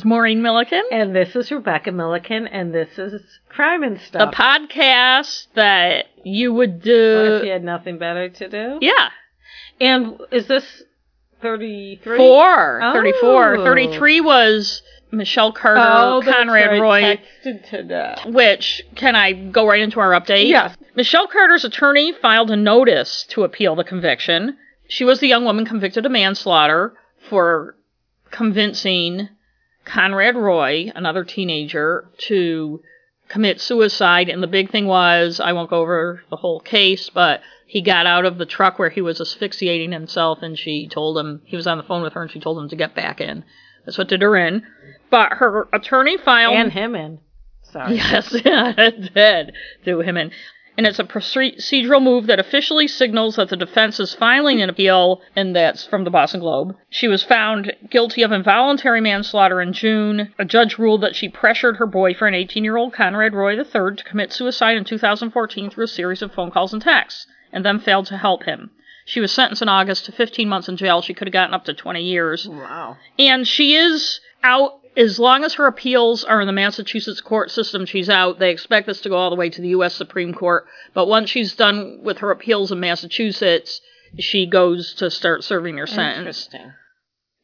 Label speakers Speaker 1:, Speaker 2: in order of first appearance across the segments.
Speaker 1: Is Maureen Milliken,
Speaker 2: And this is Rebecca Milliken, and this is Crime and Stuff.
Speaker 1: the podcast that you would do.
Speaker 2: if you had nothing better to do?
Speaker 1: yeah,
Speaker 2: And is this 33?
Speaker 1: four,
Speaker 2: Oh.
Speaker 1: 34. 33 was Michelle Carter,
Speaker 2: Oh,
Speaker 1: Conrad. Roy,
Speaker 2: Texted to that.
Speaker 1: which, can I go right into our update?
Speaker 2: Yes.
Speaker 1: Michelle Carter's attorney filed a notice to appeal the conviction. She was the young woman convicted of manslaughter for convincing Conrad Roy, another teenager, to commit suicide. And the big thing was I won't go over the whole case, but he got out of the truck where he was asphyxiating himself, and she told him he was on the phone with her, and she told him to get back in. That's what did her in. But her attorney filed
Speaker 2: And him in. Sorry.
Speaker 1: Yes, it did do him in. And it's a procedural move that officially signals that the defense is filing an appeal, and that's from the Boston Globe. She was found guilty of involuntary manslaughter in June. A judge ruled that she pressured her boyfriend, 18 year old Conrad Roy III, to commit suicide in 2014 through a series of phone calls and texts, and then failed to help him. She was sentenced in August to 15 months in jail. She could have gotten up to 20 years.
Speaker 2: Wow.
Speaker 1: And she is out as long as her appeals are in the Massachusetts court system, she's out. They expect this to go all the way to the U.S. Supreme Court. But once she's done with her appeals in Massachusetts, she goes to start serving her sentence.
Speaker 2: Interesting.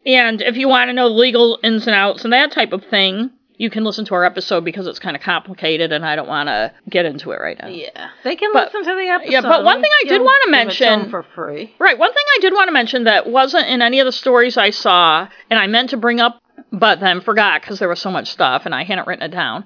Speaker 1: And if you want to know the legal ins and outs and that type of thing, you can listen to our episode because it's kind of complicated and I don't want to get into it right now.
Speaker 2: Yeah. They can
Speaker 1: But-
Speaker 2: listen to the episode.
Speaker 1: yeah, but one thing I did
Speaker 2: it to
Speaker 1: mention-
Speaker 2: for free.
Speaker 1: Right. One thing I did want to mention that wasn't in any of the stories I saw, and I meant to bring up, but then forgot because there was so much stuff and I hadn't written it down,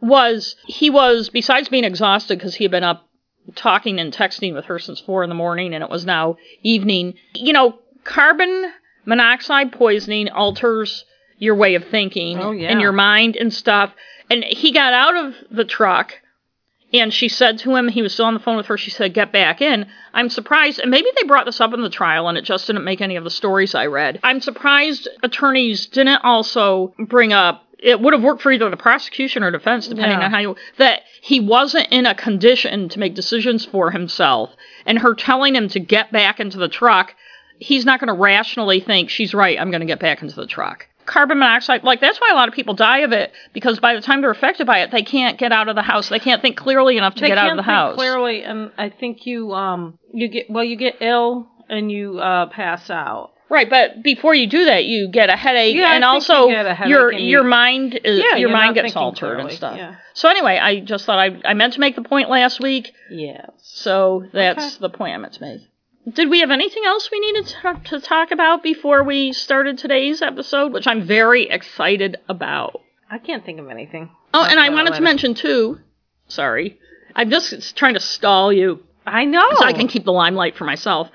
Speaker 1: was he was, besides being exhausted because he had been up talking and texting with her since four in the morning and it was now evening, you know, carbon monoxide poisoning alters your way of thinking
Speaker 2: Oh, yeah.
Speaker 1: and your mind and stuff. And he got out of the truck and she said to him, he was still on the phone with her, she said, get back in. I'm surprised, and maybe they brought this up in the trial and it just didn't make any of the stories I read. I'm surprised attorneys didn't also bring up, it would have worked for either the prosecution or defense, depending
Speaker 2: Yeah.
Speaker 1: on how you, that he wasn't in a condition to make decisions for himself. And her telling him to get back into the truck, he's not going to rationally think, she's right, I'm going to get back into the truck. Carbon monoxide, like that's why a lot of people die of it because by the time they're affected by it, they can't get out of the house. They can't think clearly enough to
Speaker 2: they
Speaker 1: get out of the
Speaker 2: think
Speaker 1: house.
Speaker 2: clearly, and I think you um you get well you get ill and you uh pass out.
Speaker 1: Right, but before you do that, you get a headache,
Speaker 2: Yeah,
Speaker 1: and also
Speaker 2: you headache
Speaker 1: your
Speaker 2: and you-
Speaker 1: your mind is,
Speaker 2: Yeah,
Speaker 1: your mind gets altered and stuff.
Speaker 2: yeah.
Speaker 1: So anyway, I just thought I I meant to make the point last week,
Speaker 2: Yes.
Speaker 1: so that's
Speaker 2: Okay.
Speaker 1: the point I meant to make. Did we have anything else we needed to, to talk about before we started today's episode, which I'm very excited about?
Speaker 2: I can't think of anything.
Speaker 1: Oh, and I wanted to mention too. Sorry, I'm just trying to stall you
Speaker 2: I know.
Speaker 1: so I can keep the limelight for myself.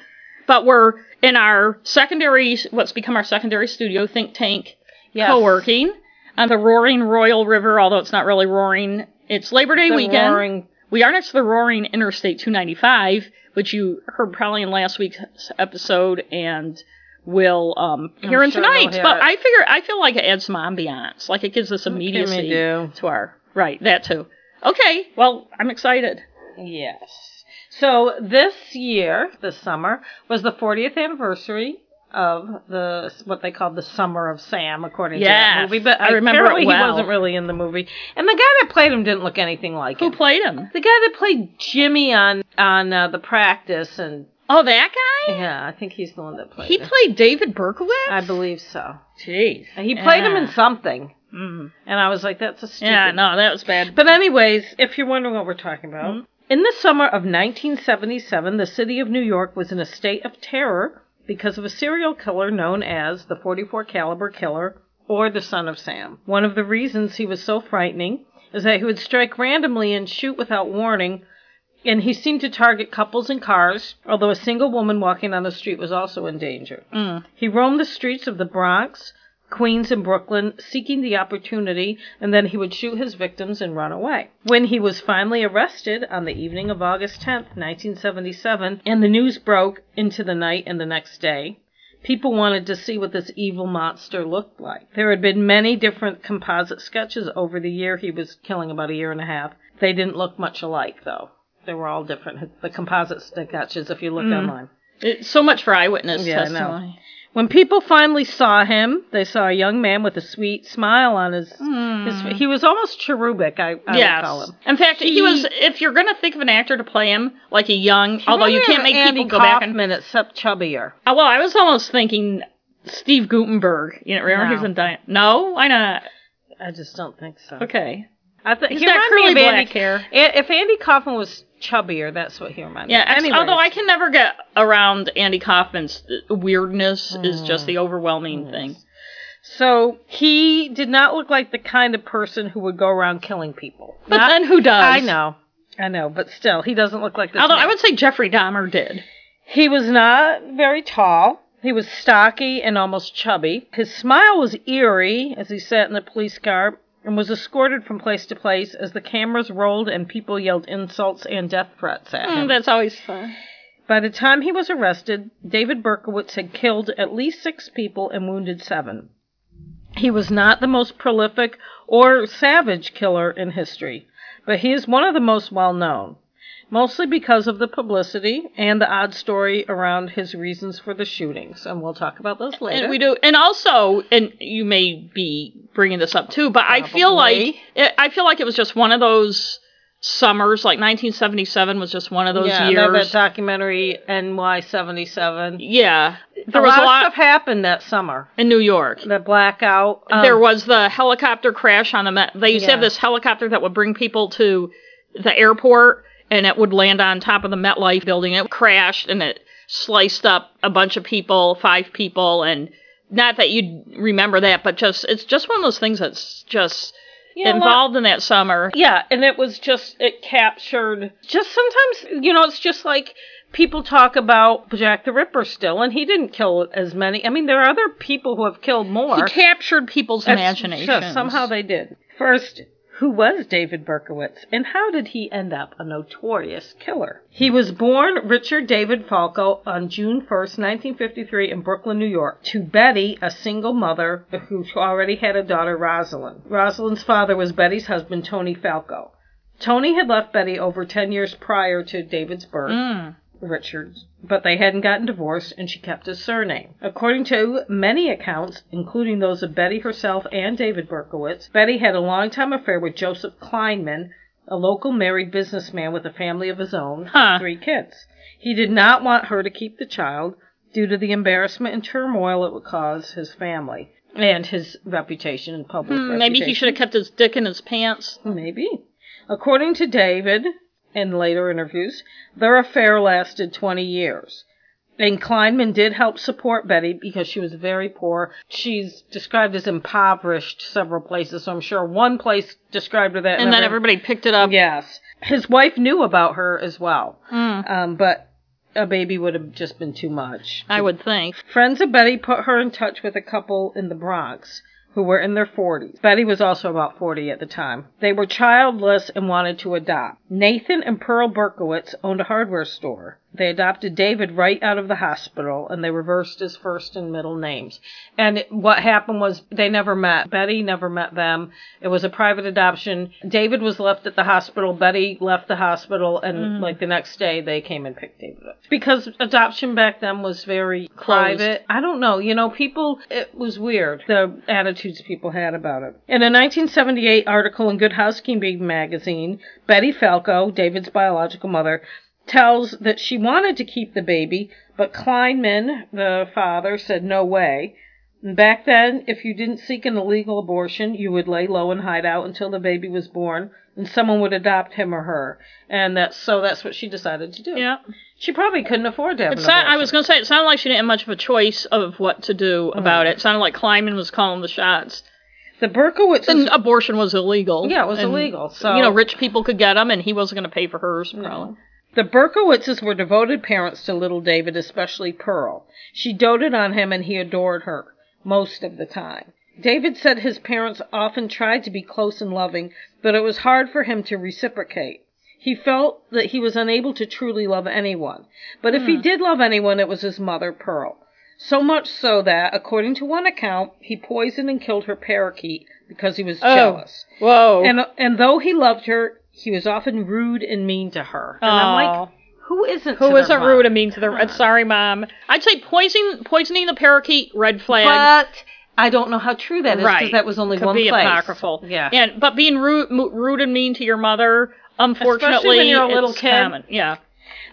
Speaker 1: But we're in our secondary, what's become our secondary studio, Think Tank,
Speaker 2: Yes.
Speaker 1: co-working on the Roaring Royal River. Although it's not really roaring, it's Labor Day
Speaker 2: The
Speaker 1: weekend.
Speaker 2: roaring-
Speaker 1: We are next to the Roaring Interstate 295, which you heard probably in last week's episode, and will um, hear in
Speaker 2: sure
Speaker 1: tonight's. But
Speaker 2: it.
Speaker 1: I figure I feel like it adds some ambiance, like it gives us
Speaker 2: What can we
Speaker 1: immediacy to our right that too. Okay, well I'm excited.
Speaker 2: Yes. So this year, this summer, was the 40th anniversary of the what they called the Summer of Sam, according to that
Speaker 1: Yes,
Speaker 2: movie. But
Speaker 1: I remember
Speaker 2: apparently
Speaker 1: well.
Speaker 2: he wasn't really in the movie, and the guy that played him didn't look anything like
Speaker 1: Who
Speaker 2: him.
Speaker 1: Who played him?
Speaker 2: the guy that played Jimmy on on uh, the practice, and
Speaker 1: Oh, that guy.
Speaker 2: yeah, I think he's the one that played.
Speaker 1: He
Speaker 2: him.
Speaker 1: played David Berkowitz.
Speaker 2: I believe so.
Speaker 1: Jeez.
Speaker 2: He played him in something,
Speaker 1: Mm.
Speaker 2: and I was like, "That's a stupid."
Speaker 1: Yeah, no, that was bad.
Speaker 2: But anyways, if you're wondering what we're talking about,
Speaker 1: Mhm.
Speaker 2: in the summer of 1977, the city of New York was in a state of terror because of a serial killer known as the 44 caliber killer or the son of Sam. One of the reasons he was so frightening is that he would strike randomly and shoot without warning. And he seemed to target couples and cars, although a single woman walking on the street was also in danger.
Speaker 1: Mm.
Speaker 2: He roamed the streets of the Bronx, Queens, and Brooklyn seeking the opportunity, and then he would shoot his victims and run away. When he was finally arrested on the evening of August 10th, 1977, and the news broke into the night and the next day, people wanted to see what this evil monster looked like. There had been many different composite sketches over the year he was killing, about a year and a half. They didn't look much alike, though. They were all different. The composite sketches, if you look
Speaker 1: Mm.
Speaker 2: online.
Speaker 1: It's so much for eyewitness
Speaker 2: Yeah, I know.
Speaker 1: testimony.
Speaker 2: When people finally saw him, they saw a young man with a sweet smile on his. Hmm. his he was almost cherubic, I, I would call
Speaker 1: yes.
Speaker 2: him.
Speaker 1: In fact, he,
Speaker 2: He-
Speaker 1: was. If you're gonna think of an actor to play him, like a young, although you can't make
Speaker 2: Andy
Speaker 1: people go back and.
Speaker 2: Kaufman, except chubbier.
Speaker 1: Oh, well, I was almost thinking Steve Guttenberg. You know, remember
Speaker 2: No.
Speaker 1: he was in Di- No, why not?
Speaker 2: I just don't think so.
Speaker 1: Okay.
Speaker 2: I think
Speaker 1: He's
Speaker 2: he
Speaker 1: got
Speaker 2: reminded me of
Speaker 1: black
Speaker 2: Andy,
Speaker 1: hair.
Speaker 2: If Andy Kaufman was chubbier, that's what he reminded
Speaker 1: Yeah,
Speaker 2: me. Anyways.
Speaker 1: although I can never get around Andy Kaufman's uh, weirdness, is
Speaker 2: Mm.
Speaker 1: just the overwhelming thing.
Speaker 2: So he did not look like the kind of person who would go around killing people.
Speaker 1: But
Speaker 2: Not-
Speaker 1: then who does?
Speaker 2: I know, I know, but still, he doesn't look like this.
Speaker 1: Although
Speaker 2: man.
Speaker 1: I would say Jeffrey Dahmer did.
Speaker 2: He was not very tall. He was stocky and almost chubby. His smile was eerie as he sat in the police car and was escorted from place to place as the cameras rolled and people yelled insults and death threats at him.
Speaker 1: Mm, that's always fun.
Speaker 2: By the time he was arrested, David Berkowitz had killed at least six people and wounded seven. He was not the most prolific or savage killer in history, but he is one of the most well known, mostly because of the publicity and the odd story around his reasons for the shootings. And we'll talk about those later.
Speaker 1: And we do, and also, and you may be bringing this up too, but I feel like it, I feel like it was just one of those summers, like 1977 was just one of those
Speaker 2: yeah, that- that documentary NY77.
Speaker 1: yeah, there
Speaker 2: a
Speaker 1: was
Speaker 2: lot
Speaker 1: a
Speaker 2: of
Speaker 1: lot
Speaker 2: stuff happened that summer.
Speaker 1: in New York.
Speaker 2: The blackout. um,
Speaker 1: there was the helicopter crash on the Met. They used to have this helicopter that would bring people to the airport, and it would land on top of the MetLife building. It crashed, and it sliced up a bunch of people, five people, and not that you'd remember that, but just it's just one of those things that's just
Speaker 2: Yeah,
Speaker 1: involved in that summer.
Speaker 2: Yeah, and it was just it captured just sometimes you know it's just like people talk about Jack the Ripper still and he didn't kill as many. I mean there are other people who have killed more.
Speaker 1: He captured people's
Speaker 2: yes, somehow they did. First, who was David Berkowitz and how did he end up a notorious killer? He was born Richard David Falco on June 1st, 1953 in Brooklyn, New York, to Betty, a single mother who already had a daughter, Rosalind. Rosalind's father was Betty's husband, Tony Falco. Tony had left Betty over 10 years prior to David's birth.
Speaker 1: Mm.
Speaker 2: Richards, but they hadn't gotten divorced and she kept his surname. According to many accounts, including those of Betty herself and David Berkowitz, Betty had a long-time affair with Joseph Kleinman, a local married businessman with a family of his own,
Speaker 1: Huh.
Speaker 2: three kids. He did not want her to keep the child due to the embarrassment and turmoil it would cause his family and his reputation in public
Speaker 1: Hmm, maybe he should have kept his dick in his pants.
Speaker 2: Maybe. According to David, in later interviews, their affair lasted 20 years. And Kleinman did help support Betty because she was very poor. She's described as impoverished several places, so I'm sure one place described her that.
Speaker 1: And then
Speaker 2: every-
Speaker 1: everybody picked it up.
Speaker 2: Yes. His wife knew about her as well,
Speaker 1: Mm,
Speaker 2: um, but a baby would have just been too much.
Speaker 1: I would think.
Speaker 2: Friends of Betty put her in touch with a couple in the Bronx who were in their 40s. Betty was also about 40 at the time. They were childless and wanted to adopt. Nathan and Pearl Berkowitz owned a hardware store. They adopted David right out of the hospital and they reversed his first and middle names. And what happened was they never met. Betty never met them. It was a private adoption. David was left at the hospital. Betty left the hospital and mm-hmm. like the next day they came and picked David up. Because adoption back then was very private. I don't know. You know, people, it was weird, the attitudes people had about it. In a 1978 article in Good Housekeeping magazine, Betty Falco, David's biological mother, tells that she wanted to keep the baby, but Kleinman, the father, said no way. And Back then, if you didn't seek an illegal abortion, you would lay low and hide out until the baby was born, and someone would adopt him or her. And that's so that's what she decided to do.
Speaker 1: Yeah.
Speaker 2: She probably couldn't afford to have
Speaker 1: It
Speaker 2: an
Speaker 1: sound. I was going to say, it sounded like she didn't have much of a choice of what to do mm-hmm. about it. It sounded like Kleinman was calling the shots.
Speaker 2: The Berkowitzes.
Speaker 1: And abortion was illegal.
Speaker 2: Yeah, it was
Speaker 1: And,
Speaker 2: illegal, so-
Speaker 1: you know, rich people could get them, and he wasn't going to pay for hers. Probably.
Speaker 2: The Berkowitzes were devoted parents to little David, especially Pearl. She doted on him and he adored her most of the time. David said his parents often tried to be close and loving, but it was hard for him to reciprocate. He felt that he was unable to truly love anyone. But if he hmm. did love anyone, it was his mother, Pearl. So much so that, according to one account, he poisoned and killed her parakeet because he was
Speaker 1: Oh.
Speaker 2: jealous.
Speaker 1: Whoa.
Speaker 2: And and though he loved her, he was often rude and mean to her. And I'm like, Who isn't?
Speaker 1: Who isn't
Speaker 2: mom?
Speaker 1: rude and mean to their?
Speaker 2: On.
Speaker 1: Sorry, mom. I'd say poisoning poisoning the parakeet. Red flag.
Speaker 2: But I don't know how true that is because
Speaker 1: right.
Speaker 2: that was only
Speaker 1: Could
Speaker 2: one
Speaker 1: be
Speaker 2: place.
Speaker 1: apocryphal.
Speaker 2: Yeah.
Speaker 1: And but being rude, rude and mean to your mother, unfortunately,
Speaker 2: when you're a little kid.
Speaker 1: common. Yeah.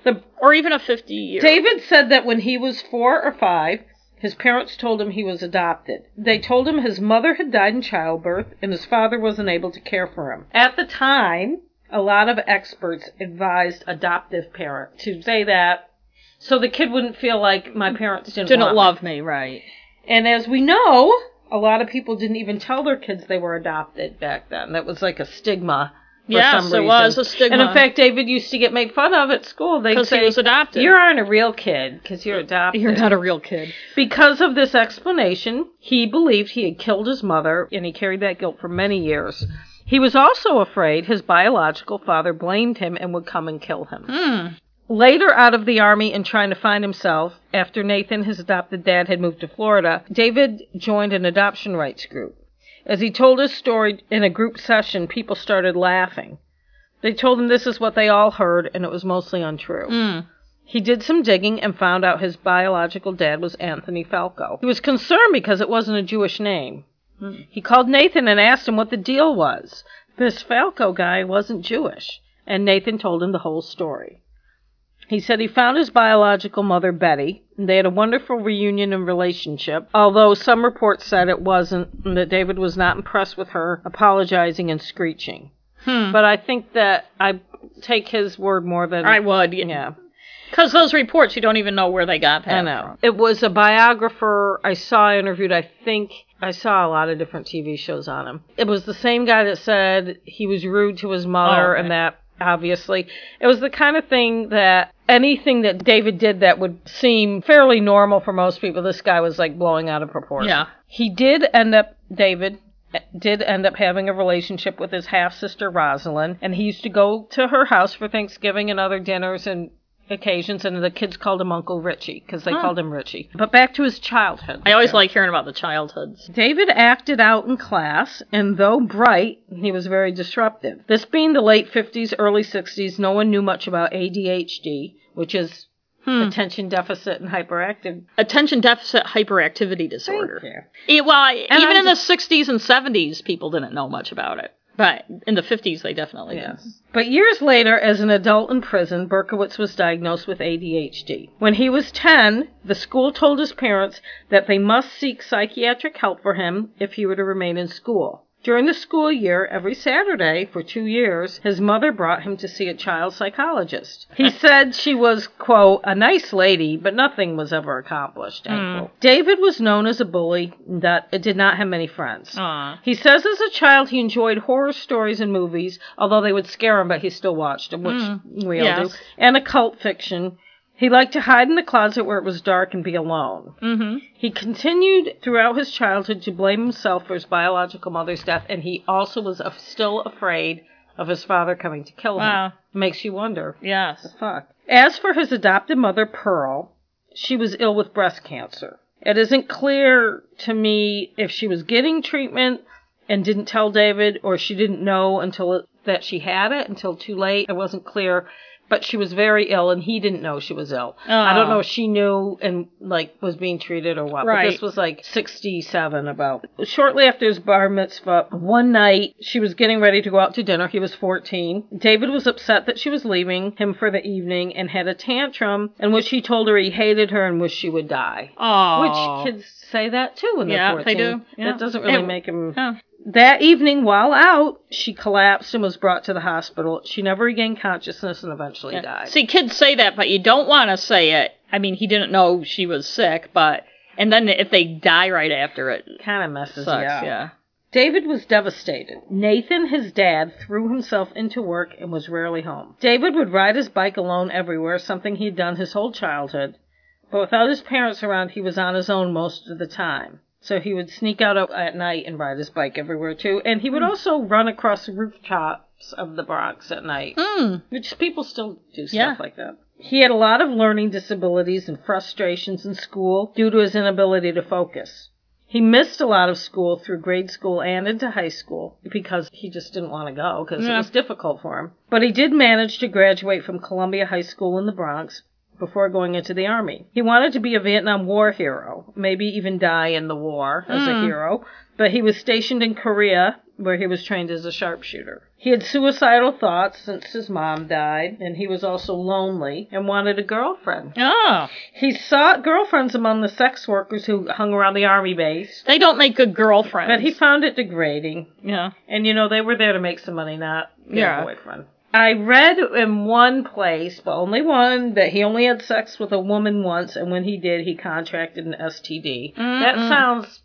Speaker 2: The
Speaker 1: Or even a fifty year.
Speaker 2: David said that when he was four or five, his parents told him he was adopted. They told him his mother had died in childbirth and his father wasn't able to care for him. At the time, a lot of experts advised adoptive parent to say that so the kid wouldn't feel like my parents didn't,
Speaker 1: didn't
Speaker 2: want me.
Speaker 1: love me, right?
Speaker 2: And as we know, a lot of people didn't even tell their kids they were adopted back then. That was like a stigma. For
Speaker 1: Yes,
Speaker 2: some
Speaker 1: it was a stigma.
Speaker 2: And in fact, David used to get made fun of at school. They'd
Speaker 1: 'Cause he
Speaker 2: say,
Speaker 1: was adopted.
Speaker 2: You aren't a real kid because you're adopted.
Speaker 1: You're not a real kid.
Speaker 2: Because of this explanation, he believed he had killed his mother, and he carried that guilt for many years. He was also afraid his biological father blamed him and would come and kill him.
Speaker 1: Hmm.
Speaker 2: Later, out of the army and trying to find himself, after Nathan, his adopted dad, had moved to Florida, David joined an adoption rights group. As he told his story in a group session, people started laughing. They told him this is what they all heard, and it was mostly untrue.
Speaker 1: Mm.
Speaker 2: He did some digging and found out his biological dad was Anthony Falco. He was concerned because it wasn't a Jewish name. He called Nathan and asked him what the deal was. This Falco guy wasn't Jewish, and Nathan told him the whole story. He said he found his biological mother, Betty, and they had a wonderful reunion and relationship, although some reports said it wasn't, and that David was not impressed with her apologizing and screeching.
Speaker 1: Hmm.
Speaker 2: But I think that I take his word more than
Speaker 1: I would.
Speaker 2: yeah.
Speaker 1: Because those reports, you don't even know where they got that
Speaker 2: I know.
Speaker 1: from.
Speaker 2: It was a biographer I saw interviewed. I think I saw a lot of different TV shows on him. It was the same guy that said he was rude to his mother
Speaker 1: Oh, okay.
Speaker 2: and that obviously it was the kind of thing that anything that David did that would seem fairly normal for most people this guy was like blowing out of proportion.
Speaker 1: Yeah.
Speaker 2: He did end up David eh, did end up having a relationship with his half sister Rosalind and he used to go to her house for Thanksgiving and other dinners and occasions and the kids called him Uncle Richie because they
Speaker 1: Huh.
Speaker 2: called him Richie. But back to his childhood.
Speaker 1: I always like hearing about the childhoods.
Speaker 2: David acted out in class, and though bright, he was very disruptive. This being the late 50s, early 60s, no one knew much about ADHD, which is
Speaker 1: Hmm.
Speaker 2: attention deficit and hyperactive.
Speaker 1: Attention deficit hyperactivity disorder. Yeah, well, I- even
Speaker 2: I'm
Speaker 1: in the 60s and 70s, people didn't know much about it. But in the 50s, they definitely did.
Speaker 2: But years later, as an adult in prison, Berkowitz was diagnosed with ADHD. When he was 10, the school told his parents that they must seek psychiatric help for him if he were to remain in school. During the school year, every Saturday for two years, his mother brought him to see a child psychologist. He said she was, quote, a nice lady, but nothing was ever accomplished, end quote. David was known as a bully that did not have many friends.
Speaker 1: Aw.
Speaker 2: He says as a child he enjoyed horror stories and movies, although they would scare him, but he still watched them, which
Speaker 1: Mm,
Speaker 2: we all
Speaker 1: yes.
Speaker 2: do. And occult fiction. He liked to hide in the closet where it was dark and be alone.
Speaker 1: Mm-hmm.
Speaker 2: He continued throughout his childhood to blame himself for his biological mother's death, and he also was af- still afraid of his father coming to kill him.
Speaker 1: Wow.
Speaker 2: Makes you wonder.
Speaker 1: Yes.
Speaker 2: Fuck. As for his adopted mother, Pearl, she was ill with breast cancer. It isn't clear to me if she was getting treatment and didn't tell David, or she didn't know until it, that she had it until too late. It wasn't clear, but she was very ill, and he didn't know she was ill. I don't
Speaker 1: Oh.
Speaker 2: know if she knew and like was being treated or what. But
Speaker 1: Right.
Speaker 2: this was like sixty-seven about. Shortly after his bar mitzvah, one night she was getting ready to go out to dinner. He was fourteen. David was upset that she was leaving him for the evening and had a tantrum in which he told her he hated her and wished she would die.
Speaker 1: Oh.
Speaker 2: Which kids say that too when they're
Speaker 1: Yeah,
Speaker 2: 14.
Speaker 1: they do. Yeah.
Speaker 2: That doesn't really
Speaker 1: And-
Speaker 2: make him.
Speaker 1: Yeah.
Speaker 2: That evening, while out, she collapsed and was brought to the hospital. She never regained consciousness and eventually
Speaker 1: Yeah.
Speaker 2: died.
Speaker 1: See, kids say that, but you don't want to say it. I mean, he didn't know she was sick, but and then if they die right after it,
Speaker 2: kind of messes
Speaker 1: sucks.
Speaker 2: up.
Speaker 1: Yeah.
Speaker 2: David was devastated. Nathan, his dad, threw himself into work and was rarely home. David would ride his bike alone everywhere, something he'd done his whole childhood. But without his parents around, he was on his own most of the time. So he would sneak out at night and ride his bike everywhere too. And he would also run across the rooftops of the Bronx at night,
Speaker 1: Mm.
Speaker 2: which people still do stuff
Speaker 1: Yeah.
Speaker 2: like that. He had a lot of learning disabilities and frustrations in school due to his inability to focus. He missed a lot of school through grade school and into high school because he just didn't want to go because
Speaker 1: Yeah.
Speaker 2: it was difficult for him. But he did manage to graduate from Columbia High School in the Bronx before going into the army. He wanted to be a Vietnam War hero, maybe even die in the war as a
Speaker 1: Mm.
Speaker 2: hero, but he was stationed in Korea where he was trained as a sharpshooter. He had suicidal thoughts since his mom died, and he was also lonely and wanted a girlfriend.
Speaker 1: Oh,
Speaker 2: He sought girlfriends among the sex workers who hung around the army base,
Speaker 1: they don't make good girlfriends.
Speaker 2: but he found it degrading.
Speaker 1: yeah.
Speaker 2: And you know, they were there to make some money, not get
Speaker 1: Yeah.
Speaker 2: a boyfriend. I read in one place, but only one, that he only had sex with a woman once, and when he did, he contracted an STD. That
Speaker 1: Mm-mm.
Speaker 2: sounds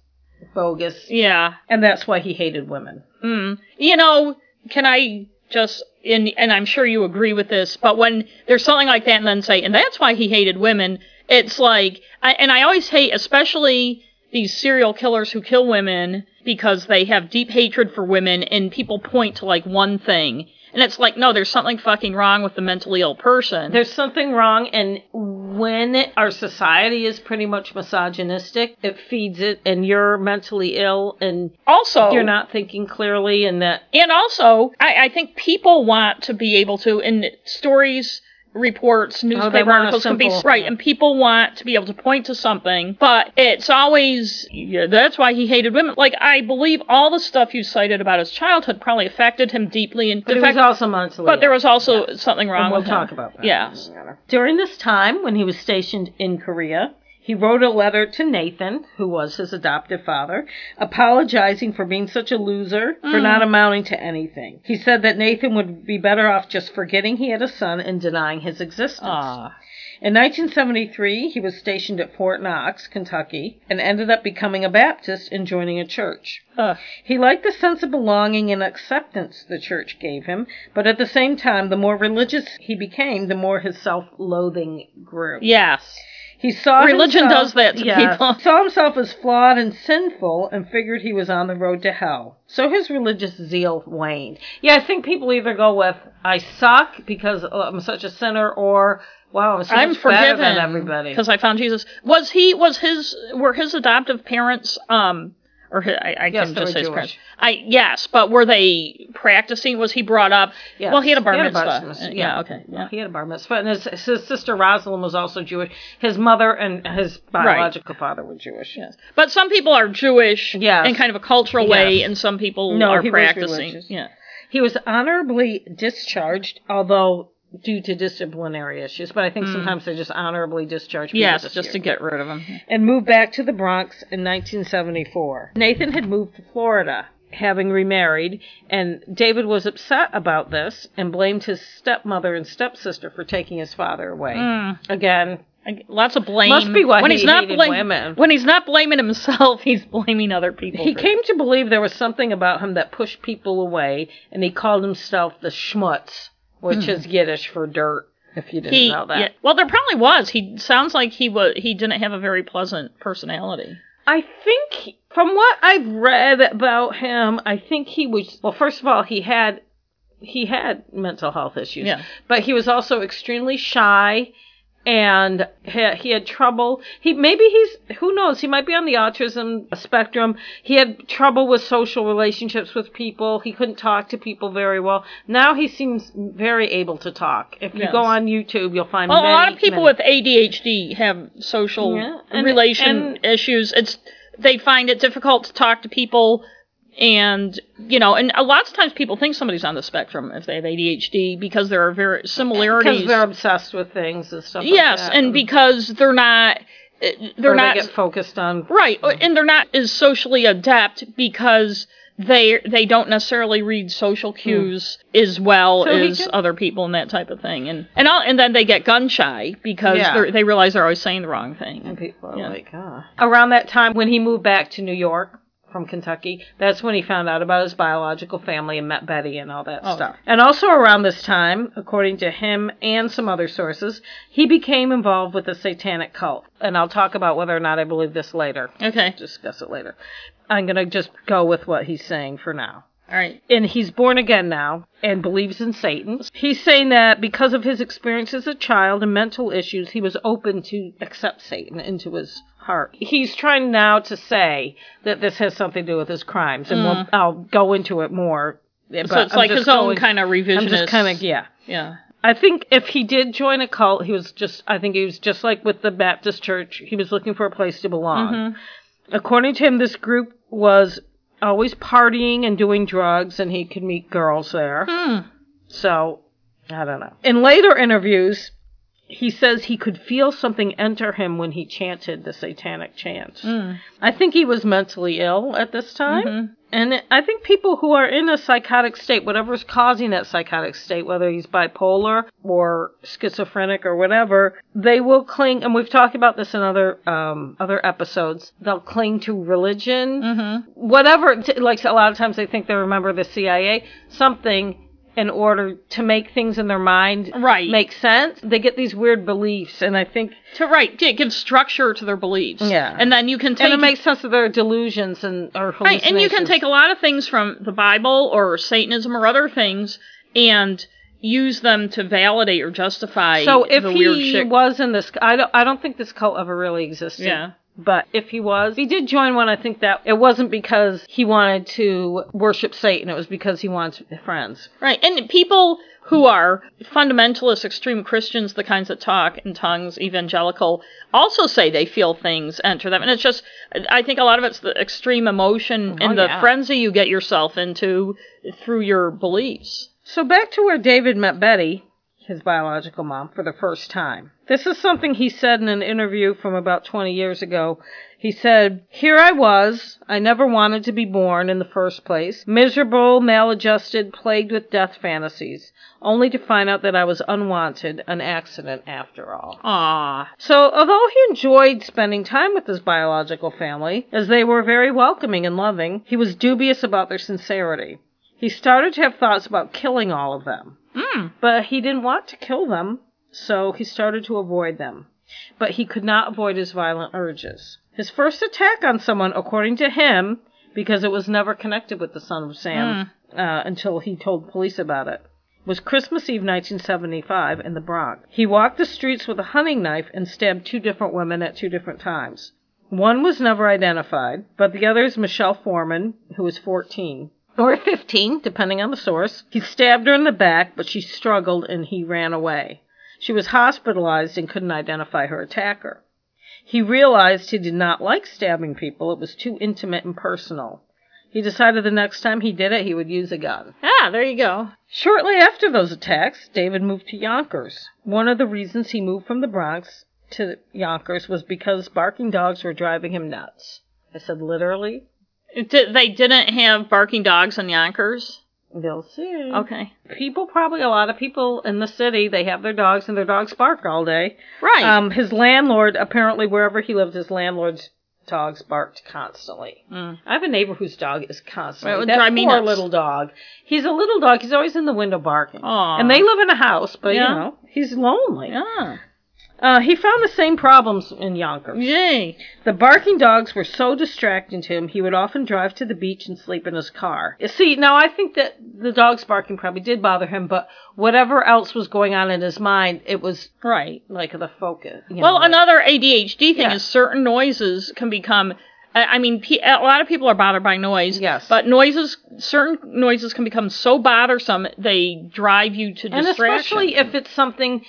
Speaker 2: bogus.
Speaker 1: Yeah.
Speaker 2: And that's why he hated women.
Speaker 1: Mm. You know, can I just and and I'm sure you agree with this, but when there's something like that and then say, and that's why he hated women, it's like, I, and I always hate, especially these serial killers who kill women because they have deep hatred for women, and people point to like one thing, and it's like, no, there's something fucking wrong with the mentally ill person.
Speaker 2: There's something wrong, and when our society is pretty much misogynistic, it feeds it, and you're mentally ill, and
Speaker 1: also,
Speaker 2: you're not thinking clearly, and that
Speaker 1: And also, I, I think people want to be able to, in stories, reports,
Speaker 2: oh, newspaper Oh,
Speaker 1: articles can be right, and people want to be able to point to something, but it's always yeah, that's why he hated women. Like I believe all the stuff you cited about his childhood probably affected him deeply, and
Speaker 2: but
Speaker 1: the
Speaker 2: it
Speaker 1: fact-
Speaker 2: was also mentally
Speaker 1: but there was also something wrong
Speaker 2: And we'll
Speaker 1: with
Speaker 2: talk
Speaker 1: him.
Speaker 2: about that.
Speaker 1: Yes.
Speaker 2: During this time, when he was stationed in Korea, he wrote a letter to Nathan, who was his adoptive father, apologizing for being such a loser, for
Speaker 1: Mm.
Speaker 2: not amounting to anything. He said that Nathan would be better off just forgetting he had a son and denying his existence.
Speaker 1: Ah.
Speaker 2: In 1973, he was stationed at Fort Knox, Kentucky, and ended up becoming a Baptist and joining a church.
Speaker 1: Ugh.
Speaker 2: He liked the sense of belonging and acceptance the church gave him, but at the same time, the more religious he became, the more his self-loathing grew.
Speaker 1: Yes.
Speaker 2: He saw
Speaker 1: Religion
Speaker 2: himself-
Speaker 1: does that to
Speaker 2: yes,
Speaker 1: people.
Speaker 2: Saw himself as flawed and sinful, and figured he was on the road to hell. So his religious zeal waned. Yeah, I think people either go with "I suck because I'm such a sinner," or "Wow, I'm so
Speaker 1: I'm forgiven
Speaker 2: than everybody."
Speaker 1: because I found Jesus. Was he? Was his? Were his adoptive parents? Um, or I, I
Speaker 2: Yes,
Speaker 1: can just say his parents. I yes, but were they practicing? Was he brought up?
Speaker 2: Yes.
Speaker 1: Well, he had a bar
Speaker 2: He
Speaker 1: mitzvah.
Speaker 2: mitzvah,
Speaker 1: Uh,
Speaker 2: Yeah.
Speaker 1: okay. Yeah.
Speaker 2: He had a bar mitzvah, and his, his sister Rosalind was also Jewish. His mother and his biological father were Jewish.
Speaker 1: Yes. But some people are Jewish
Speaker 2: Yes.
Speaker 1: in kind of a cultural way, and some people
Speaker 2: No,
Speaker 1: are practicing. Yeah.
Speaker 2: He was honorably discharged, although due to disciplinary issues. But I think sometimes they just honorably discharge people.
Speaker 1: Yes, just
Speaker 2: year.
Speaker 1: to get rid of them.
Speaker 2: and moved back to the Bronx in 1974. Nathan had moved to Florida, having remarried, and David was upset about this and blamed his stepmother and stepsister for taking his father away.
Speaker 1: Mm.
Speaker 2: Again,
Speaker 1: Lots of blame.
Speaker 2: Must be why
Speaker 1: when
Speaker 2: he
Speaker 1: he's not
Speaker 2: hated
Speaker 1: blam-
Speaker 2: women.
Speaker 1: When he's not blaming himself, he's blaming other people.
Speaker 2: he
Speaker 1: for-
Speaker 2: came to believe there was something about him that pushed people away, and he called himself the schmutz, which is Yiddish for dirt. If you didn't
Speaker 1: Hmm. He,
Speaker 2: know that,
Speaker 1: yeah, well, there probably was. He sounds like he was. He didn't have a very pleasant personality.
Speaker 2: I think from what I've read about him, I think he was well. First of all, he had he had mental health issues,
Speaker 1: Yeah.
Speaker 2: but he was also extremely shy. And he, he had trouble. He maybe he's who knows. He might be on the autism spectrum. He had trouble with social relationships with people. He couldn't talk to people very well. Now he seems very able to talk. If you
Speaker 1: Yes.
Speaker 2: go on YouTube, you'll find
Speaker 1: Well,
Speaker 2: many,
Speaker 1: a lot of people
Speaker 2: many-
Speaker 1: with ADHD have social
Speaker 2: Yeah, and-
Speaker 1: relation
Speaker 2: and-
Speaker 1: issues. It's they find it difficult to talk to people, and you know, and a lot of times people think somebody's on the spectrum if they have ADHD because there are very similarities.
Speaker 2: because they're obsessed with things and stuff. like
Speaker 1: yes,
Speaker 2: that.
Speaker 1: and because they're not, uh, they're
Speaker 2: or
Speaker 1: not
Speaker 2: they get focused on
Speaker 1: right, and they're not as socially adept because they they don't necessarily read social cues as well
Speaker 2: Hmm. So
Speaker 1: as
Speaker 2: can-
Speaker 1: other people and that type of thing, and and all, and then they get gun shy because
Speaker 2: Yeah.
Speaker 1: they realize they're always saying the wrong thing.
Speaker 2: And people are
Speaker 1: Yeah.
Speaker 2: like, ah. Around that time when he moved back to New York from Kentucky, that's when he found out about his biological family and met Betty and all that
Speaker 1: Oh.
Speaker 2: stuff. And also around this time, according to him and some other sources, he became involved with the satanic cult. And I'll talk about whether or not I believe this later.
Speaker 1: Okay,
Speaker 2: Discuss it later. I'm going to just go with what he's saying for now
Speaker 1: all right.
Speaker 2: and he's born again now and believes in Satan. He's saying that because of his experience as a child and mental issues, he was open to accept Satan into his He's trying now to say that this has something to do with his crimes, and we'll, I'll go into it more.
Speaker 1: Mm. so it's like his own kind of revisionist.
Speaker 2: I'm just kind of yeah.
Speaker 1: yeah.
Speaker 2: I think if he did join a cult, he was just. I think he was just like with the Baptist church. He was looking for a place to belong.
Speaker 1: Mm-hmm.
Speaker 2: According to him, this group was always partying and doing drugs, and he could meet girls there.
Speaker 1: Hmm.
Speaker 2: So, I don't know. In later interviews, he says he could feel something enter him when he chanted the satanic chant.
Speaker 1: Mm.
Speaker 2: I think he was mentally ill at this time.
Speaker 1: Mhm.
Speaker 2: And I think people who are in a psychotic state, whatever's causing that psychotic state, whether he's bipolar or schizophrenic or whatever, they will cling. And we've talked about this in other um, other episodes. They'll cling to religion,
Speaker 1: Mm-hmm.
Speaker 2: whatever. t- Like a lot of times, they think they remember the CIA, something in order to make things in their mind
Speaker 1: Right.
Speaker 2: make sense. They get these weird beliefs, and I think
Speaker 1: To right, give structure to their beliefs.
Speaker 2: Yeah.
Speaker 1: And then you can take
Speaker 2: and it makes sense of their delusions and or hallucinations.
Speaker 1: right, and you can take a lot of things from the Bible or Satanism or other things and use them to validate or justify
Speaker 2: So if he was in this, I don't, I don't think this cult ever really existed.
Speaker 1: Yeah.
Speaker 2: But if he was, he did join one. I think that it wasn't because he wanted to worship Satan. It was because he wanted friends.
Speaker 1: Right, and people who are fundamentalist, extreme Christians, the kinds that talk in tongues, evangelical, also say they feel things enter them. And it's just, I think a lot of it's the extreme emotion
Speaker 2: Oh,
Speaker 1: and the
Speaker 2: yeah.
Speaker 1: frenzy you get yourself into through your beliefs.
Speaker 2: So back to where David met Betty, his biological mom, for the first time. This is something he said in an interview from about 20 years ago. He said, Here I was. I never wanted to be born in the first place. Miserable, maladjusted, plagued with death fantasies. Only to find out that I was unwanted, an accident after all.
Speaker 1: Ah,
Speaker 2: So, although he enjoyed spending time with his biological family, as they were very welcoming and loving, he was dubious about their sincerity. He started to have thoughts about killing all of them.
Speaker 1: Mm,
Speaker 2: But he didn't want to kill them, so he started to avoid them. But he could not avoid his violent urges. His first attack on someone, according to him, because it was never connected with the son of Sam uh, until he told police about it, was Christmas Eve 1975 in the Bronx. He walked the streets with a hunting knife and stabbed two different women at two different times. One was never identified, but the other is Michelle Foreman, who was 14 or 15, depending on the source. He stabbed her in the back, but she struggled and he ran away. She was hospitalized and couldn't identify her attacker. He realized he did not like stabbing people, it was too intimate and personal. He decided the next time he did it, he would use a gun.
Speaker 1: ah, there you go.
Speaker 2: Shortly after those attacks, David moved to Yonkers. One of the reasons he moved from the Bronx to Yonkers was because barking dogs were driving him nuts. I said literally.
Speaker 1: It di- they didn't have barking dogs in Yonkers.
Speaker 2: They'll see.
Speaker 1: Okay,
Speaker 2: people probably a lot of people in the city they have their dogs and their dogs bark all day
Speaker 1: right.
Speaker 2: um his landlord apparently wherever he lived his landlord's dogs barked constantly
Speaker 1: Mm.
Speaker 2: i have a neighbor whose dog is constantly
Speaker 1: would
Speaker 2: that poor little dog he's a little dog he's always in the window barking
Speaker 1: Aw.
Speaker 2: and they live in a house but
Speaker 1: Yeah.
Speaker 2: you know he's lonely
Speaker 1: Ah,
Speaker 2: uh, he found the same problems in yonkers
Speaker 1: yay.
Speaker 2: the barking dogs were so distracting to him, he would often drive to the beach and sleep in his car. See, now I think that the dogs barking probably did bother him, but whatever else was going on in his mind, it was
Speaker 1: Right.
Speaker 2: like the focus. you
Speaker 1: Well,
Speaker 2: know, like-
Speaker 1: another ADHD thing
Speaker 2: Yeah.
Speaker 1: is certain noises can become. I mean, a lot of people are bothered by noise.
Speaker 2: Yes.
Speaker 1: But noises, certain noises can become so bothersome they drive you to
Speaker 2: and
Speaker 1: distraction.
Speaker 2: especially if it's something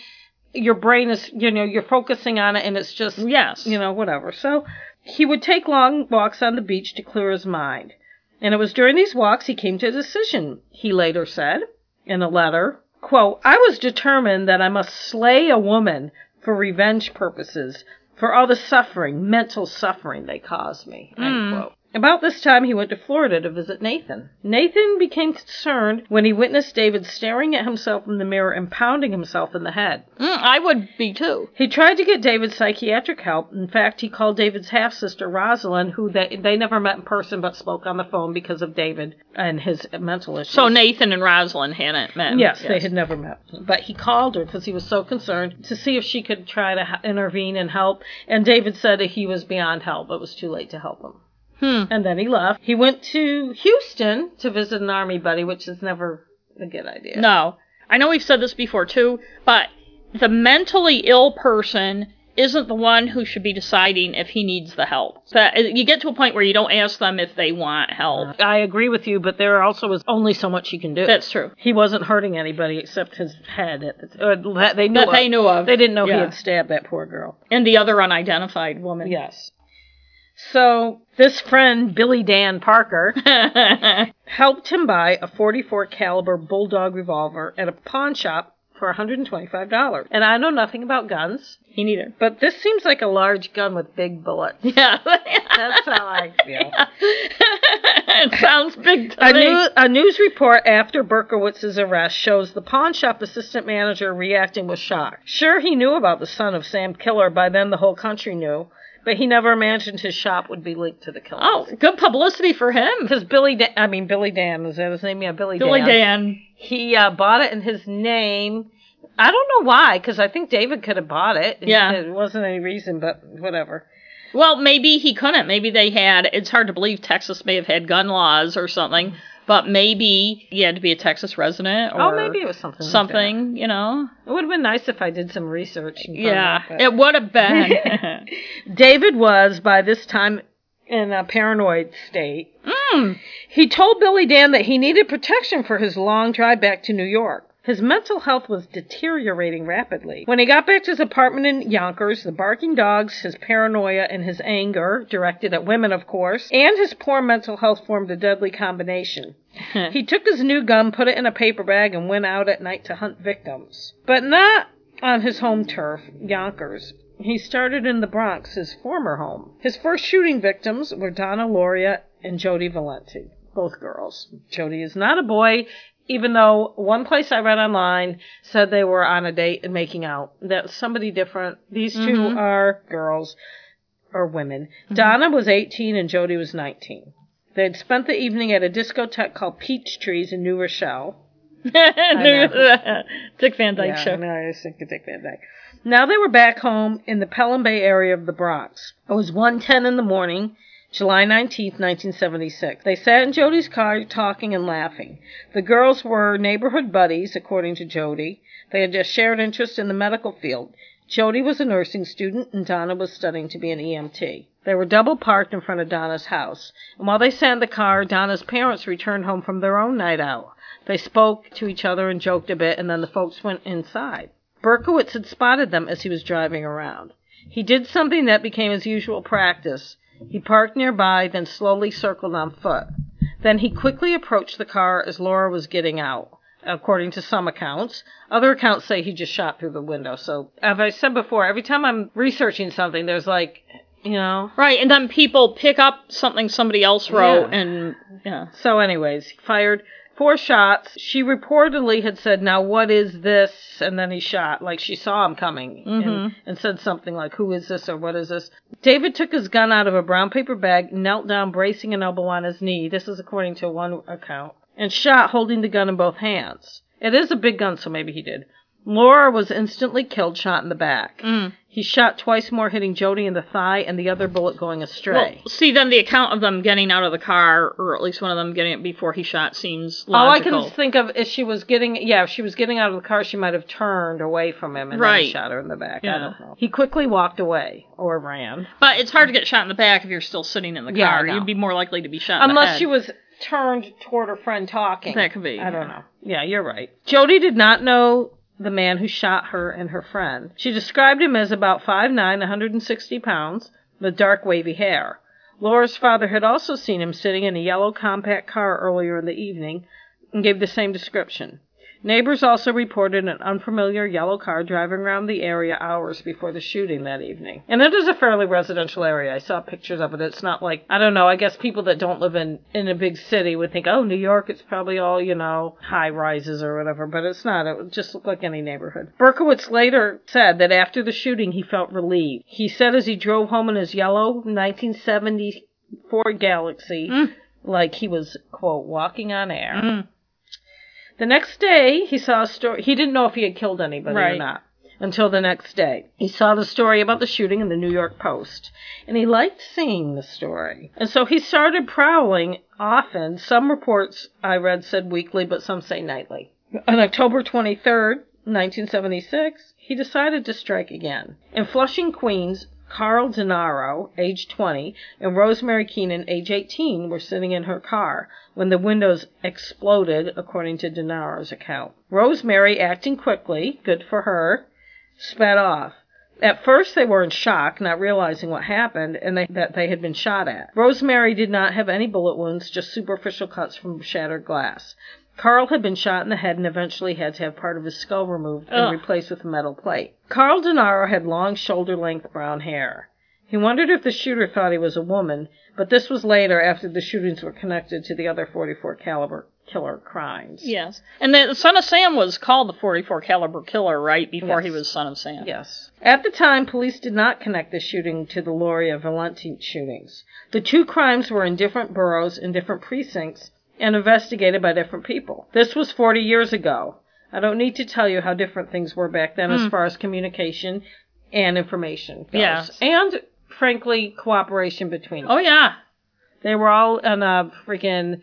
Speaker 2: your brain is, you know, you're focusing on it and it's just,
Speaker 1: yes,
Speaker 2: you know, whatever. So he would take long walks on the beach to clear his mind. And it was during these walks he came to a decision, he later said in a letter. Quote, I was determined that I must slay a woman for revenge purposes, for all the suffering, mental suffering they caused me. End
Speaker 1: Mm.
Speaker 2: quote. About this time, he went to Florida to visit Nathan. Nathan became concerned when he witnessed David staring at himself in the mirror and pounding himself in the head.
Speaker 1: Mm, I would be too.
Speaker 2: He tried to get David psychiatric help. In fact, he called David's half sister Rosalind, who they, they never met in person but spoke on the phone because of David and his mental issues.
Speaker 1: So Nathan and Rosalind hadn't met.
Speaker 2: Yes, they had never met. But he called her because he was so concerned to see if she could try to intervene and help. And David said that he was beyond help. It was too late to help him.
Speaker 1: Hmm.
Speaker 2: And then he left. He went to Houston to visit an army buddy, which is never a good idea.
Speaker 1: No, I know we've said this before too, but the mentally ill person isn't the one who should be deciding if he needs the help. So you get to a point where you don't ask them if they want help.
Speaker 2: I agree with you, but there also is only so much he can do.
Speaker 1: That's true.
Speaker 2: He wasn't hurting anybody except his head. At the, they knew
Speaker 1: That
Speaker 2: of.
Speaker 1: they knew of.
Speaker 2: They didn't know he had stabbed that poor girl.
Speaker 1: And the other unidentified woman.
Speaker 2: Yes. So this friend Billy Dan Parker helped him buy a 44 caliber bulldog revolver at a pawn shop for $125. And I know nothing about guns,
Speaker 1: he neither.
Speaker 2: but this seems like a large gun with big bullets.
Speaker 1: Yeah.
Speaker 2: That's how I feel.
Speaker 1: it sounds big to
Speaker 2: A,
Speaker 1: me.
Speaker 2: new, a news report after Berkowitz's arrest shows the pawn shop assistant manager reacting with shock. Sure, he knew about the son of Sam Killer. By then, the whole country knew. But he never imagined his shop would be linked to the killer.
Speaker 1: oh, good publicity for him.
Speaker 2: Because Billy, Dan, I mean Billy Dan, is that his name? Yeah, Billy, Dan.
Speaker 1: Billy
Speaker 2: Dan.
Speaker 1: Dan.
Speaker 2: He uh, bought it in his name. I don't know why, because I think David could have bought it.
Speaker 1: Yeah.
Speaker 2: It wasn't any reason, but whatever.
Speaker 1: Well, maybe he couldn't. Maybe they had. It's hard to believe Texas may have had gun laws or something, but maybe he had to be a Texas resident or
Speaker 2: oh, maybe it was something. like
Speaker 1: something. You know?
Speaker 2: It would have been nice if I did some research.
Speaker 1: Yeah,
Speaker 2: out,
Speaker 1: it would have been.
Speaker 2: David was, by this time, in a paranoid state.
Speaker 1: mm.
Speaker 2: He told Billy Dan that he needed protection for his long drive back to New York. His mental health was deteriorating rapidly. When he got back to his apartment in Yonkers, the barking dogs, his paranoia, and his anger, directed at women, of course, and his poor mental health formed a deadly combination. He took his new gun, put it in a paper bag, and went out at night to hunt victims. But not on his home turf, Yonkers. He started in the Bronx, his former home. His first shooting victims were Donna Lauria and Jody Valenti, both girls. Jody is not a boy, even though one place I read online said they were on a date and making out. That's somebody different. These 2
Speaker 1: Mhm.
Speaker 2: are girls or women. Donna was 18 and Jody was 19. They had spent the evening at a discotheque called Peach Trees in New Rochelle.
Speaker 1: Dick Van Dyke
Speaker 2: yeah,
Speaker 1: show.
Speaker 2: No, I was thinking Dick Van Dyke. Now they were back home in the Pelham Bay area of the Bronx. It was 1.10 in the morning, July 19th, 1976. They sat in Jody's car talking and laughing. The girls were neighborhood buddies, according to Jody. They had just shared interest in the medical field. Jody was a nursing student and Donna was studying to be an EMT. They were double parked in front of Donna's house. And while they sat in the car, Donna's parents returned home from their own night out. They spoke to each other and joked a bit, and then the folks went inside. Berkowitz had spotted them as he was driving around. He did something that became his usual practice. He parked nearby, then slowly circled on foot. Then he quickly approached the car as Lauria was getting out. According to some accounts, other accounts say he just shot through the window. So, as I said before, every time I'm researching something, there's like, you know.
Speaker 1: Right, and then people pick up something somebody else wrote,
Speaker 2: Yeah.
Speaker 1: and yeah,
Speaker 2: So, anyways, he fired four shots. She reportedly had said, "Now what is this?" And then he shot, like she saw him coming, and,
Speaker 1: Mhm.
Speaker 2: and said something like, "Who is this?" or "What is this?" David took his gun out of a brown paper bag, knelt down, bracing an elbow on his knee. This is according to one account, and shot, holding the gun in both hands. It is a big gun, so maybe he did. Lauria was instantly killed, shot in the back.
Speaker 1: Mm.
Speaker 2: He shot twice more, hitting Jody in the thigh, and the other bullet going astray.
Speaker 1: Well, see, then the account of them getting out of the car, or at least one of them getting it before he shot, seems logical.
Speaker 2: All I can think of is she was getting, yeah, if she was getting out of the car, she might have turned away from him and then
Speaker 1: Right.
Speaker 2: shot her in the back. I don't know. He quickly walked away or ran.
Speaker 1: But it's hard to get shot in the back if you're still sitting in the
Speaker 2: Yeah,
Speaker 1: car. You'd be more likely to be shot in the
Speaker 2: Unless she was turned toward her friend talking.
Speaker 1: That could be.
Speaker 2: I don't know. Yeah, you're right. Jody did not know the man who shot her and her friend. She described him as about 5'9", 160 pounds, with dark wavy hair. Lauria's father had also seen him sitting in a yellow compact car earlier in the evening and gave the same description. Neighbors also reported an unfamiliar yellow car driving around the area hours before the shooting that evening. And it is a fairly residential area. I saw pictures of it. It's not like, I don't know, I guess people that don't live in, in a big city would think, oh, New York, it's probably all, you know, high rises or whatever, but it's not. It would just look like any neighborhood. Berkowitz later said that after the shooting, he felt relieved. He said as he drove home in his yellow 1974 Galaxie,
Speaker 1: Mm.
Speaker 2: like he was, quote, walking on air.
Speaker 1: Mm.
Speaker 2: The next day, he saw a story. He didn't know if he had killed anybody or not until the next day. He saw the story about the shooting in the New York Post, and he liked seeing the story. And so he started prowling often. Some reports I read said weekly, but some say nightly. On October 23rd, 1976, he decided to strike again. In Flushing, Queens, Carl Denaro, age 20, and Rosemary Keenan, age 18, were sitting in her car when the windows exploded, according to Denaro's account. Rosemary, acting quickly, good for her, sped off. At first, they were in shock, not realizing what happened and they, that they had been shot at. Rosemary did not have any bullet wounds, just superficial cuts from shattered glass. Carl had been shot in the head and eventually had to have part of his skull removed and
Speaker 1: Ugh.
Speaker 2: replaced with a metal plate. Carl Denaro had long, shoulder length brown hair. He wondered if the shooter thought he was a woman, but this was later after the shootings were connected to the other 44 caliber killer crimes.
Speaker 1: Yes. And the Son of Sam was called the 44 caliber killer, right? Before he
Speaker 2: Yes.
Speaker 1: was Son of Sam.
Speaker 2: Yes. At the time, police did not connect the shooting to the Lauria Valenti shootings. The two crimes were in different boroughs in different precincts and investigated by different people. This was 40 years ago. I don't need to tell you how different things were back then as
Speaker 1: Mm.
Speaker 2: far as communication and information goes.
Speaker 1: Yes.
Speaker 2: And, frankly, cooperation between them.
Speaker 1: Oh yeah.
Speaker 2: They were all in a freaking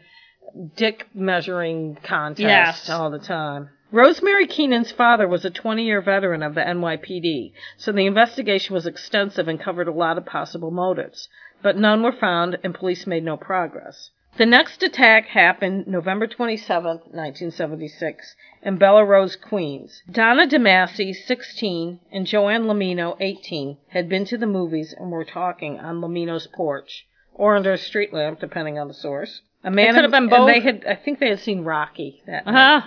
Speaker 2: dick measuring contest
Speaker 1: Yes.
Speaker 2: all the time. Rosemary Keenan's father was a 20 year veteran of the NYPD, so the investigation was extensive and covered a lot of possible motives. But none were found, and police made no progress. The next attack happened November 27, 1976, in Bellerose, Queens. Donna DeMasi, 16, and Joanne Lomino, 18, had been to the movies and were talking on Lomino's porch, or under a street lamp, depending on the source. A man
Speaker 1: could have been both.
Speaker 2: They had, I think they had seen Rocky that
Speaker 1: Uh
Speaker 2: night.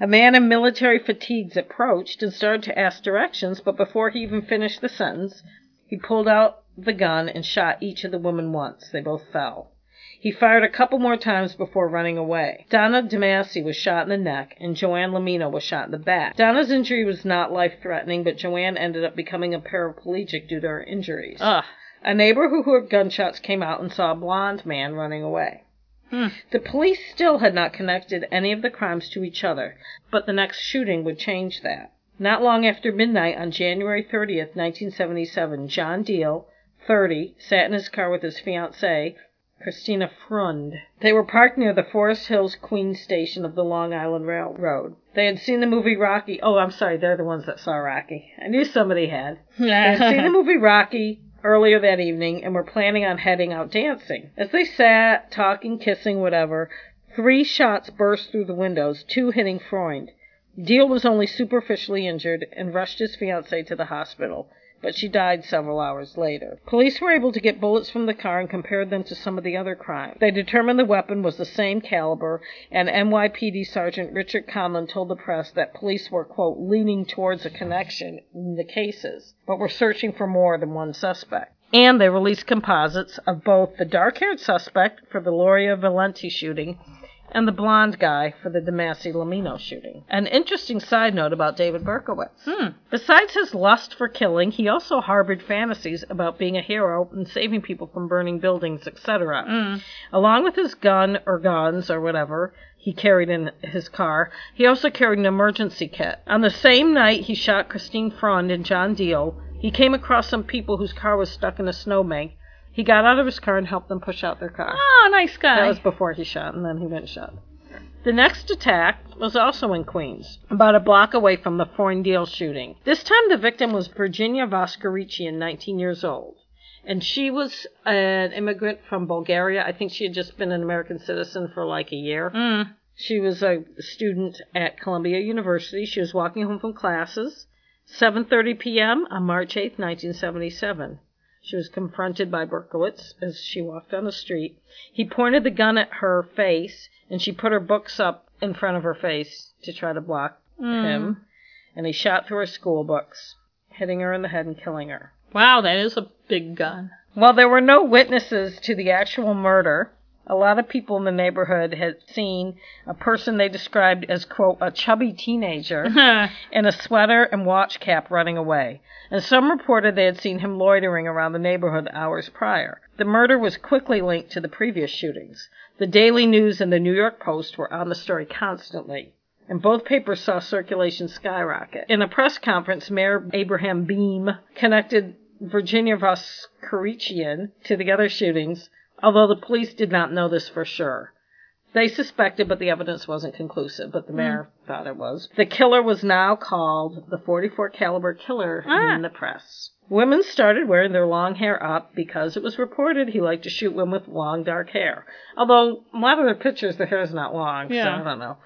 Speaker 2: A man in military fatigues approached and started to ask directions, but before he even finished the sentence, he pulled out the gun and shot each of the women once. They both fell. He fired a couple more times before running away. Donna DeMasi was shot in the neck, and Joanne Lomino was shot in the back. Donna's injury was not life threatening, but Joanne ended up becoming a paraplegic due to her injuries.
Speaker 1: Ugh.
Speaker 2: A neighbor who heard gunshots came out and saw a blond man running away.
Speaker 1: Hmm.
Speaker 2: The police still had not connected any of the crimes to each other, but the next shooting would change that. Not long after midnight on January 30th, 1977, John Diel, 30, sat in his car with his fiancée, Christina Freund. They were parked near the Forest Hills Queens station of the Long Island Railroad. They had seen the movie Rocky. Oh, I'm sorry, they're the ones that saw Rocky. I knew somebody had. They had seen the movie Rocky earlier that evening and were planning on heading out dancing. As they sat, talking, kissing, whatever, three shots burst through the windows, two hitting Freund. Diel was only superficially injured and rushed his fiancee to the hospital, but she died several hours later. Police were able to get bullets from the car and compared them to some of the other crimes. They determined the weapon was the same caliber, and NYPD Sergeant Richard Conlon told the press that police were, quote, leaning towards a connection in the cases, but were searching for more than one suspect. And they released composites of both the dark haired suspect for the Lauria Valenti shooting and the blonde guy for the DeMasi Lomino shooting. An interesting side note about David Berkowitz.
Speaker 1: Hmm.
Speaker 2: Besides his lust for killing, he also harbored fantasies about being a hero and saving people from burning buildings, etc.
Speaker 1: Mm.
Speaker 2: Along with his gun or guns or whatever he carried in his car, he also carried an emergency kit. On the same night he shot Christine Freund and John Diel, he came across some people whose car was stuck in a snowbank. He got out of his car and helped them push out their car.
Speaker 1: Oh, nice guy.
Speaker 2: That was before he shot, and then he went and shot. The next attack was also in Queens, about a block away from the Freund-Diel shooting. This time the victim was Virginia Voskerichian, 19 years old. And she was an immigrant from Bulgaria. I think she had just been an American citizen for like a year.
Speaker 1: Mm.
Speaker 2: She was a student at Columbia University. She was walking home from classes. 7:30 p.m. on March 8, 1977. She was confronted by Berkowitz as she walked down the street. He pointed the gun at her face, and she put her books up in front of her face to try to block
Speaker 1: Mm.
Speaker 2: him. And he shot through her school books, hitting her in the head and killing her.
Speaker 1: Wow, that is a big gun.
Speaker 2: While there were no witnesses to the actual murder, a lot of people in the neighborhood had seen a person they described as, quote, a chubby teenager uh-huh. in a sweater and watch cap running away. And some reported they had seen him loitering around the neighborhood hours prior. The murder was quickly linked to the previous shootings. The Daily News and the New York Post were on the story constantly. And both papers saw circulation skyrocket. In a press conference, Mayor Abraham Beame connected Virginia Voskerichian to the other shootings, although the police did not know this for sure. They suspected, but the evidence wasn't conclusive. But the mayor thought it was. The killer was now called the 44 caliber killer
Speaker 1: Ah.
Speaker 2: in the press. Women started wearing their long hair up because it was reported he liked to shoot women with long dark hair. Although a lot of their pictures, the hair is not long, so I don't know.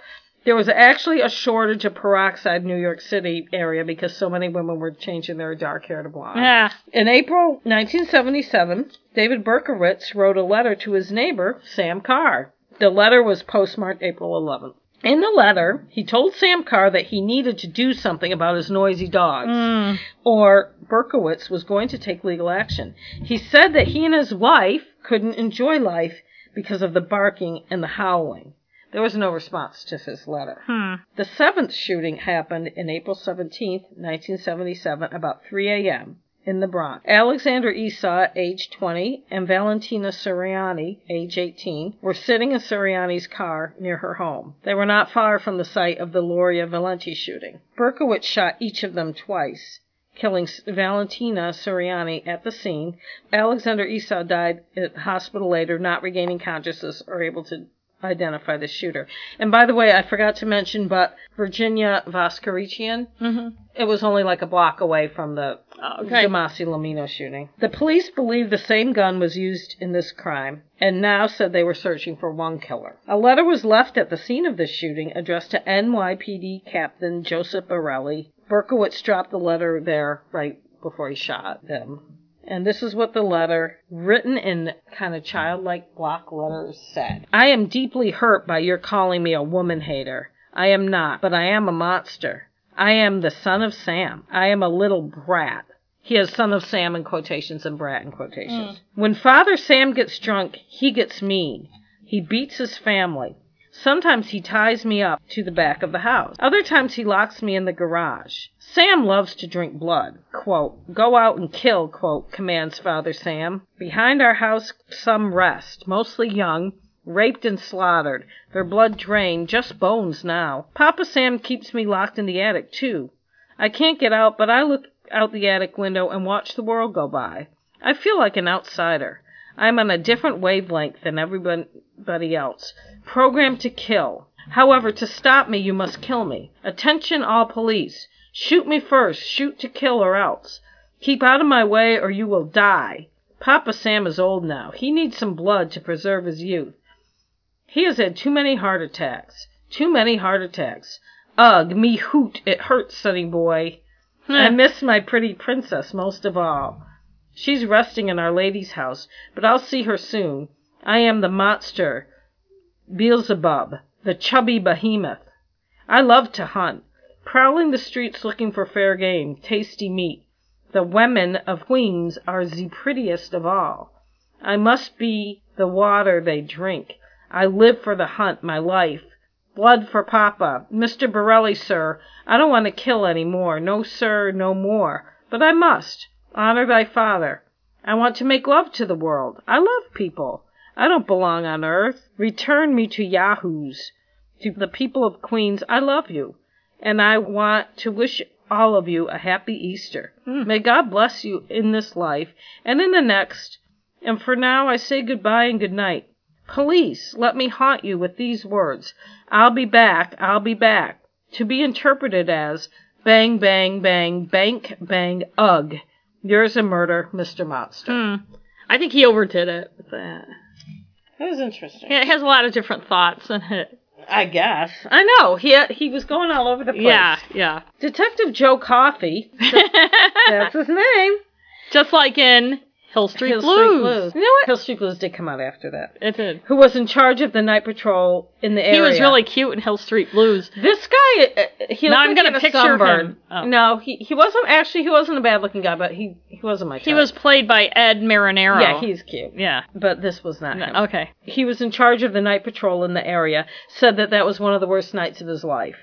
Speaker 2: There was actually a shortage of peroxide in New York City area because so many women were changing their dark hair to blonde.
Speaker 1: Yeah.
Speaker 2: In April 1977, David Berkowitz wrote a letter to his neighbor, Sam Carr. The letter was postmarked April 11th. In the letter, he told Sam Carr that he needed to do something about his noisy dogs,
Speaker 1: Mm.
Speaker 2: or Berkowitz was going to take legal action. He said that he and his wife couldn't enjoy life because of the barking and the howling. There was no response to his letter.
Speaker 1: Hmm.
Speaker 2: The seventh shooting happened in April 17, 1977, about 3 a.m. in the Bronx. Alexander Esau, age 20, and Valentina Suriani, age 18, were sitting in Suriani's car near her home. They were not far from the site of the Lauria Valenti shooting. Berkowitz shot each of them twice, killing Valentina Suriani at the scene. Alexander Esau died at the hospital later, not regaining consciousness or able to identify the shooter. And by the way, I forgot to mention, but Virginia Voskerichian,
Speaker 1: hmm
Speaker 2: it was only like a block away from the
Speaker 1: Okay.
Speaker 2: DeMasi Lomino shooting. The police believe the same gun was used in this crime and now said they were searching for one killer. A letter was left at the scene of this shooting addressed to NYPD Captain Joseph Borrelli. Berkowitz dropped the letter there right before he shot them. And this is what the letter, written in kind of childlike block letters, said. I am deeply hurt by your calling me a woman hater. I am not, but I am a monster. I am the son of Sam. I am a little brat. He has son of Sam in quotations and brat in quotations. Mm. When Father Sam gets drunk, he gets mean. He beats his family. Sometimes he ties me up to the back of the house. Other times he locks me in the garage. Sam loves to drink blood. Quote, go out and kill, quote, commands Father Sam. Behind our house some rest, mostly young, raped and slaughtered, their blood drained, just bones now. Papa Sam keeps me locked in the attic, too. I can't get out, but I look out the attic window and watch the world go by. I feel like an outsider. I'm on a different wavelength than everybody else, programmed to kill. However, to stop me, you must kill me. Attention, all police. Shoot me first. Shoot to kill or else. Keep out of my way or you will die. Papa Sam is old now. He needs some blood to preserve his youth. He has had too many heart attacks. Too many heart attacks. Ugh, me hoot, it hurts, sonny boy. I miss my pretty princess most of all. She's resting in Our Lady's house, but I'll see her soon. I am the monster, Beelzebub, the chubby behemoth. I love to hunt, prowling the streets looking for fair game, tasty meat. The women of Queens are the prettiest of all. I must be the water they drink. I live for the hunt, my life. Blood for Papa. Mr. Borrelli, sir, I don't want to kill any more. No, sir, no more. But I must. Honor thy father. I want to make love to the world. I love people. I don't belong on earth. Return me to Yahoos. To the people of Queens, I love you. And I want to wish all of you a happy Easter. Mm. May God bless you in this life and in the next. And for now, I say goodbye and good night. Police, let me haunt you with these words. I'll be back, I'll be back. To be interpreted as bang, bang, bang, bank, bang, ugh. Yours a murder, Mr. Monster.
Speaker 1: Hmm. I think he overdid it with that.
Speaker 2: That was interesting.
Speaker 1: It has a lot of different thoughts in it.
Speaker 2: I guess. I know. He he was going all over the place.
Speaker 1: Yeah, yeah.
Speaker 2: Detective Joe Coffey. That's his name.
Speaker 1: Just like in Hill Street
Speaker 2: Hill
Speaker 1: Blues.
Speaker 2: Street Blues. You know what? Hill Street Blues did come out after that.
Speaker 1: It did.
Speaker 2: Who was in charge of the night patrol in the area?
Speaker 1: He was really cute in Hill Street Blues.
Speaker 2: This guy, uh, he
Speaker 1: Now
Speaker 2: looked
Speaker 1: I'm
Speaker 2: like
Speaker 1: gonna
Speaker 2: he
Speaker 1: picture
Speaker 2: sunburn.
Speaker 1: him. Oh.
Speaker 2: No, he he wasn't actually. He wasn't a bad looking guy, but he he wasn't my type.
Speaker 1: He was played by Ed Marinaro.
Speaker 2: Yeah, he's cute.
Speaker 1: Yeah.
Speaker 2: But this was not him.
Speaker 1: Okay.
Speaker 2: He was in charge of the night patrol in the area. Said that that was one of the worst nights of his life.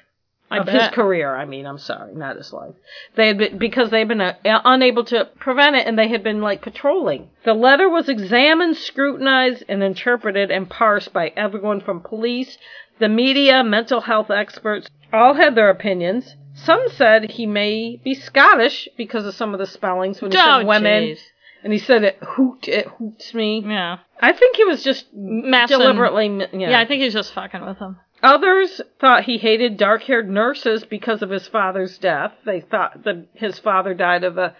Speaker 1: I
Speaker 2: of
Speaker 1: bet.
Speaker 2: his career, I mean, I'm sorry, not his life. They had been because they'd been uh, unable to prevent it, and they had been like patrolling. The letter was examined, scrutinized, and interpreted and parsed by everyone from police, the media, mental health experts. All had their opinions. Some said he may be Scottish because of some of the spellings when he
Speaker 1: Oh,
Speaker 2: said women
Speaker 1: jeez.
Speaker 2: and he said it hoot it hoots me.
Speaker 1: Yeah.
Speaker 2: I think he was just
Speaker 1: Messing.
Speaker 2: deliberately. Yeah,
Speaker 1: I think he's just fucking with him.
Speaker 2: Others thought he hated dark-haired nurses because of his father's death. They thought that his father died of a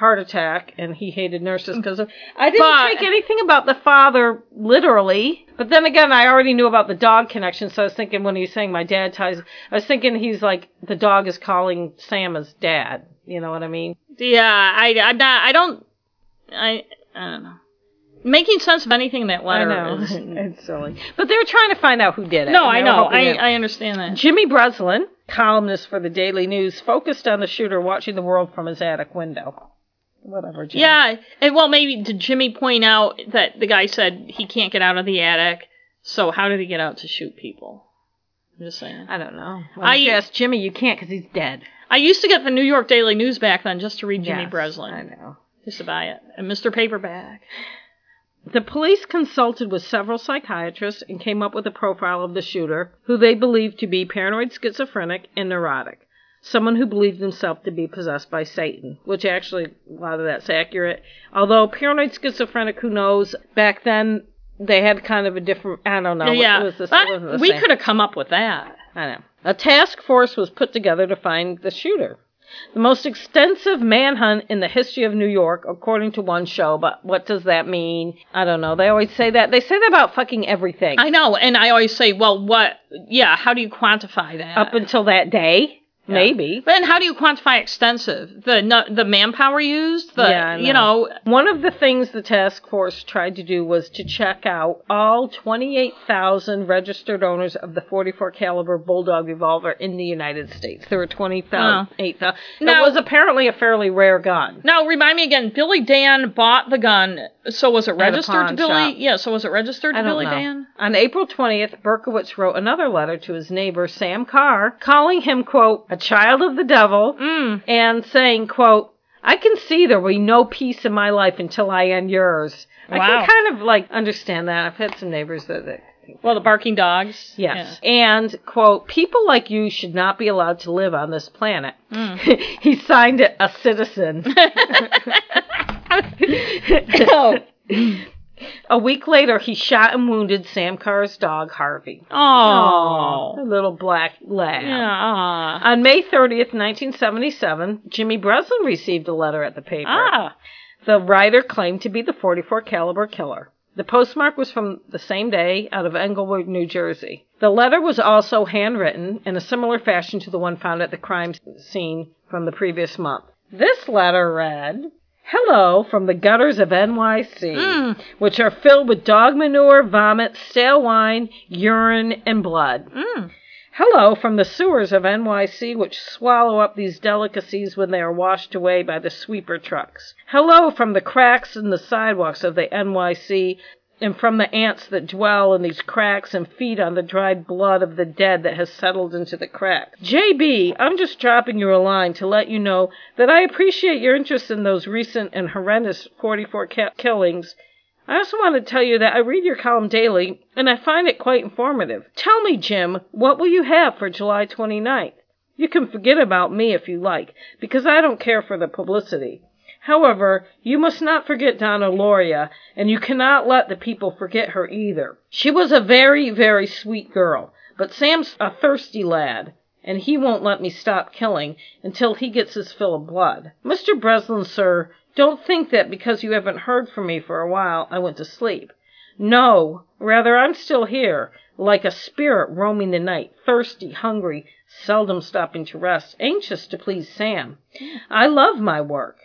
Speaker 2: heart attack, and he hated nurses mm. because of. I didn't
Speaker 1: But-
Speaker 2: take anything about the father literally, but then again, I already knew about the dog connection, so I was thinking when he's saying my dad ties, I was thinking he's like the dog is calling Sam as dad. You know what I mean?
Speaker 1: Yeah, I, I'm not. I don't. I. I don't know. Making sense of anything in that
Speaker 2: I
Speaker 1: letter
Speaker 2: know
Speaker 1: is.
Speaker 2: it's silly, but they're trying to find out who did it.
Speaker 1: No, I know. I, I understand that.
Speaker 2: Jimmy Breslin, columnist for the Daily News, focused on the shooter watching the world from his attic window. Whatever, Jimmy.
Speaker 1: Yeah, and well, maybe did Jimmy point out that the guy said he can't get out of the attic? So how did he get out to shoot people? I'm just saying.
Speaker 2: I don't know.
Speaker 1: I-
Speaker 2: Why you ask Jimmy? You can't because he's dead.
Speaker 1: I used to get the New York Daily News back then just to read Jimmy
Speaker 2: Yes,
Speaker 1: Breslin.
Speaker 2: I know.
Speaker 1: Just to buy it. And Mr. Paperback.
Speaker 2: The police consulted with several psychiatrists and came up with a profile of the shooter, who they believed to be paranoid schizophrenic and neurotic. Someone who believed himself to be possessed by Satan, which actually, a lot of that's accurate. Although paranoid schizophrenic, who knows, back then they had kind of a different, I don't know.
Speaker 1: yeah,
Speaker 2: It was the, it wasn't the
Speaker 1: we could have come up with that.
Speaker 2: I know. A task force was put together to find the shooter. The most extensive manhunt in the history of New York, according to one show, but what does that mean? I don't know. They always say that. They say that about fucking everything.
Speaker 1: I know, and I always say, well, what? Yeah, how do you quantify that?
Speaker 2: Up until that day, maybe.
Speaker 1: But then how do you quantify extensive? The the manpower used? The
Speaker 2: Yeah, I
Speaker 1: you know,
Speaker 2: One of the things the task force tried to do was to check out all 28,000 registered owners of the 44 caliber Bulldog revolver in the United States. There were 28,000. It
Speaker 1: Now-
Speaker 2: was apparently a fairly rare gun.
Speaker 1: Now remind me again, Billy Dan bought the gun, so was it registered to Billy?
Speaker 2: shop.
Speaker 1: Yeah, so was it registered to Billy
Speaker 2: know.
Speaker 1: Dan?
Speaker 2: On April 20th, Berkowitz wrote another letter to his neighbor, Sam Carr, calling him, quote, a child of the devil,
Speaker 1: Mm.
Speaker 2: and saying, quote, I can see there will be no peace in my life until I end yours. I can kind of like understand that. I've had some neighbors that, that
Speaker 1: Well, the barking dogs.
Speaker 2: Yes. And, quote, people like you should not be allowed to live on this planet. he signed it a citizen.
Speaker 1: Oh.
Speaker 2: A week later, he shot and wounded Sam Carr's dog, Harvey.
Speaker 1: Oh.
Speaker 2: A little black lab.
Speaker 1: Yeah.
Speaker 2: On May 30th, 1977, Jimmy Breslin received a letter at the paper.
Speaker 1: Ah.
Speaker 2: The writer claimed to be the 44 caliber killer. The postmark was from the same day out of Englewood, New Jersey. The letter was also handwritten in a similar fashion to the one found at the crime scene from the previous month. This letter read, Hello from the gutters of NYC,
Speaker 1: Mm.
Speaker 2: which are filled with dog manure, vomit, stale wine, urine, and blood.
Speaker 1: Mm.
Speaker 2: Hello from the sewers of NYC, which swallow up these delicacies when they are washed away by the sweeper trucks. Hello from the cracks in the sidewalks of the NYC, and from the ants that dwell in these cracks and feed on the dried blood of the dead that has settled into the cracks. JB, I'm just dropping you a line to let you know that I appreciate your interest in those recent and horrendous 44 ca- killings I also want to tell you that I read your column daily, and I find it quite informative. Tell me, Jim, what will you have for July 29th? You can forget about me if you like, because I don't care for the publicity. However, you must not forget Donna Lauria, and you cannot let the people forget her either. She was a very, very sweet girl, but Sam's a thirsty lad, and he won't let me stop killing until he gets his fill of blood. Mr. Breslin, sir, don't think that because you haven't heard from me for a while, I went to sleep. No, rather I'm still here, like a spirit roaming the night, thirsty, hungry, seldom stopping to rest, anxious to please Sam. I love my work.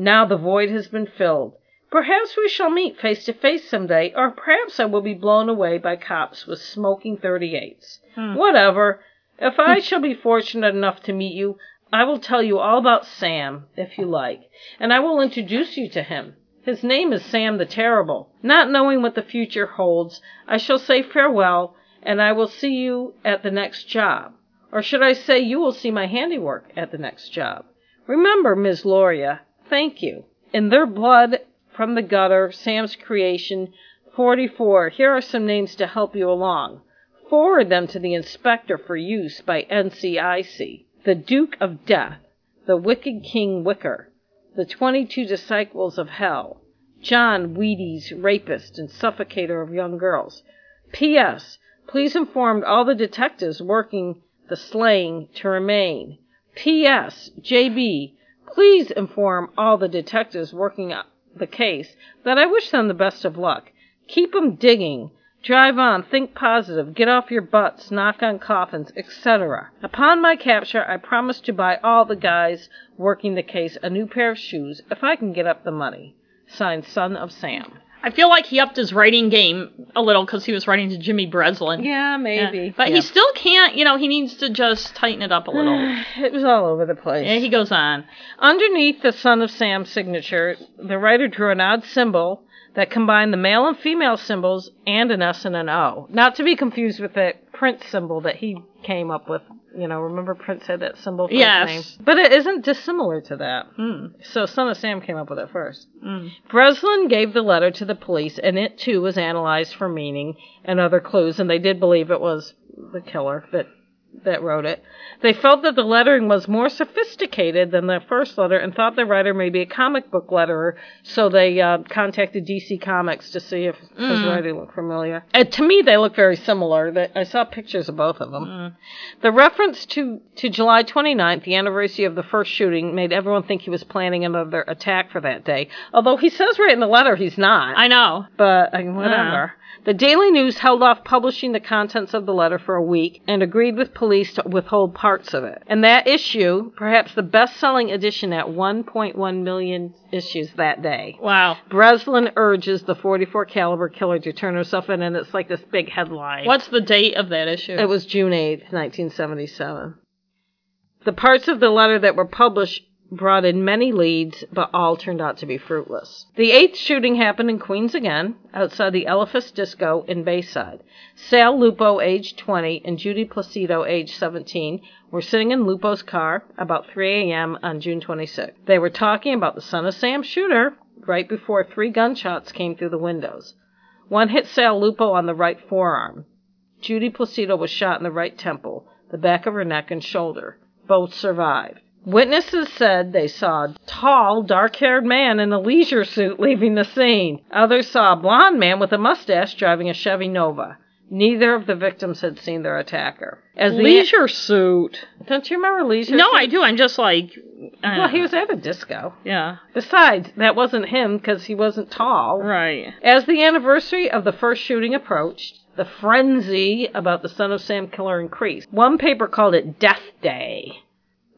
Speaker 2: Now the void has been filled. Perhaps we shall meet face to face some day, or perhaps I will be blown away by cops with smoking 38s. Hmm. Whatever. If I hmm. shall be fortunate enough to meet you, I will tell you all about Sam, if you like, and I will introduce you to him. His name is Sam the Terrible. Not knowing what the future holds, I shall say farewell, and I will see you at the next job. Or should I say you will see my handiwork at the next job? Remember, Miss Lauria, thank you. In their blood from the gutter, Sam's creation, 44, here are some names to help you along. Forward them to the inspector for use by NCIC. The Duke of Death, the Wicked King Wicker, the 22 Disciples of Hell, John Wheaties, rapist and suffocator of young girls. P.S. Please inform all the detectives working the slaying to remain. P.S. J.B. Please inform all the detectives working the case that I wish them the best of luck. Keep 'em digging. Drive on, think positive, get off your butts, knock on coffins, etc. Upon my capture, I promise to buy all the guys working the case a new pair of shoes if I can get up the money. Signed, Son of Sam.
Speaker 1: I feel like he upped his writing game a little because he was writing to Jimmy Breslin.
Speaker 2: Yeah, maybe.
Speaker 1: Yeah. But
Speaker 2: Yeah.
Speaker 1: he still can't, you know, he needs to just tighten it up a little.
Speaker 2: it was all over the place.
Speaker 1: yeah, he goes on.
Speaker 2: Underneath the Son of Sam signature, the writer drew an odd symbol that combined the male and female symbols and an S and an O. Not to be confused with the Prince symbol that he came up with. You know, remember Prince had that symbol for
Speaker 1: Yes.
Speaker 2: his name? But it isn't dissimilar to that.
Speaker 1: Hmm.
Speaker 2: So Son of Sam came up with it first.
Speaker 1: Mm.
Speaker 2: Breslin gave the letter to the police, and it too was analyzed for meaning and other clues, and they did believe it was the killer that that wrote it. They felt that the lettering was more sophisticated than the first letter and thought the writer may be a comic book letterer, so they uh, contacted DC Comics to see if his mm. writing looked familiar. And to me, they look very similar. They- I saw pictures of both of them. Mm. The reference to, to July 29th, the anniversary of the first shooting, made everyone think he was planning another attack for that day. Although he says right in the letter he's not.
Speaker 1: I know.
Speaker 2: but I, mean, whatever. The Daily News held off publishing the contents of the letter for a week and agreed with police to withhold parts of it. And that issue, perhaps the best-selling edition at 1.1 million issues that day.
Speaker 1: Wow.
Speaker 2: Breslin urges the 44 caliber killer to turn herself in, and it's like this big headline.
Speaker 1: What's the date of that issue?
Speaker 2: It was June 8th, 1977. The parts of the letter that were published brought in many leads, but all turned out to be fruitless. The eighth shooting happened in Queens again, outside the Elephas Disco in Bayside. Sal Lupo, age 20, and Judy Placido, age 17, were sitting in Lupo's car about 3 a.m. on June 26th. They were talking about the Son of Sam shooter right before three gunshots came through the windows. One hit Sal Lupo on the right forearm. Judy Placido was shot in the right temple, the back of her neck, and shoulder. Both survived. Witnesses said they saw a tall, dark haired man in a leisure suit leaving the scene. Others saw a blond man with a mustache driving a Chevy Nova. Neither of the victims had seen their attacker. As the
Speaker 1: Leisure suit.
Speaker 2: don't you remember leisure? Suit?
Speaker 1: No,
Speaker 2: suit?
Speaker 1: I do. I'm just like. uh,
Speaker 2: Well, he was at a disco.
Speaker 1: Yeah.
Speaker 2: Besides, that wasn't him because he wasn't tall.
Speaker 1: Right.
Speaker 2: As the anniversary of the first shooting approached, the frenzy about the Son of Sam killer increased. One paper called it Death Day.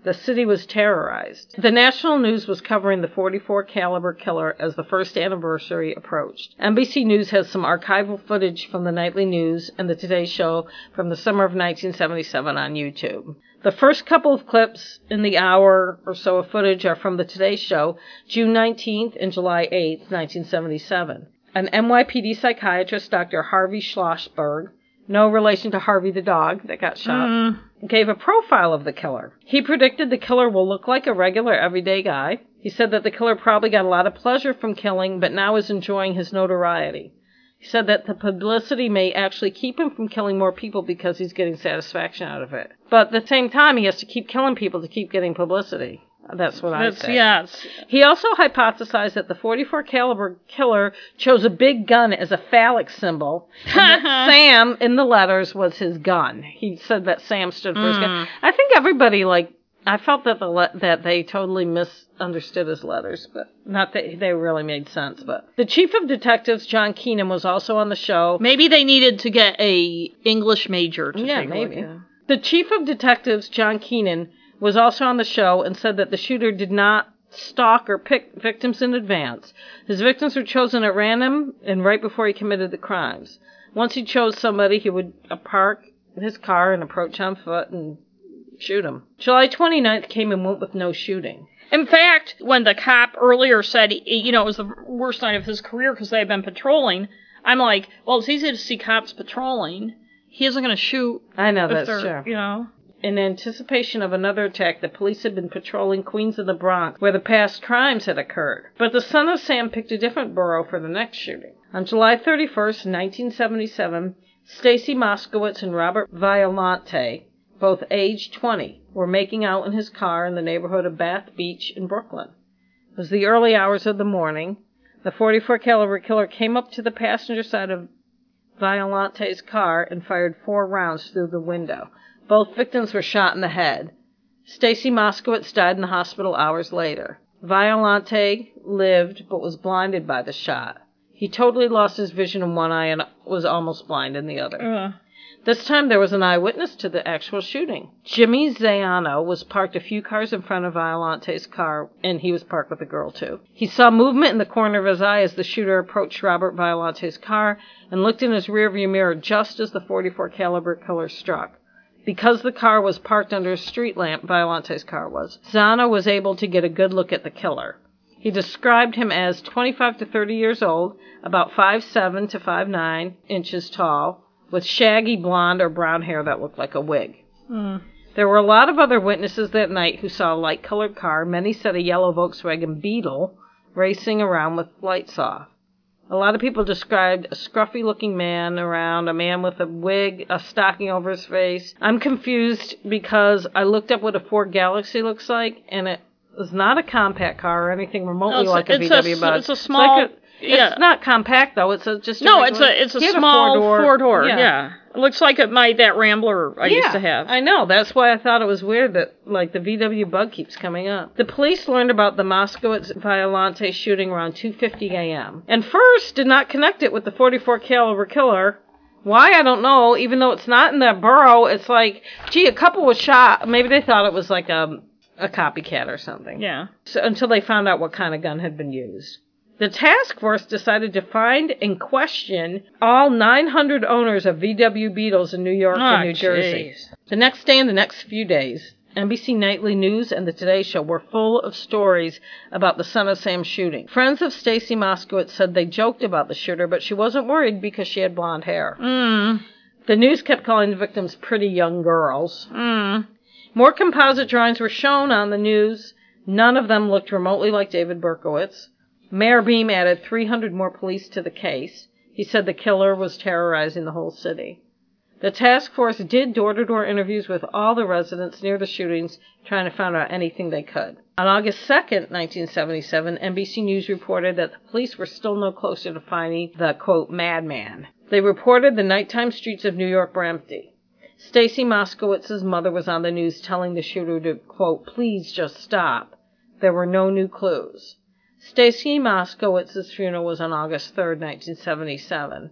Speaker 2: The city was terrorized. The national news was covering the 44 caliber killer as the first anniversary approached. NBC News has some archival footage from the nightly news and the Today Show from the summer of 1977 on YouTube. The first couple of clips in the hour or so of footage are from the Today Show, June 19th and July 8th, 1977. An NYPD psychiatrist, Dr. Harvey Schlossberg, no relation to Harvey the dog that got shot,
Speaker 1: Mm.
Speaker 2: gave a profile of the killer. He predicted the killer will look like a regular everyday guy. He said that the killer probably got a lot of pleasure from killing, but now is enjoying his notoriety. He said that the publicity may actually keep him from killing more people because he's getting satisfaction out of it. But at the same time, he has to keep killing people to keep getting publicity. That's what I
Speaker 1: That's
Speaker 2: say.
Speaker 1: yes.
Speaker 2: He also hypothesized that the 44 caliber killer chose a big gun as a phallic symbol, and that Sam in the letters was his gun. He said that Sam stood for his gun. Mm. I think everybody like I felt that the le- that they totally misunderstood his letters, but not that they really made sense. But the chief of detectives, John Keenan, was also on the show.
Speaker 1: Maybe they needed to get a English major to
Speaker 2: Yeah,
Speaker 1: take a look
Speaker 2: maybe. The chief of detectives, John Keenan, was also on the show and said that the shooter did not stalk or pick victims in advance. His victims were chosen at random and right before he committed the crimes. Once he chose somebody, he would uh, park his car and approach on foot and shoot him. July 29th came and went with no shooting.
Speaker 1: In fact, when the cop earlier said, you know, it was the worst night of his career because they had been patrolling, I'm like, well, it's easy to see cops patrolling. He isn't going to shoot
Speaker 2: I know that's true.
Speaker 1: you know.
Speaker 2: In anticipation of another attack, the police had been patrolling Queens of the Bronx, where the past crimes had occurred. But the son of Sam picked a different borough for the next shooting. On July 31st, 1977, Stacy Moskowitz and Robert Violante, both age 20, were making out in his car in the neighborhood of Bath Beach in Brooklyn. It was the early hours of the morning. The 44 caliber killer came up to the passenger side of Violante's car and fired four rounds through the window. Both victims were shot in the head. Stacy Moskowitz died in the hospital hours later. Violante lived but was blinded by the shot. He totally lost his vision in one eye and was almost blind in the other.
Speaker 1: Uh,
Speaker 2: This time there was an eyewitness to the actual shooting. Jimmy Zaino was parked a few cars in front of Violante's car, and he was parked with a girl too. He saw movement in the corner of his eye as the shooter approached Robert Violante's car and looked in his rearview mirror just as the 44 caliber killer struck. Because the car was parked under a street lamp, Violante's car was, Zana was able to get a good look at the killer. He described him as 25 to 30 years old, about 5'7 to 5'9 inches tall, with shaggy blonde or brown hair that looked like a wig.
Speaker 1: mm,
Speaker 2: There were a lot of other witnesses that night who saw a light colored car. Many said a yellow Volkswagen Beetle racing around with lights off. A lot of people described a scruffy looking man around, a man with a wig, a stocking over his face. I'm confused because I looked up what a Ford Galaxie looks like and it was not a compact car or anything remotely
Speaker 1: No,
Speaker 2: like a
Speaker 1: it's a
Speaker 2: VW
Speaker 1: s- it's a small-
Speaker 2: like a-
Speaker 1: yeah.
Speaker 2: It's not compact though. It's a just a
Speaker 1: no, it's a it's a small
Speaker 2: four-door-
Speaker 1: four door. Yeah. it looks like it might that Rambler I used to have.
Speaker 2: I know. That's why I thought it was weird that like the VW bug keeps coming up. The police learned about the Moskowitz Violante shooting around 2:50 a.m. and first did not connect it with the 44 caliber killer. Why I don't know. Even though it's not in that borough, it's like, gee, a couple was shot. Maybe they thought it was like a a copycat or something.
Speaker 1: yeah.
Speaker 2: So, until they found out what kind of gun had been used. The task force decided to find and question all 900 owners of VW Beetles in New York
Speaker 1: Oh,
Speaker 2: and New Jersey.
Speaker 1: jeez.
Speaker 2: The next day and the next few days, NBC Nightly News and The Today Show were full of stories about the Son of Sam shooting. Friends of Stacy Moskowitz said they joked about the shooter, but she wasn't worried because she had blonde hair.
Speaker 1: Mm,
Speaker 2: The news kept calling the victims pretty young girls.
Speaker 1: mm.
Speaker 2: More composite drawings were shown on the news. None of them looked remotely like David Berkowitz. Mayor Beame added 300 more police to the case. He said the killer was terrorizing the whole city. The task force did door to door interviews with all the residents near the shootings, trying to find out anything they could. On August 2nd, 1977, NBC News reported that the police were still no closer to finding the, quote, madman. They reported the nighttime streets of New York were empty. Stacy Moskowitz's mother was on the news telling the shooter to, quote, please just stop. There were no new clues. Stacy Moskowitz's funeral was on August 3, 1977.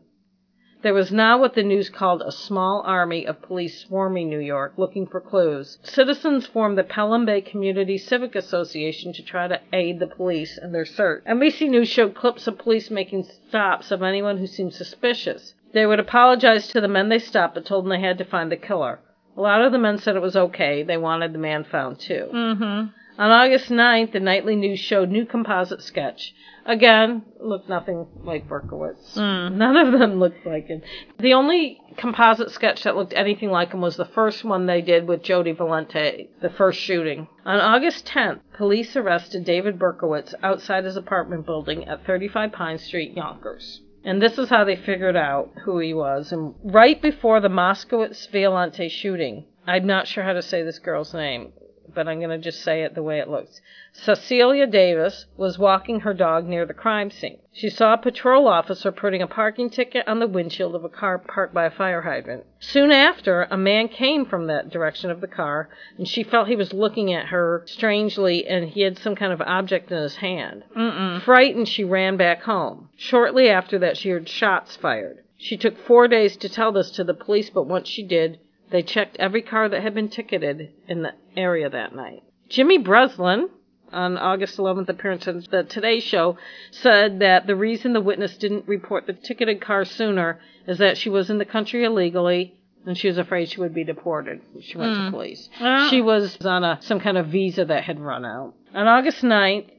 Speaker 2: There was now what the news called a small army of police swarming New York looking for clues. Citizens formed the Pelham Bay Community Civic Association to try to aid the police in their search. NBC News showed clips of police making stops of anyone who seemed suspicious. They would apologize to the men they stopped but told them they had to find the killer. A lot of the men said it was okay. They wanted the man found too.
Speaker 1: Mm-hmm.
Speaker 2: On August 9th, the Nightly News showed new composite sketch. Again, looked nothing like Berkowitz.
Speaker 1: Mm.
Speaker 2: None of them looked like him. The only composite sketch that looked anything like him was the first one they did with Jody Valenti, the first shooting. On August 10th, police arrested David Berkowitz outside his apartment building at 35 Pine Street, Yonkers. And this is how they figured out who he was. And right before the Moskowitz Violante shooting, I'm not sure how to say this girl's name, but I'm going to just say it the way it looks. Cecilia Davis was walking her dog near the crime scene. She saw a patrol officer putting a parking ticket on the windshield of a car parked by a fire hydrant. Soon after, a man came from that direction of the car, and she felt he was looking at her strangely, and he had some kind of object in his hand.
Speaker 1: Mm-mm.
Speaker 2: Frightened, she ran back home. Shortly after that, she heard shots fired. She took four days to tell this to the police, but once she did, they checked every car that had been ticketed in the area that night. Jimmy Breslin, on August 11th appearance on the Today Show, said that the reason the witness didn't report the ticketed car sooner is that she was in the country illegally and she was afraid she would be deported. She went to police.
Speaker 1: Ah.
Speaker 2: She was on a some kind of visa that had run out. On August 9th,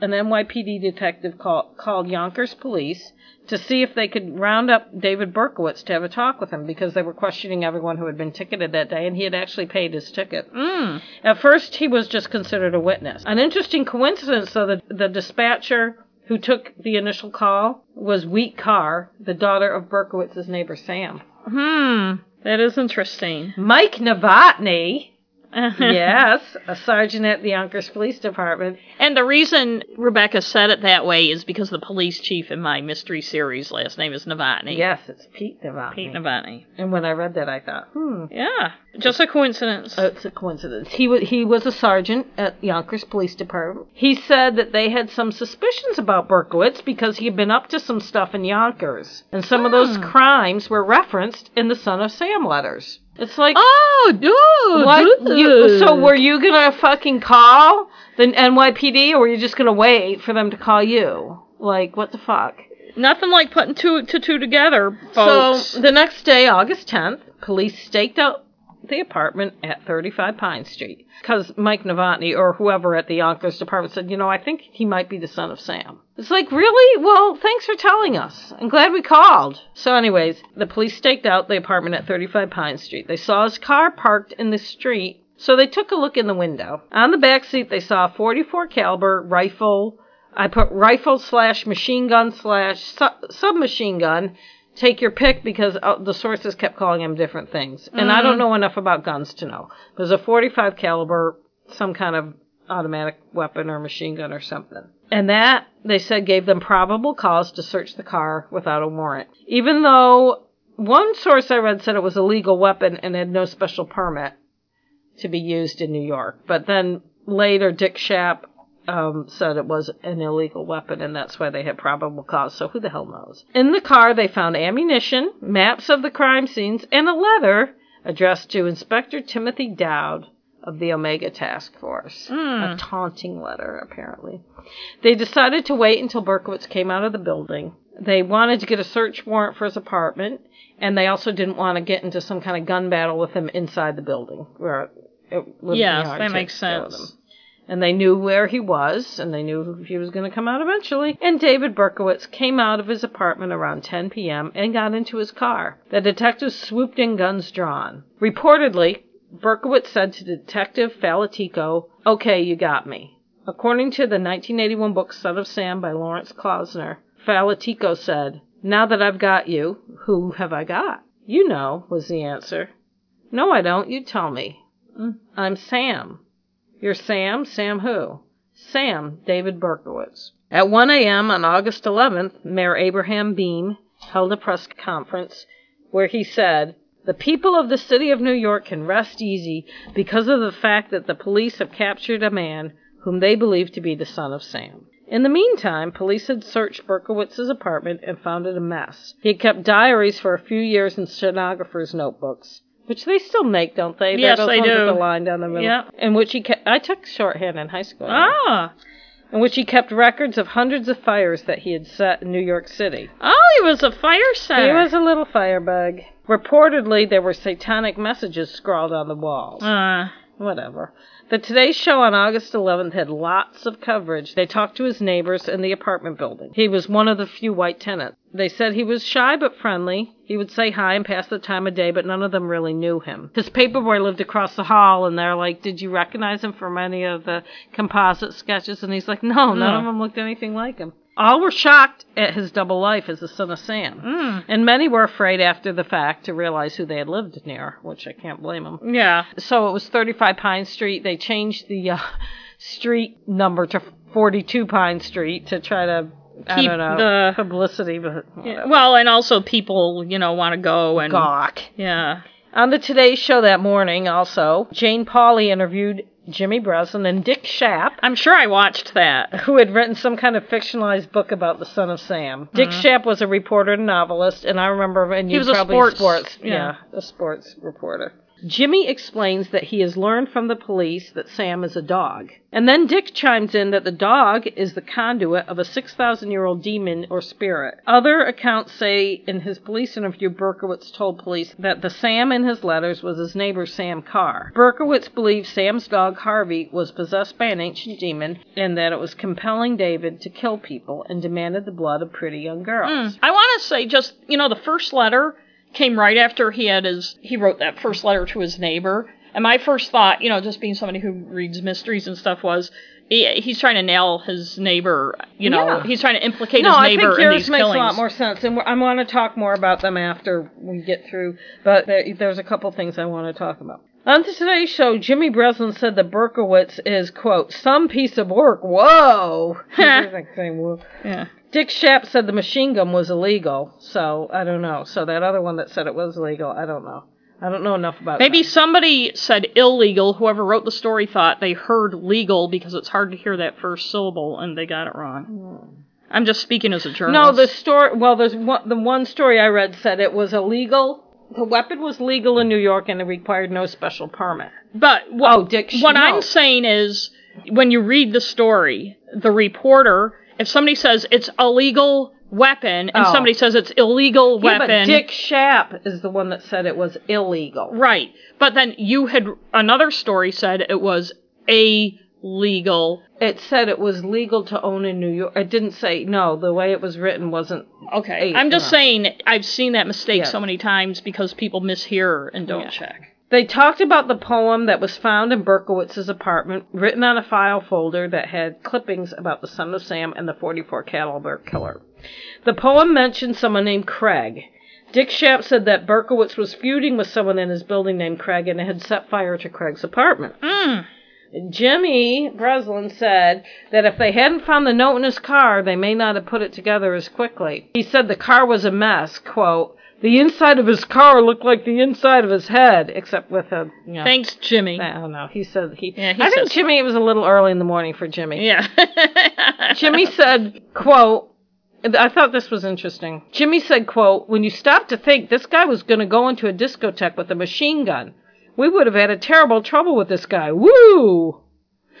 Speaker 2: an NYPD detective call, called Yonkers police to see if they could round up David Berkowitz to have a talk with him because they were questioning everyone who had been ticketed that day and he had actually paid his ticket.
Speaker 1: Mm.
Speaker 2: At first, he was just considered a witness. An interesting coincidence, though, that the dispatcher who took the initial call was Wheat Carr, the daughter of Berkowitz's neighbor Sam.
Speaker 1: Hmm. That is interesting.
Speaker 2: Mike Novotny, yes, a sergeant at the Yonkers Police Department.
Speaker 1: And the reason Rebecca said it that way is because the police chief in my mystery series last name is Novotny.
Speaker 2: Yes, it's Pete Novotny.
Speaker 1: Pete Novotny.
Speaker 2: And when I read that, I thought, hmm,
Speaker 1: Yeah, just a coincidence.
Speaker 2: Oh, it's a coincidence. He was he was a sergeant at Yonkers Police Department. He said that they had some suspicions about Berkowitz because he had been up to some stuff in Yonkers, and some of those
Speaker 1: Hmm.
Speaker 2: crimes were referenced in the Son of Sam letters. It's like.
Speaker 1: oh, dude.
Speaker 2: What? You, so were you gonna fucking call the NYPD, or were you just gonna wait for them to call you? Like, what the fuck?
Speaker 1: Nothing like putting two to two together, folks.
Speaker 2: So the next day, August 10th, police staked out the apartment at 35 Pine Street because Mike Novotny or whoever at the Yonkers department said, you know, I think he might be the son of Sam. It's like, really? Well, thanks for telling us. I'm glad we called. So, anyways, the police staked out the apartment at 35 Pine Street. They saw his car parked in the street, so they took a look in the window. On the back seat, they saw a 44 caliber rifle. I put rifle slash machine gun slash su- submachine gun. Take your pick because uh, the sources kept calling him different things, and I don't know enough about guns to know. It was a 45 caliber, some kind of automatic weapon or machine gun or something. And that, they said, gave them probable cause to search the car without a warrant. Even though one source I read said it was a legal weapon and had no special permit to be used in New York. But then later, Dick Schaap um, said it was an illegal weapon, and that's why they had probable cause. So who the hell knows? In the car, they found ammunition, maps of the crime scenes, and a letter addressed to Inspector Timothy Dowd of the Omega Task Force. A taunting letter, apparently. They decided to wait until Berkowitz came out of the building. They wanted to get a search warrant for his apartment, and they also didn't want to get into some kind of gun battle with him inside the building, where it would be
Speaker 1: Yes,
Speaker 2: hard
Speaker 1: that makes sense.
Speaker 2: And they knew where he was, and they knew he was going to come out eventually. And David Berkowitz came out of his apartment around 10 p.m. and got into his car. The detectives swooped in, guns drawn. Reportedly, Berkowitz said to Detective Falotico, Okay, you got me. According to the 1981 book Son of Sam by Lawrence Klausner, Falotico said, Now that I've got you, who have I got? You know, was the answer. No, I don't. You tell me. Mm, I'm Sam. You're Sam? Sam who? Sam, David Berkowitz. At 1 a.m. on August 11th, Mayor Abraham Beame held a press conference where he said, The people of the city of New York can rest easy because of the fact that the police have captured a man whom they believe to be the son of Sam. In the meantime, police had searched Berkowitz's apartment and found it a mess. He had kept diaries for a few years in stenographers' notebooks, which they still make, don't they? They're
Speaker 1: Yes,
Speaker 2: those
Speaker 1: they
Speaker 2: ones with
Speaker 1: do.
Speaker 2: the line down the middle.
Speaker 1: Yep.
Speaker 2: In which he kept, I took shorthand in high school.
Speaker 1: Ah.
Speaker 2: In which he kept records of hundreds of fires that he had set in New York City.
Speaker 1: Oh, he was a fire setter.
Speaker 2: He was a little firebug. Reportedly, there were satanic messages scrawled on the walls.
Speaker 1: Uh,
Speaker 2: Whatever. The Today Show on August 11th had lots of coverage. They talked to his neighbors in the apartment building. He was one of the few white tenants. They said he was shy but friendly. He would say hi and pass the time of day, but none of them really knew him. His paperboy lived across the hall, and they're like, Did you recognize him from any of the composite sketches? And he's like, No, none
Speaker 1: No.
Speaker 2: of them looked anything like him. All were shocked at his double life as the son of Sam.
Speaker 1: mm,
Speaker 2: And many were afraid after the fact to realize who they had lived near, which I can't blame them.
Speaker 1: yeah.
Speaker 2: So it was 35 Pine Street. They changed the uh, street number to 42 Pine Street to try to I
Speaker 1: Keep
Speaker 2: don't know
Speaker 1: the-
Speaker 2: publicity, but
Speaker 1: Yeah, Well, and also people, you know, want to go and
Speaker 2: gawk.
Speaker 1: yeah.
Speaker 2: On the Today Show that morning, also Jane Pauley interviewed Jimmy Breslin and Dick Schaap,
Speaker 1: I'm sure I watched that.
Speaker 2: who had written some kind of fictionalized book about the son of Sam. Mm-hmm. Dick Schaap was a reporter and novelist, and I remember, and
Speaker 1: He
Speaker 2: you
Speaker 1: was a
Speaker 2: probably
Speaker 1: sports-
Speaker 2: yeah.
Speaker 1: yeah.
Speaker 2: a sports reporter. Jimmy explains that he has learned from the police that Sam is a dog. And then Dick chimes in that the dog is the conduit of a 6,000 year old demon or spirit. Other accounts say in his police interview, Berkowitz told police that the Sam in his letters was his neighbor Sam Carr. Berkowitz believed Sam's dog Harvey was possessed by an ancient demon and that it was compelling David to kill people and demanded the blood of pretty young girls.
Speaker 1: Mm. I want to say just, you know, the first letter came right after he had his he wrote that first letter to his neighbor. And my first thought, you know, just being somebody who reads mysteries and stuff was he, he's trying to nail his neighbor, you know,
Speaker 2: Yeah.
Speaker 1: he's trying to implicate
Speaker 2: No,
Speaker 1: his
Speaker 2: I
Speaker 1: neighbor
Speaker 2: think
Speaker 1: in
Speaker 2: yours
Speaker 1: these
Speaker 2: makes
Speaker 1: killings.
Speaker 2: a lot more sense, and I want to talk more about them after we get through. But there, there's a couple things I want to talk about. On today's show, Jimmy Breslin said that Berkowitz is, quote, some piece of work. Whoa! Like saying, "Whoa."
Speaker 1: Yeah.
Speaker 2: Dick Schaap said the machine gun was illegal, so I don't know. So that other one that said it was illegal, I don't know. I don't know enough about
Speaker 1: Maybe
Speaker 2: that.
Speaker 1: somebody said illegal. Whoever wrote the story thought they heard legal because it's hard to hear that first syllable, and they got it wrong. Hmm. I'm just speaking as a journalist.
Speaker 2: No, the story. Well, there's one, the one story I read said it was illegal. The weapon was legal in New York and it required no special permit.
Speaker 1: But what,
Speaker 2: Oh, Dick.
Speaker 1: What
Speaker 2: no.
Speaker 1: I'm saying is, when you read the story, the reporter, if somebody says it's a legal weapon and
Speaker 2: Oh.
Speaker 1: somebody says it's illegal
Speaker 2: Yeah,
Speaker 1: weapon,
Speaker 2: but Dick Schaap is the one that said it was illegal.
Speaker 1: right? But then you had another story said it was a legal.
Speaker 2: It said it was legal to own in New York. It didn't say no. The way it was written wasn't.
Speaker 1: Okay, I'm just saying I've seen that mistake
Speaker 2: Yes.
Speaker 1: so many times because people mishear and don't
Speaker 2: Yeah.
Speaker 1: check.
Speaker 2: They talked about the poem that was found in Berkowitz's apartment, written on a file folder that had clippings about the Son of Sam and the 44 caliber killer. The poem mentioned someone named Craig. Dick Schaap said that Berkowitz was feuding with someone in his building named Craig and had set fire to Craig's apartment.
Speaker 1: Mm.
Speaker 2: Jimmy Breslin said that if they hadn't found the note in his car, they may not have put it together as quickly. He said the car was a mess. Quote, the inside of his car looked like the inside of his head, except with a, you know,
Speaker 1: Thanks, Jimmy.
Speaker 2: I don't know. He said he.
Speaker 1: Yeah, he
Speaker 2: I think Jimmy. It was a little early in the morning for Jimmy.
Speaker 1: Yeah.
Speaker 2: Jimmy said, "quote." I thought this was interesting. Jimmy said, "quote When you stop to think, this guy was going to go into a discotheque with a machine gun. We would have had a terrible trouble with this guy. Woo!"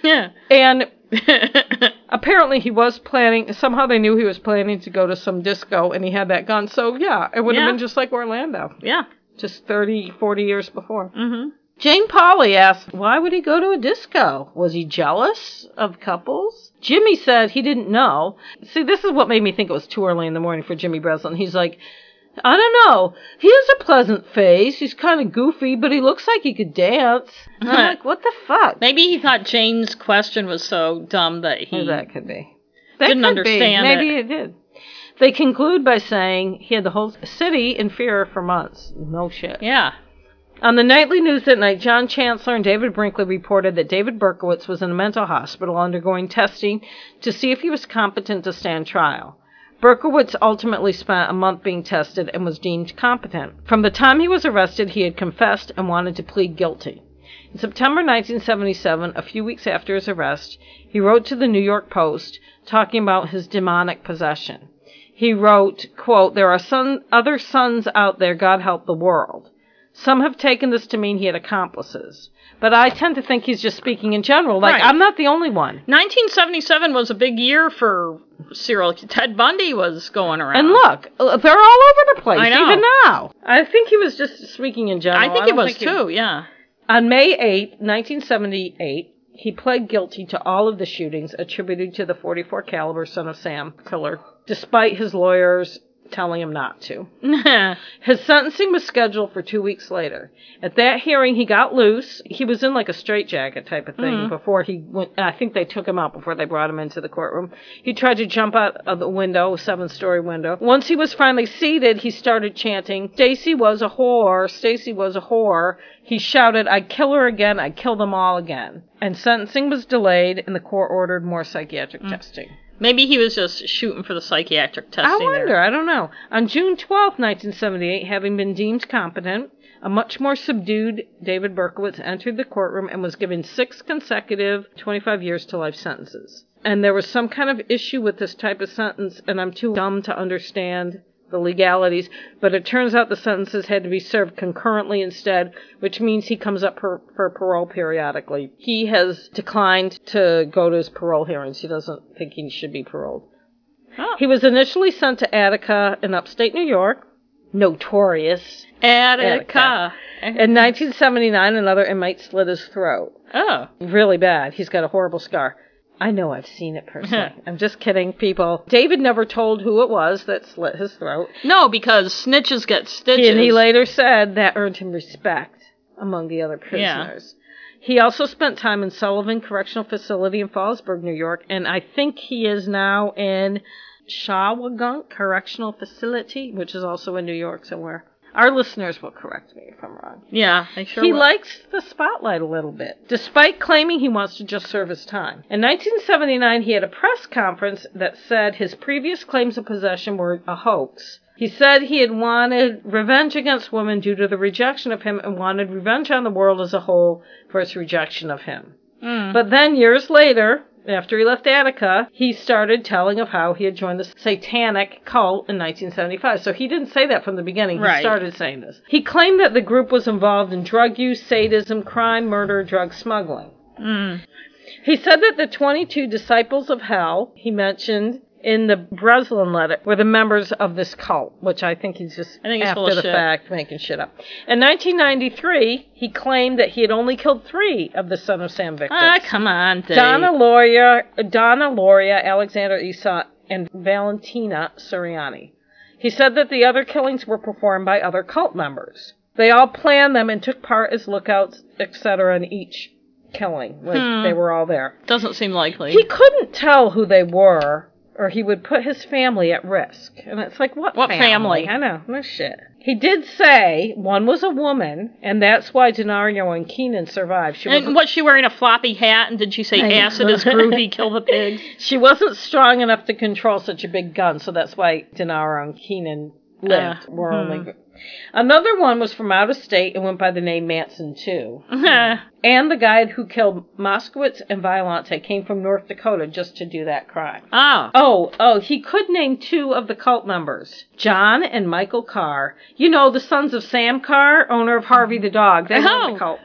Speaker 1: yeah.
Speaker 2: And apparently he was planning. Somehow they knew he was planning to go to some disco, and he had that gun. So yeah, it would have
Speaker 1: Yeah.
Speaker 2: been just like Orlando,
Speaker 1: yeah.
Speaker 2: just 30, 40 years before.
Speaker 1: Mm-hmm.
Speaker 2: Jane Pauley asked, why would he go to a disco? Was he jealous of couples? Jimmy said he didn't know. See, this is what made me think it was too early in the morning for Jimmy Breslin. He's like, I don't know. He has a pleasant face. He's kind of goofy, but he looks like he could dance. I'm like, what the fuck?
Speaker 1: Maybe he thought Jane's question was so dumb that he.
Speaker 2: Well, that could be. That
Speaker 1: Didn't
Speaker 2: could be.
Speaker 1: understand
Speaker 2: Maybe
Speaker 1: it.
Speaker 2: it did. They conclude by saying he had the whole city in fear for months. No shit.
Speaker 1: Yeah.
Speaker 2: On the nightly news that night, John Chancellor and David Brinkley reported that David Berkowitz was in a mental hospital undergoing testing to see if he was competent to stand trial. Berkowitz ultimately spent a month being tested and was deemed competent. From the time he was arrested, he had confessed and wanted to plead guilty. In September 1977, a few weeks after his arrest, he wrote to the New York Post talking about his demonic possession. He wrote, quote, There are some other sons out there, God help the world. Some have taken this to mean he had accomplices. But I tend to think he's just speaking in general. Like,
Speaker 1: Right.
Speaker 2: I'm not the only one.
Speaker 1: 1977 was a big year for serial. Ted Bundy was going around.
Speaker 2: And look, uh, they're all over the place,
Speaker 1: I
Speaker 2: even now. I think he was just speaking in general.
Speaker 1: I think it
Speaker 2: don't
Speaker 1: was
Speaker 2: think he-
Speaker 1: too. Yeah.
Speaker 2: On May 8, 1978, he pled guilty to all of the shootings attributed to the 44 caliber son of Sam killer, despite his lawyers telling him not to. His sentencing was scheduled for two weeks later. At that hearing, he got loose. He was in like a straitjacket type of thing
Speaker 1: Mhm.
Speaker 2: before he went. I think they took him out before they brought him into the courtroom. He tried to jump out of the window, a seven story window. Once he was finally seated, he started chanting, Stacy was a whore, Stacy was a whore. He shouted, I'd kill her again, I'd kill them all again. And sentencing was delayed, and the court ordered more psychiatric testing.
Speaker 1: Maybe he was just shooting for the psychiatric testing.
Speaker 2: I wonder.
Speaker 1: There.
Speaker 2: I don't know. On June twelfth, 1978, having been deemed competent, a much more subdued David Berkowitz entered the courtroom and was given six consecutive 25 years to life sentences. And there was some kind of issue with this type of sentence, and I'm too dumb to understand the legalities, but it turns out the sentences had to be served concurrently instead, which means he comes up per, for parole periodically. He has declined to go to his parole hearings. He doesn't think he should be paroled.
Speaker 1: Oh.
Speaker 2: He was initially sent to Attica in upstate New York, notorious.
Speaker 1: Attica.
Speaker 2: In 1979, another inmate slit his throat.
Speaker 1: Oh.
Speaker 2: Really bad. He's got a horrible scar. I know I've seen it personally. I'm just kidding, people. David never told who it was that slit his throat.
Speaker 1: No, because snitches get stitches.
Speaker 2: And he later said that earned him respect among the other prisoners.
Speaker 1: Yeah.
Speaker 2: prisoners. He also spent time in Sullivan Correctional Facility in Fallsburg, New York, and I think he is now in Shawangunk Correctional Facility, which is also in New York somewhere. Our listeners will correct me if I'm wrong.
Speaker 1: Yeah, they sure
Speaker 2: he
Speaker 1: will.
Speaker 2: likes the spotlight a little bit, despite claiming he wants to just serve his time. In 1979, he had a press conference that said his previous claims of possession were a hoax. He said he had wanted revenge against women due to the rejection of him and wanted revenge on the world as a whole for its rejection of him.
Speaker 1: Mm.
Speaker 2: But then, years later, after he left Attica, he started telling of how he had joined the satanic cult in 1975. So he didn't say that from the beginning.
Speaker 1: Right.
Speaker 2: He started saying this. He claimed that the group was involved in drug use, sadism, crime, murder, drug smuggling.
Speaker 1: Mm.
Speaker 2: He said that the 22 disciples of hell he mentioned in the Breslin letter were the members of this cult, which I think he's just
Speaker 1: I think
Speaker 2: after the
Speaker 1: shit.
Speaker 2: fact making shit up. In 1993, he claimed that he had only killed three of the Son of Sam victims.
Speaker 1: Ah, come on, Dave.
Speaker 2: Donna Lauria, Donna Lauria, Alexander Esau, and Valentina Suriani. He said that the other killings were performed by other cult members. They all planned them and took part as lookouts, etc., in each killing. Like
Speaker 1: Hmm.
Speaker 2: they were all there.
Speaker 1: Doesn't seem likely.
Speaker 2: He couldn't tell who they were, or he would put his family at risk. And it's like, what,
Speaker 1: What family?
Speaker 2: I know, no shit. He did say one was a woman, and that's why Denaro and Keenan survived. She
Speaker 1: and was she wearing a floppy hat? And did she say
Speaker 2: I know.
Speaker 1: acid is groovy, kill the pigs?
Speaker 2: She wasn't strong enough to control such a big gun, so that's why Denaro and Keenan lived.
Speaker 1: Uh,
Speaker 2: were
Speaker 1: hmm.
Speaker 2: only another one was from out of state and went by the name Manson too. And the guy who killed Moskowitz and Violante came from North Dakota just to do that crime.
Speaker 1: oh.
Speaker 2: Oh, oh, he could name two of the cult members. John and Michael Carr. You know, the sons of Sam Carr, owner of Harvey the dog. They
Speaker 1: Oh.
Speaker 2: the cult.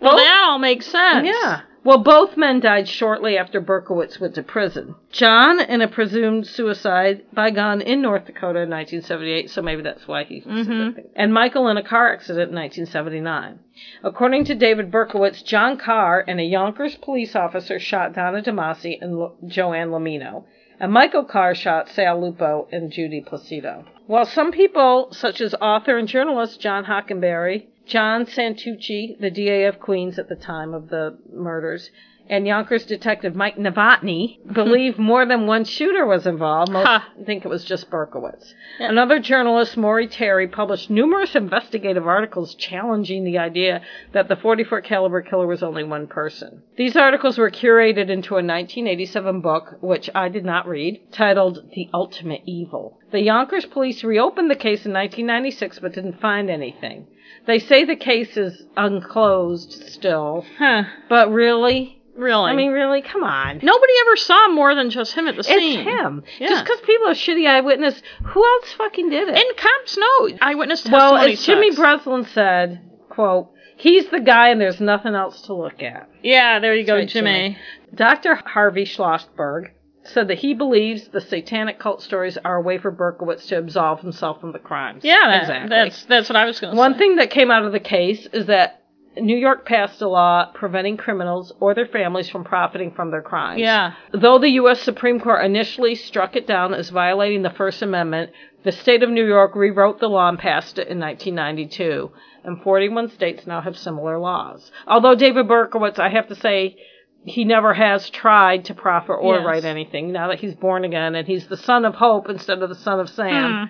Speaker 1: Well,
Speaker 2: Both-
Speaker 1: that all makes sense.
Speaker 2: yeah. Well, both men died shortly after Berkowitz went to prison. John in a presumed suicide by gun in North Dakota in 1978, so maybe that's why he.
Speaker 1: Mhm.
Speaker 2: And Michael in a car accident in 1979. According to David Berkowitz, John Carr and a Yonkers police officer shot Donna DeMasi and Lo- Joanne Lomino. And Michael Carr shot Sal Lupo and Judy Placido. While some people, such as author and journalist John Hockenberry, John Santucci, the DA of Queens at the time of the murders, and Yonkers detective Mike Novotny believe more than one shooter was involved. Most
Speaker 1: Huh.
Speaker 2: think it was just Berkowitz.
Speaker 1: Yeah.
Speaker 2: Another journalist, Maury Terry, published numerous investigative articles challenging the idea that the 44 caliber killer was only one person. These articles were curated into a 1987 book, which I did not read, titled The Ultimate Evil. The Yonkers police reopened the case in 1996 but didn't find anything. They say the case is unclosed still,
Speaker 1: Huh.
Speaker 2: but really?
Speaker 1: Really?
Speaker 2: I mean, really? Come on.
Speaker 1: nobody ever saw more than just him at the scene.
Speaker 2: It's him.
Speaker 1: Yeah.
Speaker 2: Just because people are shitty eyewitness, who else fucking did it?
Speaker 1: And cops know. Eyewitness testimony.
Speaker 2: well, as Jimmy
Speaker 1: sucks.
Speaker 2: Breslin said, quote, he's the guy and there's nothing else to look at.
Speaker 1: Yeah, there you go,
Speaker 2: Right,
Speaker 1: Jimmy.
Speaker 2: Dr. Harvey Schlossberg said that he believes the satanic cult stories are a way for Berkowitz to absolve himself from the crimes.
Speaker 1: Yeah, that,
Speaker 2: exactly.
Speaker 1: that's that's what I was going to say.
Speaker 2: One thing that came out of the case is that New York passed a law preventing criminals or their families from profiting from their crimes.
Speaker 1: Yeah.
Speaker 2: Though the U.S. Supreme Court initially struck it down as violating the First Amendment, the state of New York rewrote the law and passed it in 1992. And 41 states now have similar laws. Although David Berkowitz, I have to say, he never has tried to profit or
Speaker 1: Yes.
Speaker 2: write anything now that he's born again and he's the son of hope instead of the son of Sam.
Speaker 1: Hmm.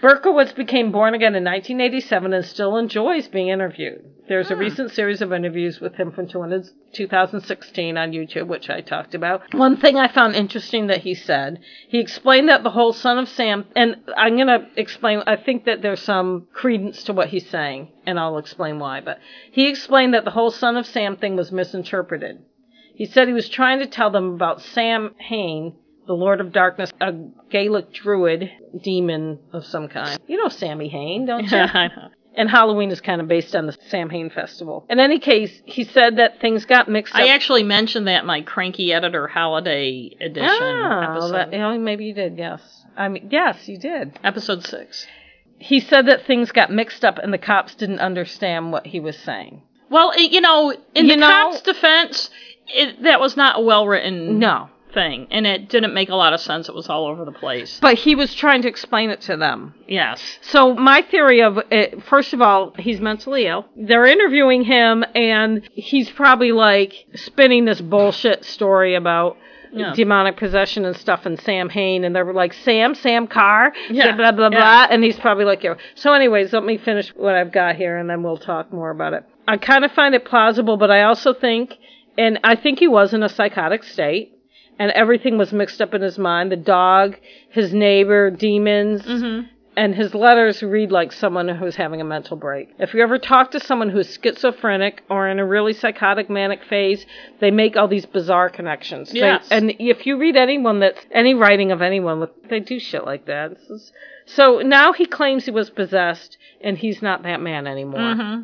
Speaker 2: Berkowitz became born again in 1987 and still enjoys being interviewed. There's a
Speaker 1: Hmm.
Speaker 2: recent series of interviews with him from 2016 on YouTube, which I talked about. One thing I found interesting that he said, he explained that the whole Son of Sam, and I'm going to explain, I think that there's some credence to what he's saying, and I'll explain why, but he explained that the whole Son of Sam thing was misinterpreted. He said he was trying to tell them about Sam Hain, the Lord of Darkness, a Gaelic druid demon of some kind. You know Sammy Hain, don't you?
Speaker 1: Yeah, I know.
Speaker 2: and Halloween is kind of based on the Sam Hain festival. In any case, he said that things got mixed up.
Speaker 1: I actually mentioned that in my Cranky Editor Holiday Edition
Speaker 2: oh,
Speaker 1: episode.
Speaker 2: that, oh, maybe you did. Yes, I mean, yes, you did.
Speaker 1: episode six.
Speaker 2: He said that things got mixed up and the cops didn't understand what he was saying.
Speaker 1: Well, you know, in
Speaker 2: You
Speaker 1: the
Speaker 2: know-
Speaker 1: cops' defense, it, that was not a well written
Speaker 2: No,
Speaker 1: thing, and it didn't make a lot of sense. It was all over the place.
Speaker 2: but he was trying to explain it to them.
Speaker 1: Yes.
Speaker 2: So my theory of it, first of all, he's mentally ill. They're interviewing him, and he's probably like spinning this bullshit story about
Speaker 1: Yeah.
Speaker 2: demonic possession and stuff and Sam Hain and they're like Sam Sam Carr
Speaker 1: Yeah.
Speaker 2: blah blah blah
Speaker 1: Yeah.
Speaker 2: and he's probably like you. So anyways, let me finish what I've got here and then we'll talk more about it. I kind of find it plausible, but I also think and I think he was in a psychotic state and everything was mixed up in his mind. The dog, his neighbor, demons, and his letters read like someone who's having a mental break. If you ever talk to someone who's schizophrenic or in a really psychotic manic phase, they make all these bizarre connections. They- and if you read anyone that's any writing of anyone, they do shit like that. So now he claims he was possessed, and he's not that man anymore.
Speaker 1: Mm-hmm.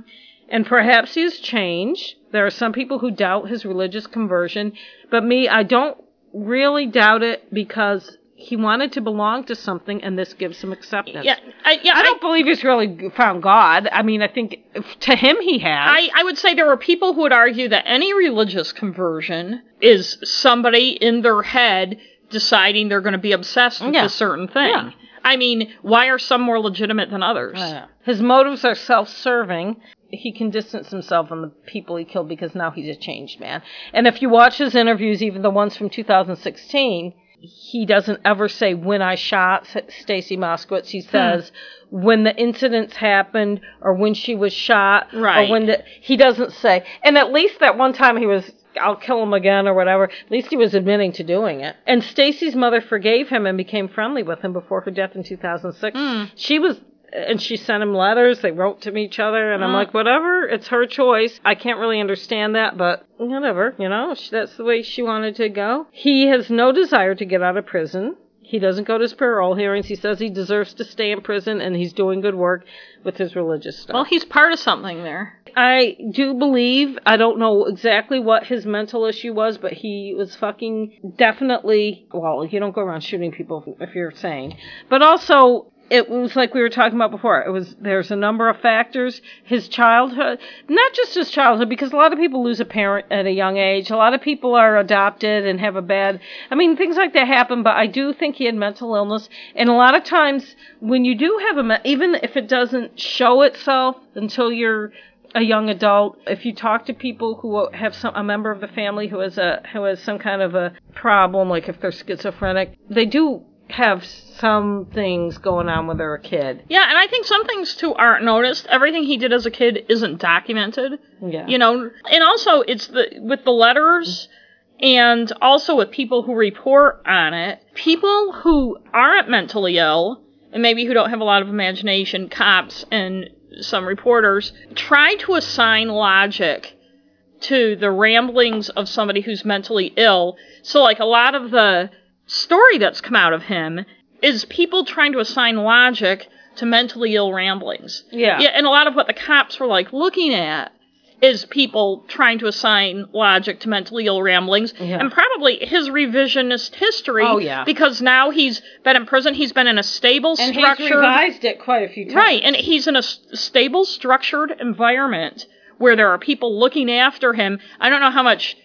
Speaker 2: And perhaps he has changed. There are some people who doubt his religious conversion, but me, I don't really doubt it because he wanted to belong to something, and this gives him acceptance.
Speaker 1: Yeah, I, yeah,
Speaker 2: I don't believe he's really found God. I mean, I think to him he has.
Speaker 1: I, I would say there are people who would argue that any religious conversion is somebody in their head deciding they're going to be obsessed with
Speaker 2: Yeah.
Speaker 1: a certain thing.
Speaker 2: Yeah.
Speaker 1: I mean, why are some more legitimate than others?
Speaker 2: His motives are self-serving. He can distance himself from the people he killed because now he's a changed man. And if you watch his interviews, even the ones from 2016, he doesn't ever say when I shot Stacy Moskowitz. He hmm. says when the incidents happened or when she was shot
Speaker 1: Right.
Speaker 2: or when the he doesn't say. And at least that one time he was I'll kill him again or whatever. At least he was admitting to doing it. And Stacy's mother forgave him and became friendly with him before her death in 2006. Hmm. She was and she sent him letters. They wrote to each other, and I'm uh-huh. like, whatever. It's her choice. I can't really understand that, but whatever. You know, that's the way she wanted to go. He has no desire to get out of prison. He doesn't go to his parole hearings. He says he deserves to stay in prison, and he's doing good work with his religious stuff.
Speaker 1: Well, he's part of something there.
Speaker 2: I do believe, I don't know exactly what his mental issue was, but he was fucking definitely, well, you don't go around shooting people if you're sane. But also, it was like we were talking about before. It was, there's a number of factors. His childhood, not just his childhood, because a lot of people lose a parent at a young age. A lot of people are adopted and have a bad, I mean, things like that happen, but I do think he had mental illness. And a lot of times, when you do have a, even if it doesn't show itself until you're a young adult, if you talk to people who have some a member of the family who has a who has some kind of a problem, like if they're schizophrenic, they do have some things going on when they're a kid.
Speaker 1: Yeah, and I think some things too aren't noticed. Everything he did as a kid isn't documented.
Speaker 2: Yeah.
Speaker 1: You know, and also it's the with the letters and also with people who report on it. People who aren't mentally ill and maybe who don't have a lot of imagination, cops and some reporters try to assign logic to the ramblings of somebody who's mentally ill. So like a lot of the story that's come out of him is people trying to assign logic to mentally ill ramblings.
Speaker 2: Yeah.
Speaker 1: Yeah, and a lot of what the cops were like looking at is people trying to assign logic to mentally ill ramblings
Speaker 2: Yeah.
Speaker 1: and probably his revisionist history
Speaker 2: Oh, yeah.
Speaker 1: because now he's been in prison he's been in a stable
Speaker 2: And he's
Speaker 1: structured
Speaker 2: revised it quite a few times.
Speaker 1: right and he's in a stable structured environment where there are people looking after him i don't know how much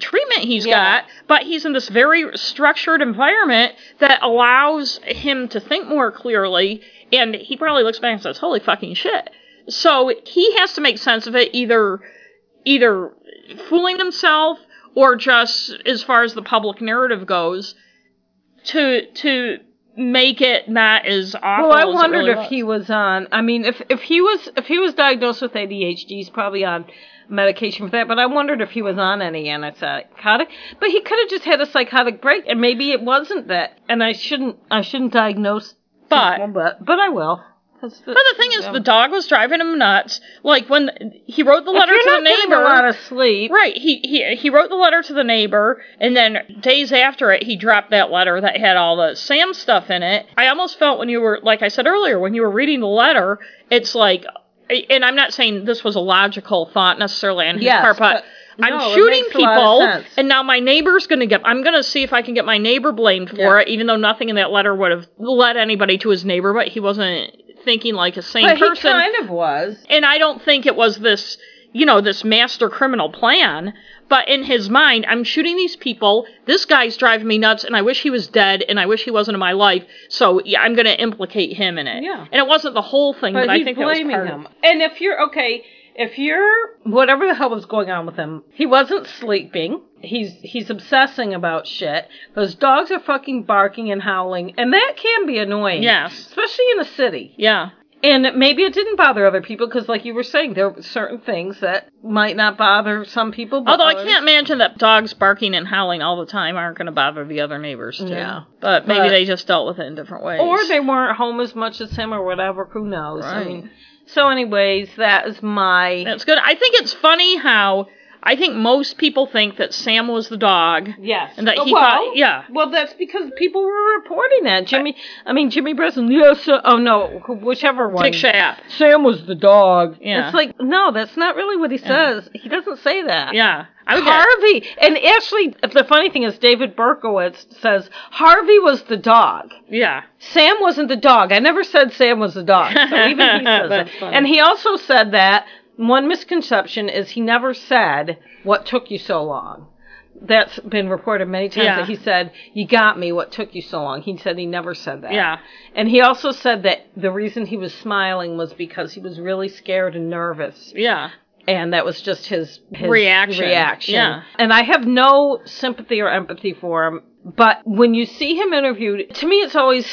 Speaker 1: treatment he's
Speaker 2: Yeah.
Speaker 1: got but he's in this very structured environment that allows him to think more clearly and he probably looks back and says holy fucking shit so he has to make sense of it either either fooling himself or just as far as the public narrative goes to to make it not as awful
Speaker 2: Well, I wondered
Speaker 1: really
Speaker 2: if
Speaker 1: was.
Speaker 2: he was on. I mean, if if he was if he was diagnosed with ADHD, he's probably on medication for that. But I wondered if he was on any antipsychotic. But he could have just had a psychotic break, and maybe it wasn't that. And I shouldn't I shouldn't diagnose.
Speaker 1: But-
Speaker 2: people, but but I will. The-
Speaker 1: But the thing is,
Speaker 2: yeah.
Speaker 1: the dog was driving him nuts. Like when he wrote the letter to the neighbor.
Speaker 2: a lot of sleep.
Speaker 1: Right, he, he he wrote the letter to the neighbor, and then days after it, he dropped that letter that had all the Sam stuff in it. I almost felt when you were, like I said earlier, when you were reading the letter, it's like, and I'm not saying this was a logical thought necessarily on his
Speaker 2: Yes,
Speaker 1: part, but, I'm
Speaker 2: no,
Speaker 1: shooting
Speaker 2: makes a lot of
Speaker 1: people, and now my neighbor's going to get. I'm going to see if I can get my neighbor blamed for
Speaker 2: Yeah.
Speaker 1: it, even though nothing in that letter would have led anybody to his neighbor, but he wasn't thinking like a sane
Speaker 2: But he
Speaker 1: person
Speaker 2: kind of was.
Speaker 1: and I don't think it was this, you know, this master criminal plan. But in his mind, I'm shooting these people. This guy's driving me nuts, and I wish he was dead, and I wish he wasn't in my life. So yeah, I'm going to implicate him in it.
Speaker 2: Yeah.
Speaker 1: And it wasn't the whole thing,
Speaker 2: But
Speaker 1: but, I think that was
Speaker 2: blaming
Speaker 1: part of-
Speaker 2: him. And if you're okay, if you're whatever the hell was going on with him, he wasn't sleeping. He's he's obsessing about shit. Those dogs are fucking barking and howling, and that can be annoying.
Speaker 1: Yes.
Speaker 2: especially in a city.
Speaker 1: Yeah.
Speaker 2: And maybe it didn't bother other people because, like you were saying, there were certain things that might not bother some people. But
Speaker 1: Although I can't imagine that dogs barking and howling all the time aren't going to bother the other neighbors too.
Speaker 2: Yeah.
Speaker 1: But maybe
Speaker 2: But-
Speaker 1: they just dealt with it in different ways.
Speaker 2: or they weren't home as much as him, or whatever. Who knows? I mean, so anyways, that is my
Speaker 1: That's good. I think it's funny how I think most people think that Sam was the dog.
Speaker 2: Yes.
Speaker 1: And that he
Speaker 2: well,
Speaker 1: thought- yeah.
Speaker 2: Well, that's because people were reporting that. Jimmy, I mean, Jimmy Breslin, yes, uh, oh no, whichever one.
Speaker 1: Dick Schaap.
Speaker 2: Sam was the dog.
Speaker 1: Yeah.
Speaker 2: It's like, no, that's not really what he says. He doesn't say that.
Speaker 1: Yeah. I would get,
Speaker 2: Harvey, and actually, the funny thing is, David Berkowitz says Harvey was the dog.
Speaker 1: yeah.
Speaker 2: Sam wasn't the dog. I never said Sam was the dog. So even he says
Speaker 1: funny.
Speaker 2: And he also said that one misconception is he never said what took you so long. That's been reported many times
Speaker 1: Yeah.
Speaker 2: that he said, You got me, what took you so long? He said he never said that.
Speaker 1: Yeah.
Speaker 2: And he also said that the reason he was smiling was because he was really scared and nervous.
Speaker 1: Yeah.
Speaker 2: And that was just his, his
Speaker 1: Reaction.
Speaker 2: reaction.
Speaker 1: Yeah.
Speaker 2: And I have no sympathy or empathy for him. But when you see him interviewed, to me it's always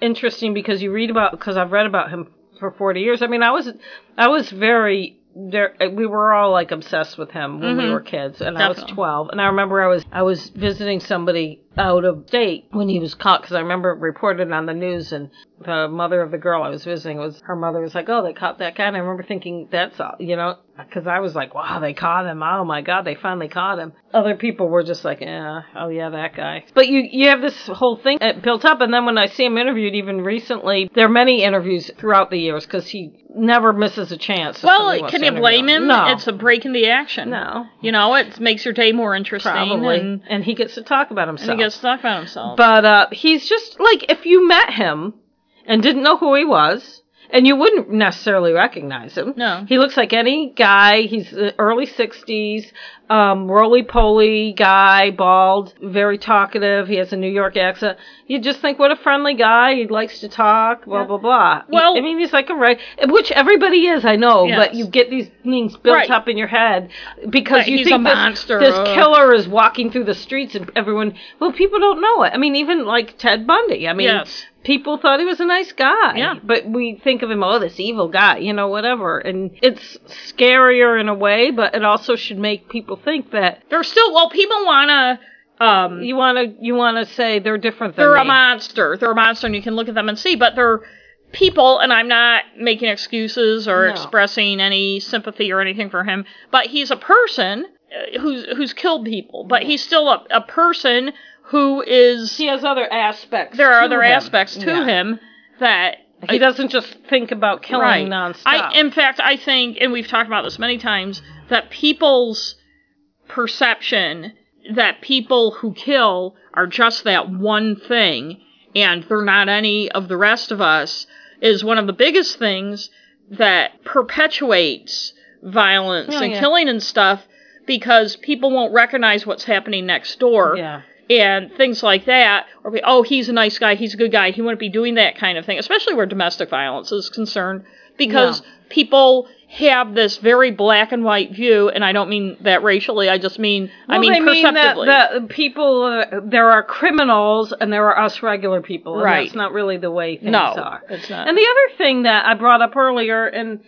Speaker 2: interesting because you read about because I've read about him for 40 years. I mean, I was I was very there we were all like obsessed with him when we
Speaker 1: Mhm.
Speaker 2: were kids and I was 12 and I remember I was I was visiting somebody out of state when he was caught because I remember it reported on the news and the mother of the girl I was visiting was her mother was like oh they caught that guy. And I remember thinking that's all you know? Because I was like wow they caught him. Oh my god they finally caught him. Other people were just like yeah oh yeah that guy. But you you have this whole thing built up. And then when I see him interviewed even recently there are many interviews throughout the years because he never misses a chance
Speaker 1: Well, can you blame him?
Speaker 2: no.
Speaker 1: It's a break in the action.
Speaker 2: no.
Speaker 1: You know, it makes your day more interesting.
Speaker 2: probably.
Speaker 1: And,
Speaker 2: and he gets to talk about himself
Speaker 1: he gets to talk about himself.
Speaker 2: But uh, he's just like if you met him and didn't know who he was, and you wouldn't necessarily recognize him.
Speaker 1: No.
Speaker 2: He looks like any guy. He's early 60s, um, roly poly guy, bald, very talkative. He has a New York accent. You just think, what a friendly guy. He likes to talk, blah,
Speaker 1: Yeah.
Speaker 2: blah, blah.
Speaker 1: Well-
Speaker 2: I mean, he's like a right, which everybody is, I know,
Speaker 1: Yes.
Speaker 2: but you get these things built
Speaker 1: Right.
Speaker 2: up in your head because
Speaker 1: That
Speaker 2: you
Speaker 1: he's
Speaker 2: think
Speaker 1: a
Speaker 2: this,
Speaker 1: monster.
Speaker 2: this killer is walking through the streets and everyone, well, people don't know it. I mean, even like Ted Bundy. I mean,
Speaker 1: Yes.
Speaker 2: People thought he was a nice guy.
Speaker 1: Yeah.
Speaker 2: But we think of him, oh, this evil guy, you know, whatever. And it's scarier in a way, but it also should make people think that
Speaker 1: They're still well. People want to. Um,
Speaker 2: you want to you want to say they're different than
Speaker 1: they're a monster. They're a monster, and you can look at them and see. But they're people, and I'm not making excuses or
Speaker 2: No.
Speaker 1: expressing any sympathy or anything for him. But he's a person uh, who's who's killed people. But he's still a, a person who is.
Speaker 2: He has other aspects.
Speaker 1: There are other
Speaker 2: him.
Speaker 1: aspects to
Speaker 2: Yeah.
Speaker 1: him that
Speaker 2: He doesn't just think about killing
Speaker 1: right.
Speaker 2: nonstop.
Speaker 1: I, in fact, I think, and we've talked about this many times, that people's perception that people who kill are just that one thing and they're not any of the rest of us is one of the biggest things that perpetuates violence
Speaker 2: Oh,
Speaker 1: and
Speaker 2: yeah.
Speaker 1: killing and stuff because people won't recognize what's happening next door
Speaker 2: yeah.
Speaker 1: And things like that, or be, oh, he's a nice guy, he's a good guy, he wouldn't be doing that kind of thing, especially where domestic violence is concerned, because
Speaker 2: Yeah.
Speaker 1: people have this very black and white view, and I don't mean that racially, I just mean, I mean
Speaker 2: they mean that,
Speaker 1: perceptively.
Speaker 2: that people, uh, there are criminals and there are us regular people. And
Speaker 1: Right.
Speaker 2: That's not really the way things
Speaker 1: no,
Speaker 2: are.
Speaker 1: it's not.
Speaker 2: And the other thing that I brought up earlier, and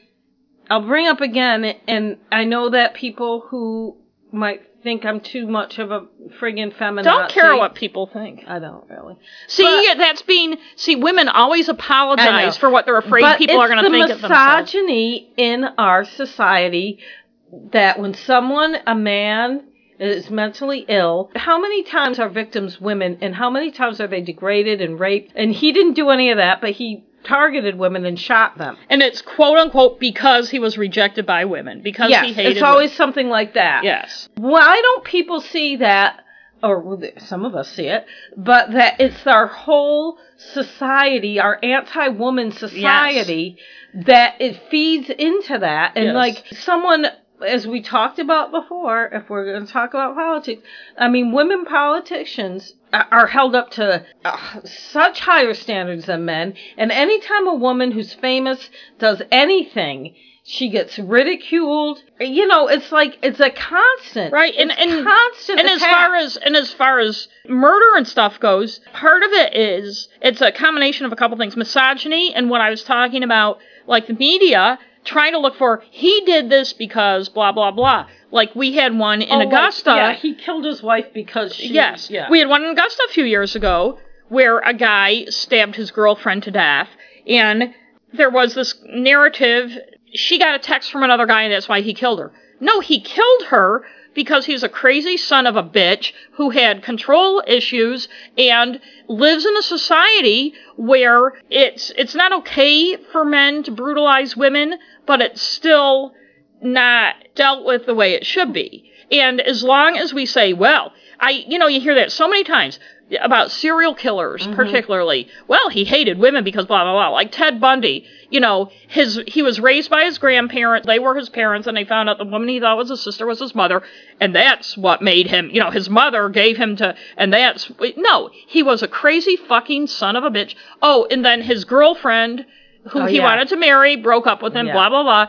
Speaker 2: I'll bring up again, and I know that people who might think I'm too much of a friggin' feminazi.
Speaker 1: don't care what people think.
Speaker 2: I don't really.
Speaker 1: See,
Speaker 2: But-
Speaker 1: that's being, see, women always apologize for what they're afraid
Speaker 2: but
Speaker 1: people are going to think
Speaker 2: the
Speaker 1: of themselves.
Speaker 2: misogyny in our society that when someone, a man, is mentally ill, how many times are victims women, and how many times are they degraded and raped? And he didn't do any of that, but he targeted women and shot them.
Speaker 1: And it's quote unquote because he was rejected by women, because he
Speaker 2: yes,
Speaker 1: hated
Speaker 2: it's always something like that.
Speaker 1: Yes.
Speaker 2: Why don't people see that, or some of us see it, but that it's our whole society, our anti-woman society, that it feeds into that, and
Speaker 1: Yes.
Speaker 2: like someone. As we talked about before, if we're going to talk about politics, I mean, women politicians, are held up to uh, such higher standards than men. And anytime a woman who's famous does anything, she gets ridiculed. You know, it's like it's a constant,
Speaker 1: Right, and-
Speaker 2: It's
Speaker 1: and-
Speaker 2: constant.
Speaker 1: and as far as and as far as murder and stuff goes, part of it is it's a combination of a couple things: misogyny and what I was talking about, like the media trying to look for he did this because blah blah blah. Like we had one in
Speaker 2: Oh, like,
Speaker 1: Augusta.
Speaker 2: yeah, he killed his wife because she.
Speaker 1: Yes.
Speaker 2: yeah.
Speaker 1: We had one in Augusta a few years ago where a guy stabbed his girlfriend to death, and there was this narrative. She got a text from another guy, and that's why he killed her. No, he killed her because he's a crazy son of a bitch who had control issues and lives in a society where it's it's not okay for men to brutalize women, but it's still not dealt with the way it should be. And as long as we say, well, I, you know, you hear that so many times about serial killers, mm-hmm. particularly. Well, he hated women because blah blah blah. Like Ted Bundy, you know, his he was raised by his grandparents. They were his parents, and they found out the woman he thought was his sister was his mother, and that's what made him. You know, his mother gave him to, and that's no, he was a crazy fucking son of a bitch. Oh, and then his girlfriend, who
Speaker 2: Oh,
Speaker 1: he
Speaker 2: yeah.
Speaker 1: wanted to marry, broke up with him.
Speaker 2: Yeah.
Speaker 1: Blah blah blah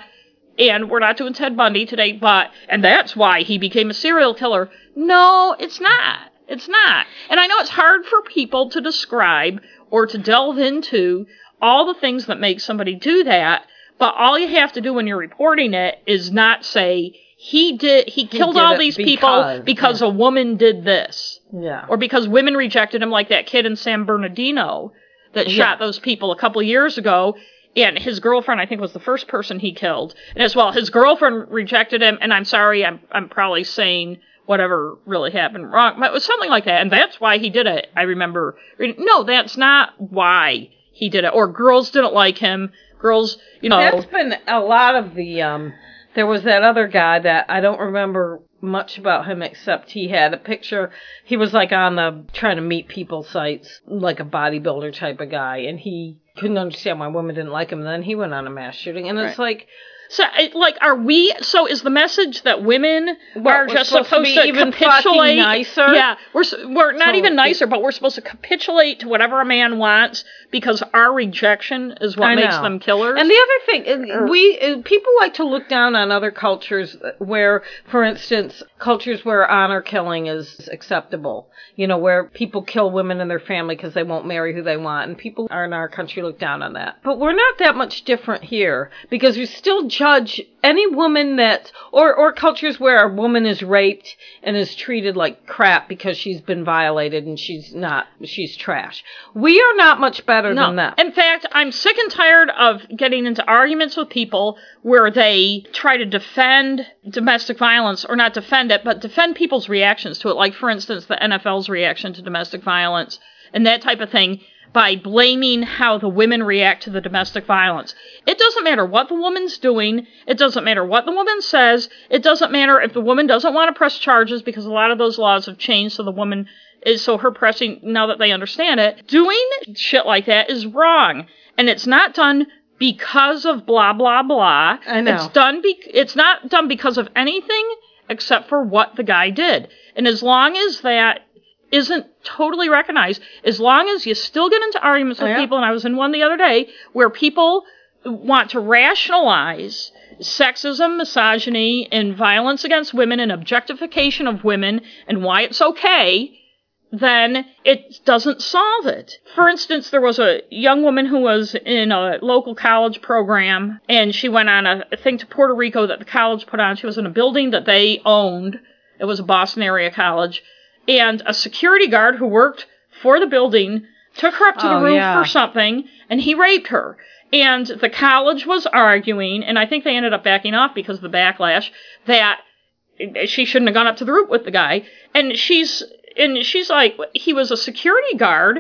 Speaker 1: and we're not doing Ted Bundy today, but and that's why he became a serial killer. No, it's not. It's not. And I know it's hard for people to describe or to delve into all the things that make somebody do that, but all you have to do when you're reporting it is not say he did he killed
Speaker 2: did
Speaker 1: all these
Speaker 2: because,
Speaker 1: people because
Speaker 2: yeah.
Speaker 1: a woman did this
Speaker 2: yeah.
Speaker 1: or because women rejected him like that kid in San Bernardino that
Speaker 2: Yeah.
Speaker 1: shot those people a couple years ago and his girlfriend I think was the first person he killed and as well his girlfriend rejected him and I'm sorry I'm I'm probably saying whatever really happened wrong but it was something like that and that's why he did it I remember reading no that's not why he did it or girls didn't like him girls you know
Speaker 2: That's been a lot of the. um There was that other guy that I don't remember much about him except he had a picture. He was like on the trying to meet people sites, like a bodybuilder type of guy, and he couldn't understand why women didn't like him. And then he went on a mass shooting, and it's like
Speaker 1: So, like, are we? So, is the message that women
Speaker 2: What,
Speaker 1: are just
Speaker 2: supposed to
Speaker 1: supposed
Speaker 2: be
Speaker 1: to,
Speaker 2: even
Speaker 1: capitulate?
Speaker 2: nicer?
Speaker 1: Yeah, we're we're not
Speaker 2: So
Speaker 1: even
Speaker 2: it-
Speaker 1: nicer, but we're supposed to capitulate to whatever a man wants because our rejection is what
Speaker 2: I
Speaker 1: makes
Speaker 2: know.
Speaker 1: them killers.
Speaker 2: And the other thing, we uh, people like to look down on other cultures where, for instance, cultures where honor killing is acceptable. You know, where people kill women in their family because they won't marry who they want, and people are in our country look down on that. But we're not that much different here because we still judge any woman that, or or cultures where a woman is raped and is treated like crap because she's been violated and she's not, she's trash. We are not much better
Speaker 1: no,
Speaker 2: than that.
Speaker 1: in fact, I'm sick and tired of getting into arguments with people where they try to defend domestic violence, or not defend it, but defend people's reactions to it. Like, for instance, the NFL's reaction to domestic violence and that type of thing by blaming how the women react to the domestic violence. It doesn't matter what the woman's doing. It doesn't matter what the woman says. It doesn't matter if the woman doesn't want to press charges because a lot of those laws have changed so the woman is so her pressing now that they understand it. Doing shit like that is wrong. And it's not done because of blah blah blah.
Speaker 2: I know.
Speaker 1: It's done be- it's not done because of anything except for what the guy did. And as long as that isn't totally recognized, as long as you still get into arguments with oh,
Speaker 2: Yeah.
Speaker 1: people, and I was in one the other day where people want to rationalize sexism, misogyny, and violence against women and objectification of women and why it's okay, then it doesn't solve it. For instance, there was a young woman who was in a local college program and she went on a thing to Puerto Rico that the college put on. She was in a building that they owned. It was a Boston area college. And a security guard who worked for the building took her up to
Speaker 2: Oh,
Speaker 1: the roof
Speaker 2: yeah.
Speaker 1: for something and he raped her. And the college was arguing, and I think they ended up backing off because of the backlash, that she shouldn't have gone up to the roof with the guy. And she's and she's like, he was a security guard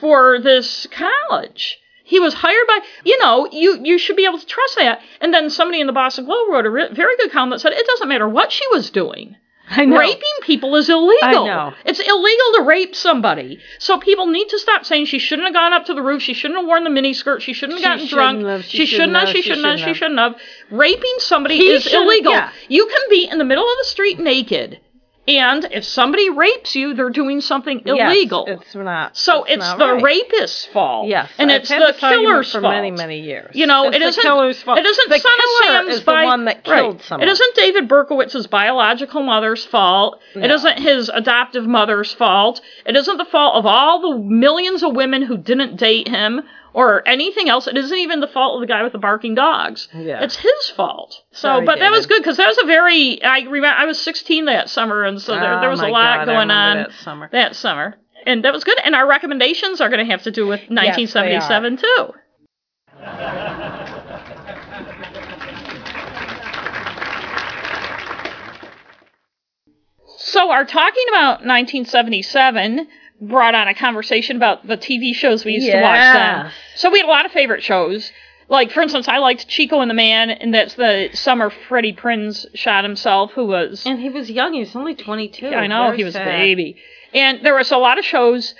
Speaker 1: for this college. He was hired by, you know, you you should be able to trust that. And then somebody in the Boston Globe wrote a re- very good column that said it doesn't matter what she was doing.
Speaker 2: I know.
Speaker 1: Raping people is illegal.
Speaker 2: I know.
Speaker 1: It's illegal to rape somebody. So people need to stop saying she shouldn't have gone up to the roof. She shouldn't have worn the miniskirt. She shouldn't have
Speaker 2: She
Speaker 1: gotten
Speaker 2: shouldn't
Speaker 1: drunk.
Speaker 2: have,
Speaker 1: she, shouldn't have. She shouldn't have. She shouldn't have. Raping somebody
Speaker 2: He
Speaker 1: is illegal.
Speaker 2: yeah.
Speaker 1: You can be in the middle of the street naked And if somebody rapes you, they're doing something illegal.
Speaker 2: Yes, it's not.
Speaker 1: so it's,
Speaker 2: not
Speaker 1: the
Speaker 2: right.
Speaker 1: rapist's fault.
Speaker 2: Yes,
Speaker 1: and
Speaker 2: I've
Speaker 1: it's the killer's
Speaker 2: for
Speaker 1: fault.
Speaker 2: many, many years.
Speaker 1: You know,
Speaker 2: it's
Speaker 1: it
Speaker 2: the
Speaker 1: isn't-
Speaker 2: killer's fault.
Speaker 1: It isn't
Speaker 2: the
Speaker 1: Son of
Speaker 2: killer
Speaker 1: Sam's
Speaker 2: is
Speaker 1: bi-
Speaker 2: the one that
Speaker 1: right.
Speaker 2: killed someone.
Speaker 1: It isn't David Berkowitz's biological mother's fault. It
Speaker 2: No.
Speaker 1: isn't his adoptive mother's fault. It isn't the fault of all the millions of women who didn't date him or anything else. It isn't even the fault of the guy with the barking dogs.
Speaker 2: Yeah.
Speaker 1: It's his fault. So,
Speaker 2: Sorry,
Speaker 1: but that was good because that was a very. I remember I was 16 that summer, and so there,
Speaker 2: Oh,
Speaker 1: there was a
Speaker 2: oh
Speaker 1: lot
Speaker 2: God,
Speaker 1: going on
Speaker 2: that summer.
Speaker 1: that summer. And that was good. And our recommendations are going to have to do with 1977 too. So our talking about 1977 brought on a conversation about the TV shows we used to watch then. So we had a lot of favorite shows. Like, for instance, I liked Chico and the Man, and that's the summer Freddie Prinze shot himself, who was
Speaker 2: And he was young. He was only 22.
Speaker 1: I know
Speaker 2: Very
Speaker 1: he was
Speaker 2: sad.
Speaker 1: a baby. And there was a lot of shows,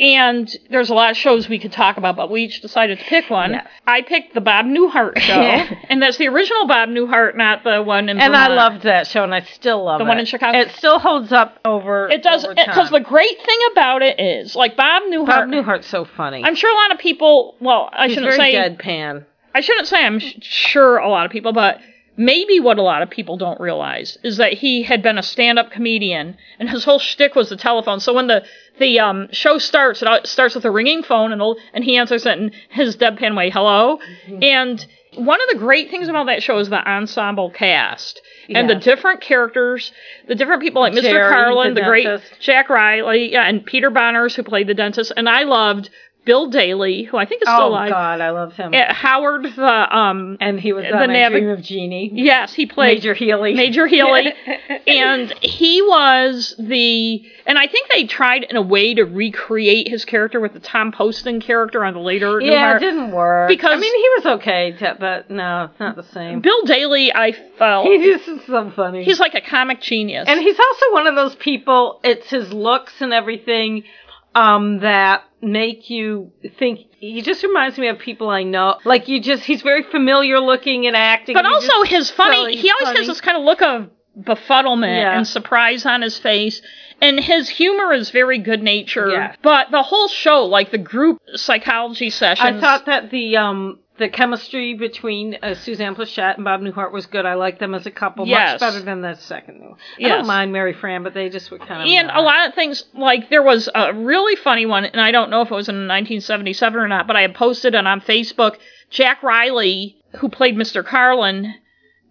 Speaker 1: and there's a lot of shows we could talk about, but we each decided to pick one.
Speaker 2: Yes.
Speaker 1: I picked the Bob Newhart show, and that's the original Bob Newhart, not the one in
Speaker 2: And I loved that show, and I still love
Speaker 1: The
Speaker 2: it.
Speaker 1: one in Chicago?
Speaker 2: It still holds up over.
Speaker 1: It does because the great thing about it is, like Bob Newhart.
Speaker 2: Bob Newhart's so funny.
Speaker 1: I'm sure a lot of people. Well, I
Speaker 2: He's
Speaker 1: shouldn't
Speaker 2: very
Speaker 1: say.
Speaker 2: deadpan.
Speaker 1: I shouldn't say I'm sh- sure a lot of people, but maybe what a lot of people don't realize is that he had been a stand-up comedian, and his whole shtick was the telephone. So when the the um, show starts, it starts with a ringing phone, and and he answers it in his deadpan way, "Hello,"
Speaker 2: Mm-hmm.
Speaker 1: and. One of the great things about that show is the ensemble cast and the different characters, the different people like Mr.
Speaker 2: Jerry,
Speaker 1: Carlin,
Speaker 2: the
Speaker 1: the, great. Jack Riley, yeah, and Peter Bonerz who played the dentist, and I loved Bill Daily, who I think is still
Speaker 2: Oh
Speaker 1: alive.
Speaker 2: God, I love him.
Speaker 1: Uh, Howard the um
Speaker 2: and he was
Speaker 1: the
Speaker 2: I
Speaker 1: navi-
Speaker 2: Dream of Jeannie.
Speaker 1: yes he played
Speaker 2: Major Healy.
Speaker 1: Major Healy and he was the and I think they tried in a way to recreate his character with the Tom Poston character on the later
Speaker 2: yeah, it didn't work.
Speaker 1: Because-
Speaker 2: I mean, he was okay, but no, it's not the same.
Speaker 1: Bill Daily I felt
Speaker 2: he's just so funny.
Speaker 1: he's like a comic genius
Speaker 2: and he's also one of those people. It's his looks and everything um, that make you think. He just reminds me of people I know. Like you just, he's very familiar looking and acting.
Speaker 1: but also
Speaker 2: just-
Speaker 1: his funny
Speaker 2: he's
Speaker 1: he always
Speaker 2: funny.
Speaker 1: has this kind of look of befuddlement
Speaker 2: Yeah.
Speaker 1: and surprise on his face and his humor is very good natured
Speaker 2: Yeah.
Speaker 1: but the whole show like the group psychology sessions
Speaker 2: I thought that the um the chemistry between uh, Suzanne Pleshette and Bob Newhart was good. I liked them as a couple
Speaker 1: Yes.
Speaker 2: much better than the second one. I
Speaker 1: Yes.
Speaker 2: don't mind Mary Frann, but they just were kind of
Speaker 1: and a lot of things like there was a really funny one and i don't know if it was in 1977 or not but i had posted it on facebook jack riley who played mr carlin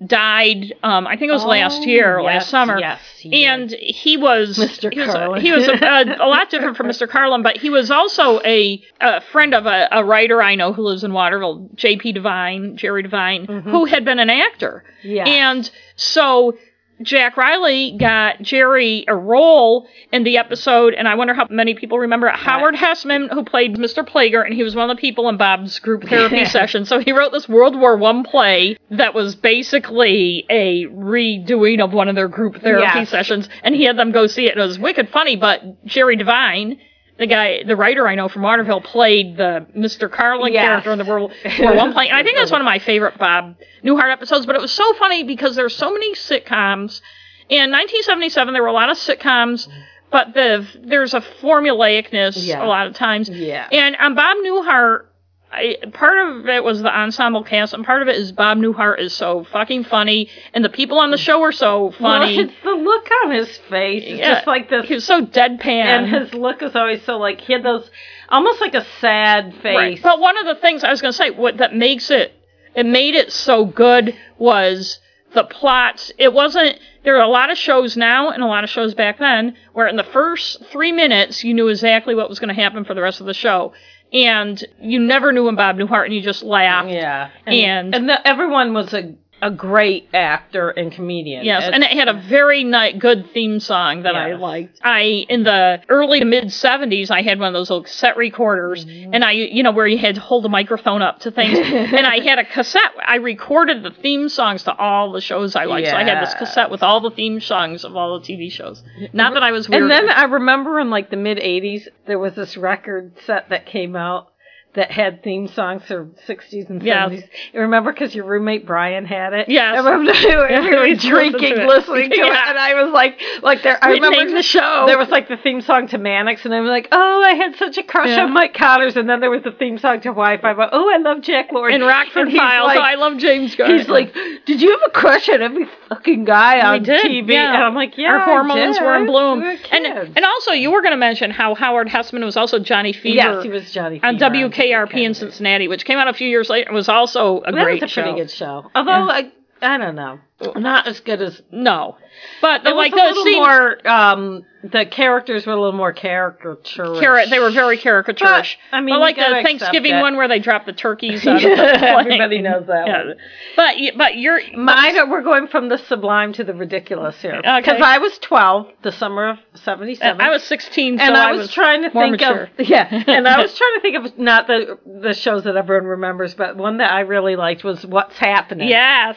Speaker 1: died um i think it was last year
Speaker 2: Oh, yes,
Speaker 1: last summer
Speaker 2: yes, he did.
Speaker 1: and he was
Speaker 2: Mr.
Speaker 1: he was,
Speaker 2: Carlin.
Speaker 1: he was a, a, a lot different from mr carlin but he was also a, a friend of a, a writer i know who lives in waterville jp devine jerry devine who had been an actor
Speaker 2: Mm-hmm. Yes.
Speaker 1: and so Jack Riley got Jerry a role in the episode, and I wonder how many people remember it. Howard Hesseman, who played Mr. Plager, and he was one of the people in Bob's group therapy session. So he wrote this World War One play that was basically a redoing of one of their group therapy
Speaker 2: Yes.
Speaker 1: sessions, and he had them go see it. And it was wicked funny, but Jerry Devine. The guy, the writer I know from Waterville, played the Mr. Carlin
Speaker 2: Yes.
Speaker 1: character in the World War One play. And I think that's one of my favorite Bob Newhart episodes. But it was so funny because there's so many sitcoms. In 1977, there were a lot of sitcoms, but the there's a formulaicness
Speaker 2: Yeah.
Speaker 1: a lot of times.
Speaker 2: Yeah.
Speaker 1: And on Bob Newhart, I, part of it was the ensemble cast, and part of it is Bob Newhart is so fucking funny, and the people on the show are so funny.
Speaker 2: Well, it's the look on his face. It's
Speaker 1: Yeah.
Speaker 2: just like this.
Speaker 1: he was so deadpan.
Speaker 2: and his look is always so like he had those almost like a sad face.
Speaker 1: Right. But one of the things I was going to say, what that makes it, it made it so good was the plots. It wasn't. There are a lot of shows now and a lot of shows back then where in the first three minutes you knew exactly what was going to happen for the rest of the show, and you never knew when Bob Newhart, and you just laughed.
Speaker 2: Yeah.
Speaker 1: And-
Speaker 2: and the, everyone was a a great actor and comedian.
Speaker 1: Yes,
Speaker 2: It's-
Speaker 1: and it had a very nice, good theme song that I liked. I in the early to mid '70s, I had one of those little cassette recorders,
Speaker 2: Mm-hmm.
Speaker 1: and I, you know, where you had to hold the microphone up to things, and I had a cassette. I recorded the theme songs to all the shows I liked. So I had this cassette with all the theme songs of all the TV shows. Not that I was weird.
Speaker 2: And then I remember in like the mid '80s, there was this record set that came out that had theme songs from 60s and 70s.
Speaker 1: Yes.
Speaker 2: You remember because your roommate Brian had it?
Speaker 1: Yes.
Speaker 2: I remember we were
Speaker 1: we listened
Speaker 2: drinking,
Speaker 1: to
Speaker 2: listening to it, and I was like, like there. I
Speaker 1: We
Speaker 2: remember
Speaker 1: the show.
Speaker 2: There was like the theme song to Mannix, and I was like, oh, I had such a crush
Speaker 1: Yeah.
Speaker 2: on Mike Connors, and then there was the theme song to Wi-Fi. But oh, I love Jack Lord
Speaker 1: In Rockford
Speaker 2: And
Speaker 1: Files,
Speaker 2: like-
Speaker 1: I love James Garner.
Speaker 2: He's like, did you have a crush on every fucking guy on
Speaker 1: did,
Speaker 2: TV?
Speaker 1: yeah.
Speaker 2: And I'm like, yeah,
Speaker 1: Our hormones were in bloom.
Speaker 2: We were
Speaker 1: and and also, you were going to mention how Howard Hesseman was also Johnny Fever
Speaker 2: yes, he was Johnny
Speaker 1: on
Speaker 2: Fever
Speaker 1: WKRP in Cincinnati, which came out a few years later. It was also a
Speaker 2: That
Speaker 1: great
Speaker 2: was a pretty good show. Although I, I don't know, not as good as
Speaker 1: No, but
Speaker 2: it
Speaker 1: like
Speaker 2: was a
Speaker 1: the
Speaker 2: little
Speaker 1: scenes,
Speaker 2: more. Um, the characters were a little more caricature.
Speaker 1: Cari- they were very caricaturish.
Speaker 2: I mean, you
Speaker 1: like
Speaker 2: gotta
Speaker 1: the
Speaker 2: accept
Speaker 1: Thanksgiving
Speaker 2: it.
Speaker 1: one where they drop the turkeys out of the plane.
Speaker 2: everybody knows that
Speaker 1: Yeah.
Speaker 2: one.
Speaker 1: But y- but you're
Speaker 2: Mine, are- we're going from the sublime to the ridiculous here.
Speaker 1: Okay.
Speaker 2: Because I was 12, the summer of 77.
Speaker 1: I was 16, so
Speaker 2: and I
Speaker 1: I
Speaker 2: was, trying to
Speaker 1: more
Speaker 2: think
Speaker 1: mature.
Speaker 2: of yeah, and I was trying to think of not the the shows that everyone remembers, but one that I really liked was What's Happening.
Speaker 1: Yes.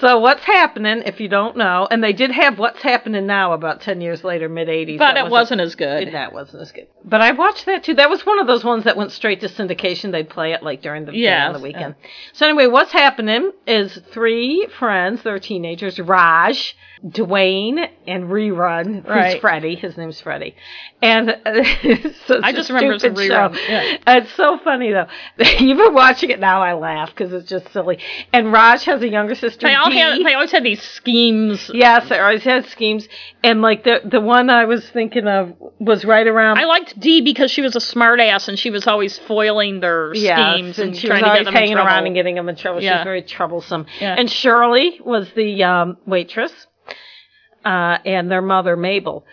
Speaker 2: So What's Happening, if you don't know, and they did have What's Happening Now about ten years later, mid '80s,
Speaker 1: But
Speaker 2: that
Speaker 1: it wasn't as good.
Speaker 2: That wasn't as good. But I watched that too. That was one of those ones that went straight to syndication. They'd play it like during the
Speaker 1: Yes.
Speaker 2: the weekend. So anyway, what's happening is three friends. They're teenagers. Raj, Dwayne, and Rerun. Who's
Speaker 1: Right.
Speaker 2: Freddie? His name's Freddie. And uh,
Speaker 1: I just remember it's a Rerun, yeah.
Speaker 2: It's so funny though. Even watching it now, I laugh because it's just silly. And Raj has a younger sister.
Speaker 1: They all had, they always had these schemes.
Speaker 2: Yes, they always had schemes. And like the the one I was thinking of was right around
Speaker 1: I liked Dee because she was a smartass and she was always foiling their
Speaker 2: Yes,
Speaker 1: schemes
Speaker 2: and
Speaker 1: and
Speaker 2: she
Speaker 1: trying
Speaker 2: was
Speaker 1: to
Speaker 2: always
Speaker 1: get them in
Speaker 2: hanging
Speaker 1: trouble.
Speaker 2: around and getting them in trouble. She was very troublesome.
Speaker 1: Yeah.
Speaker 2: And Shirley was the um, waitress, uh, and their mother Mabel.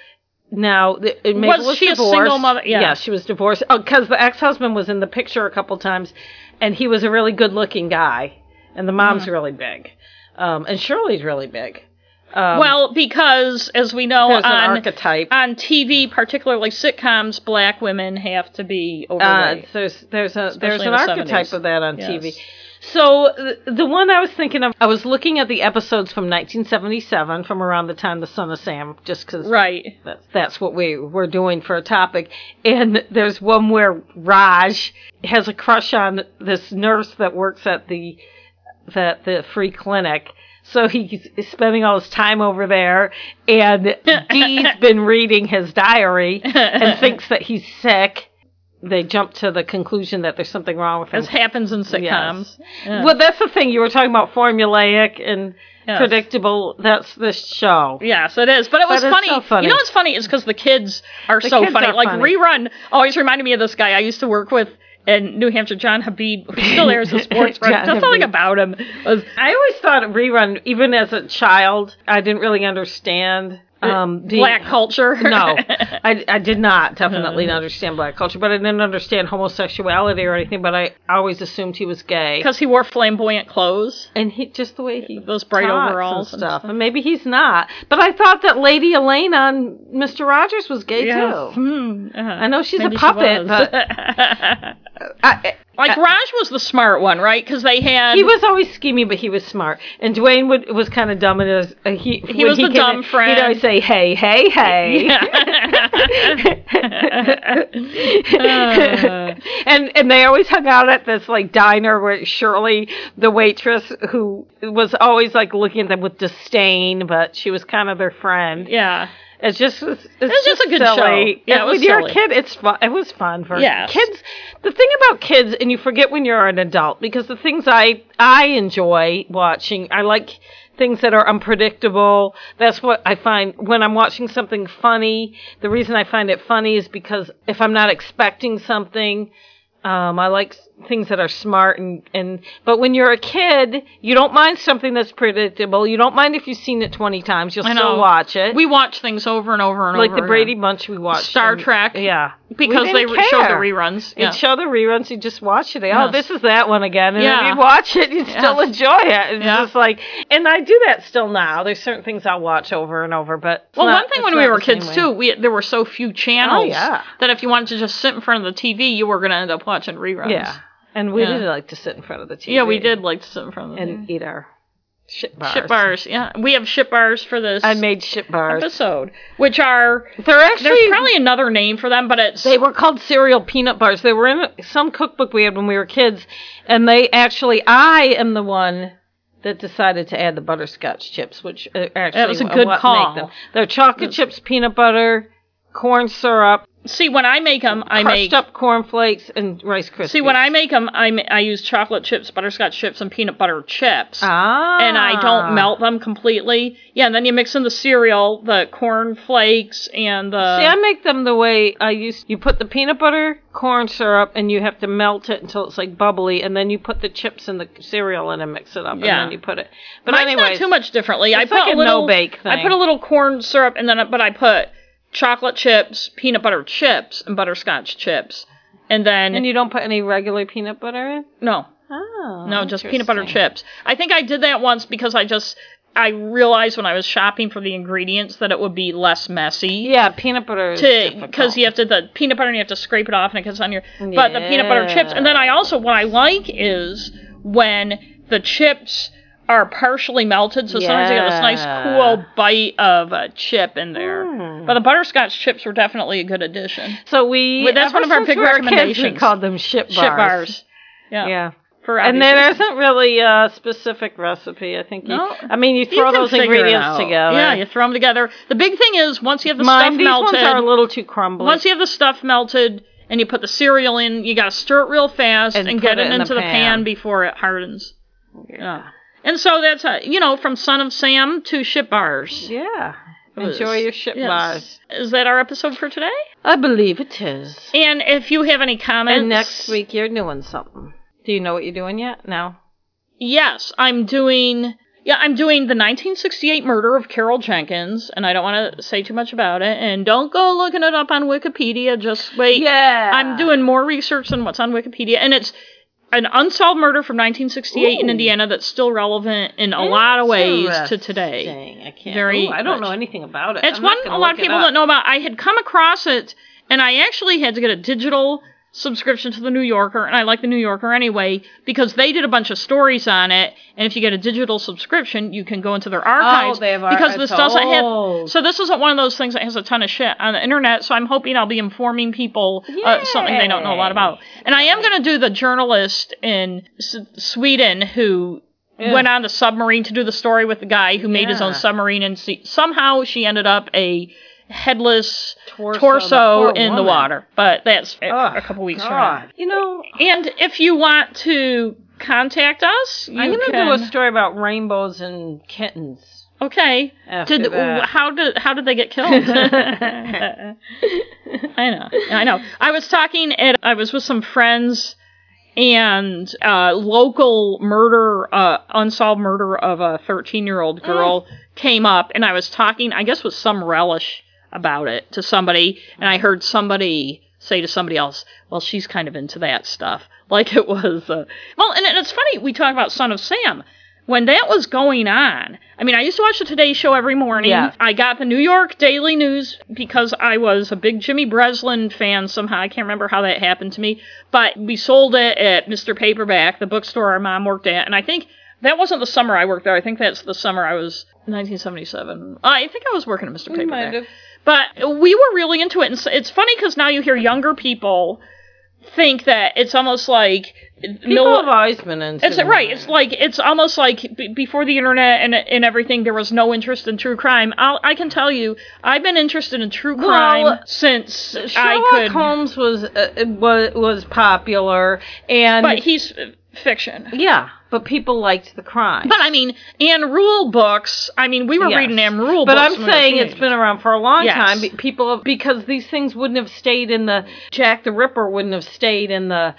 Speaker 2: Now, the, uh, Mabel
Speaker 1: Was
Speaker 2: was,
Speaker 1: she a single mother? Yeah.
Speaker 2: she was divorced because the ex-husband was in the picture a couple times, and he was a really good-looking guy, and the mom's
Speaker 1: Mm-hmm.
Speaker 2: really big, um, and Shirley's really big. Um,
Speaker 1: well, because as we know on
Speaker 2: archetype.
Speaker 1: on TV, particularly sitcoms, black women have to be
Speaker 2: Uh,
Speaker 1: overweight.
Speaker 2: there's there's a there's an archetype
Speaker 1: 70s.
Speaker 2: of that on
Speaker 1: Yes.
Speaker 2: TV. So the, the one I was thinking of, I was looking at the episodes from 1977, from around the time the Son of Sam, just because
Speaker 1: right.
Speaker 2: that's that's what we were doing for a topic. And there's one where Raj has a crush on this nurse that works at the that the free clinic. So he's spending all his time over there, and Dee's been reading his diary and thinks that he's sick. They jump to the conclusion that there's something wrong with him.
Speaker 1: As happens in sitcoms. Yeah.
Speaker 2: Well, that's the thing. You were talking about formulaic and
Speaker 1: Yes.
Speaker 2: predictable. That's this show.
Speaker 1: Yes, it is. But it was
Speaker 2: But
Speaker 1: funny.
Speaker 2: so funny.
Speaker 1: You know what's funny is because the kids are
Speaker 2: The
Speaker 1: so
Speaker 2: kids
Speaker 1: funny.
Speaker 2: are
Speaker 1: Like
Speaker 2: funny.
Speaker 1: Rerun always reminded me of this guy I used to work with in New Hampshire, John Habib, who still airs the sports.
Speaker 2: John
Speaker 1: Just something
Speaker 2: Habib.
Speaker 1: about him was
Speaker 2: I always thought rerun, even as a child, I didn't really understand um,
Speaker 1: black culture.
Speaker 2: no, I, I did not definitely not understand black culture, but I didn't understand homosexuality or anything. But I always assumed he was gay,
Speaker 1: because he wore flamboyant clothes.
Speaker 2: and he just the way he
Speaker 1: Those bright overalls
Speaker 2: and
Speaker 1: and
Speaker 2: stuff. And maybe he's not, but I thought that Lady Elaine on Mister Rogers was gay
Speaker 1: Yes.
Speaker 2: too.
Speaker 1: Hmm, uh-huh.
Speaker 2: I know she's
Speaker 1: Maybe
Speaker 2: a puppet,
Speaker 1: was.
Speaker 2: but I,
Speaker 1: like Raj was the smart one, right? Because they had
Speaker 2: he was always scheming, but he was smart. And Dwayne would, was kind of dumb, and was, uh, he he
Speaker 1: was the dumb friend.
Speaker 2: He'd always say, "Hey, hey, hey." and and they always hung out at this like diner where Shirley, the waitress, who was always like looking at them with disdain, but she was kind of their friend.
Speaker 1: yeah.
Speaker 2: It's just it's, it's
Speaker 1: was just a good
Speaker 2: silly.
Speaker 1: show. Yeah, it was
Speaker 2: when you're
Speaker 1: silly.
Speaker 2: a kid, it's fun. It was fun for
Speaker 1: Yes.
Speaker 2: kids. The thing about kids, and you forget when you're an adult, because the things I I enjoy watching, I like things that are unpredictable. That's what I find when I'm watching something funny. The reason I find it funny is because if I'm not expecting something. Um, I like things that are smart and, and, but when you're a kid, you don't mind something that's predictable. You don't mind if you've seen it 20 times. You'll still watch it
Speaker 1: We watch things over and over and
Speaker 2: like
Speaker 1: over.
Speaker 2: Like the Brady
Speaker 1: again.
Speaker 2: Bunch we watched.
Speaker 1: Star
Speaker 2: and-
Speaker 1: Trek.
Speaker 2: Yeah.
Speaker 1: because they re- showed the reruns. Yeah.
Speaker 2: You'd show the reruns, you just watch it. Oh,
Speaker 1: Yes.
Speaker 2: this is that one again. And
Speaker 1: Yeah.
Speaker 2: you'd watch it, you'd still
Speaker 1: Yes.
Speaker 2: enjoy it. It's
Speaker 1: Yeah.
Speaker 2: just like, and I do that still now. There's certain things I'll watch over and over, but.
Speaker 1: Well,
Speaker 2: not-
Speaker 1: one thing when we were kids
Speaker 2: way.
Speaker 1: too, we there were so few oh, channels
Speaker 2: Oh, yeah.
Speaker 1: that if you wanted to just sit in front of the TV, you were going to end up watching reruns.
Speaker 2: Yeah. And we
Speaker 1: Yeah.
Speaker 2: did like to sit in front of the TV.
Speaker 1: Yeah, we did like to sit in front of the TV.
Speaker 2: And
Speaker 1: TV.
Speaker 2: eat our Shit bars.
Speaker 1: Ship bars. Yeah, we have ship bars for this
Speaker 2: I made shit bars.
Speaker 1: episode, which are
Speaker 2: They're actually
Speaker 1: there's probably another name for them, but it's
Speaker 2: They were called cereal peanut bars. They were in some cookbook we had when we were kids, and they actually, I am the one that decided to add the butterscotch chips, which uh, actually
Speaker 1: was a good call.
Speaker 2: They're chocolate chips, peanut butter, corn syrup,
Speaker 1: see when I make them, I
Speaker 2: crushed
Speaker 1: make
Speaker 2: up cornflakes, and Rice Krispies.
Speaker 1: see when I make them, I ma- I use chocolate chips, butterscotch chips, and peanut butter chips.
Speaker 2: ah,
Speaker 1: and I don't melt them completely. Yeah, and then you mix in the cereal, the corn flakes, and the.
Speaker 2: See, I make them the way I used. You put the peanut butter, corn syrup, and you have to melt it until it's like bubbly, and then you put the chips and the cereal in and mix it up,
Speaker 1: Yeah.
Speaker 2: and then you put it. But
Speaker 1: Mine's
Speaker 2: anyways,
Speaker 1: not too much differently. I put
Speaker 2: like
Speaker 1: a
Speaker 2: a
Speaker 1: little
Speaker 2: no-bake
Speaker 1: I put a little corn syrup, and then but I put chocolate chips, peanut butter chips, and butterscotch chips, and then
Speaker 2: And you don't put any regular peanut butter in?
Speaker 1: no,
Speaker 2: Oh,
Speaker 1: no, just peanut butter chips. I think I did that once because I just I realized when I was shopping for the ingredients that it would be less messy.
Speaker 2: Yeah, peanut butter
Speaker 1: because you have to the peanut butter and you have to scrape it off and it gets on your but the peanut butter chips and then I also what I like is when the chips are partially melted so sometimes you get this nice cool bite of a chip in there
Speaker 2: Mm.
Speaker 1: but the butterscotch chips were definitely a good addition
Speaker 2: So we
Speaker 1: Well, that's one of our big
Speaker 2: we were kids, we called them ship bars.
Speaker 1: chip bars yeah,
Speaker 2: Yeah.
Speaker 1: for
Speaker 2: And there isn't really a specific recipe. I think. You,
Speaker 1: No.
Speaker 2: I mean, you
Speaker 1: You
Speaker 2: throw
Speaker 1: can
Speaker 2: those ingredients together.
Speaker 1: yeah you throw them together the big thing is once you have the
Speaker 2: Mine,
Speaker 1: stuff
Speaker 2: these
Speaker 1: melted
Speaker 2: ones are a little too crumbly.
Speaker 1: Once you have the stuff melted and you put the cereal in, you gotta stir it real fast
Speaker 2: And
Speaker 1: and, get
Speaker 2: it
Speaker 1: it
Speaker 2: in
Speaker 1: into
Speaker 2: the
Speaker 1: pan.
Speaker 2: pan.
Speaker 1: before it hardens. Yeah. And so that's uh, you know from Son of Sam to ship bars.
Speaker 2: yeah. Enjoy your ship
Speaker 1: yes.
Speaker 2: bars.
Speaker 1: Is that our episode for today?
Speaker 2: I believe it is.
Speaker 1: And if you have any comments,
Speaker 2: And next week you're doing something. Do you know what you're doing yet? No.
Speaker 1: yes, I'm doing. Yeah, I'm doing the 1968 murder of Carol Jenkins, and I don't want to say too much about it. And don't go looking it up on Wikipedia. Just wait.
Speaker 2: Yeah.
Speaker 1: I'm doing more research than what's on Wikipedia, and it's an unsolved murder from 1968 in Indiana that's still relevant in a lot of ways to today.
Speaker 2: I can't.
Speaker 1: Very
Speaker 2: Ooh, I don't
Speaker 1: much.
Speaker 2: know anything about it.
Speaker 1: It's
Speaker 2: I'm
Speaker 1: one a lot of people don't know about. I had come across it, and I actually had to get a digital subscription to the New Yorker, and I like the New Yorker anyway because they did a bunch of stories on it. And if you get a digital subscription, you can go into their archives
Speaker 2: Oh, they have ar-
Speaker 1: because this doesn't have. So this isn't one of those things that has a ton of shit on the internet. So I'm hoping I'll be informing people uh, something they don't know a lot about. And I am going to do the journalist in S- Sweden who
Speaker 2: Yeah.
Speaker 1: went on the submarine to do the story with the guy who made his own submarine and see, somehow she ended up a headless
Speaker 2: Torso,
Speaker 1: torso,
Speaker 2: the
Speaker 1: in the water. But that's a-
Speaker 2: Ugh,
Speaker 1: a couple weeks from
Speaker 2: God.
Speaker 1: now.
Speaker 2: You know,
Speaker 1: And if you want to contact us, you
Speaker 2: I'm gonna
Speaker 1: can.
Speaker 2: do a story about rainbows and kittens.
Speaker 1: okay. Did how did how did they get killed? I know. I know. I was talking and I was with some friends and uh local murder uh unsolved murder of a 13-year-old girl came up and I was talking I guess with some relish about it to somebody and I heard somebody say to somebody else, "Well, she's kind of into that stuff." Like it was uh, Well, and, and it's funny we talk about Son of Sam when that was going on, I mean, I used to watch the Today Show every morning.
Speaker 2: Yeah.
Speaker 1: I got the New York Daily News because I was a big Jimmy Breslin fan somehow. I can't remember how that happened to me. But we sold it at Mr. Paperback, the bookstore our mom worked at. And I think that wasn't the summer I worked there. I think that's the summer I was 1977. I think I was working at Mr. Paperback. But we were really into it. And s- it's funny because now you hear younger people think that it's almost like.
Speaker 2: People have always been into
Speaker 1: It's right. It's like it's almost like b- before the internet and and everything, there was no interest in true crime. I'll, I can tell you, I've been interested in true crime
Speaker 2: Well,
Speaker 1: since I
Speaker 2: Sherlock
Speaker 1: could.
Speaker 2: Holmes was uh, was was popular, and
Speaker 1: but he's uh, fiction.
Speaker 2: yeah, but people liked the crime.
Speaker 1: But I mean, Ann Rule books. I mean, we were
Speaker 2: Yes.
Speaker 1: reading Ann Rule books But.
Speaker 2: I'm
Speaker 1: when we were
Speaker 2: saying it's been around for a long
Speaker 1: Yes.
Speaker 2: time. People because these things wouldn't have stayed in the Jack the Ripper wouldn't have stayed in the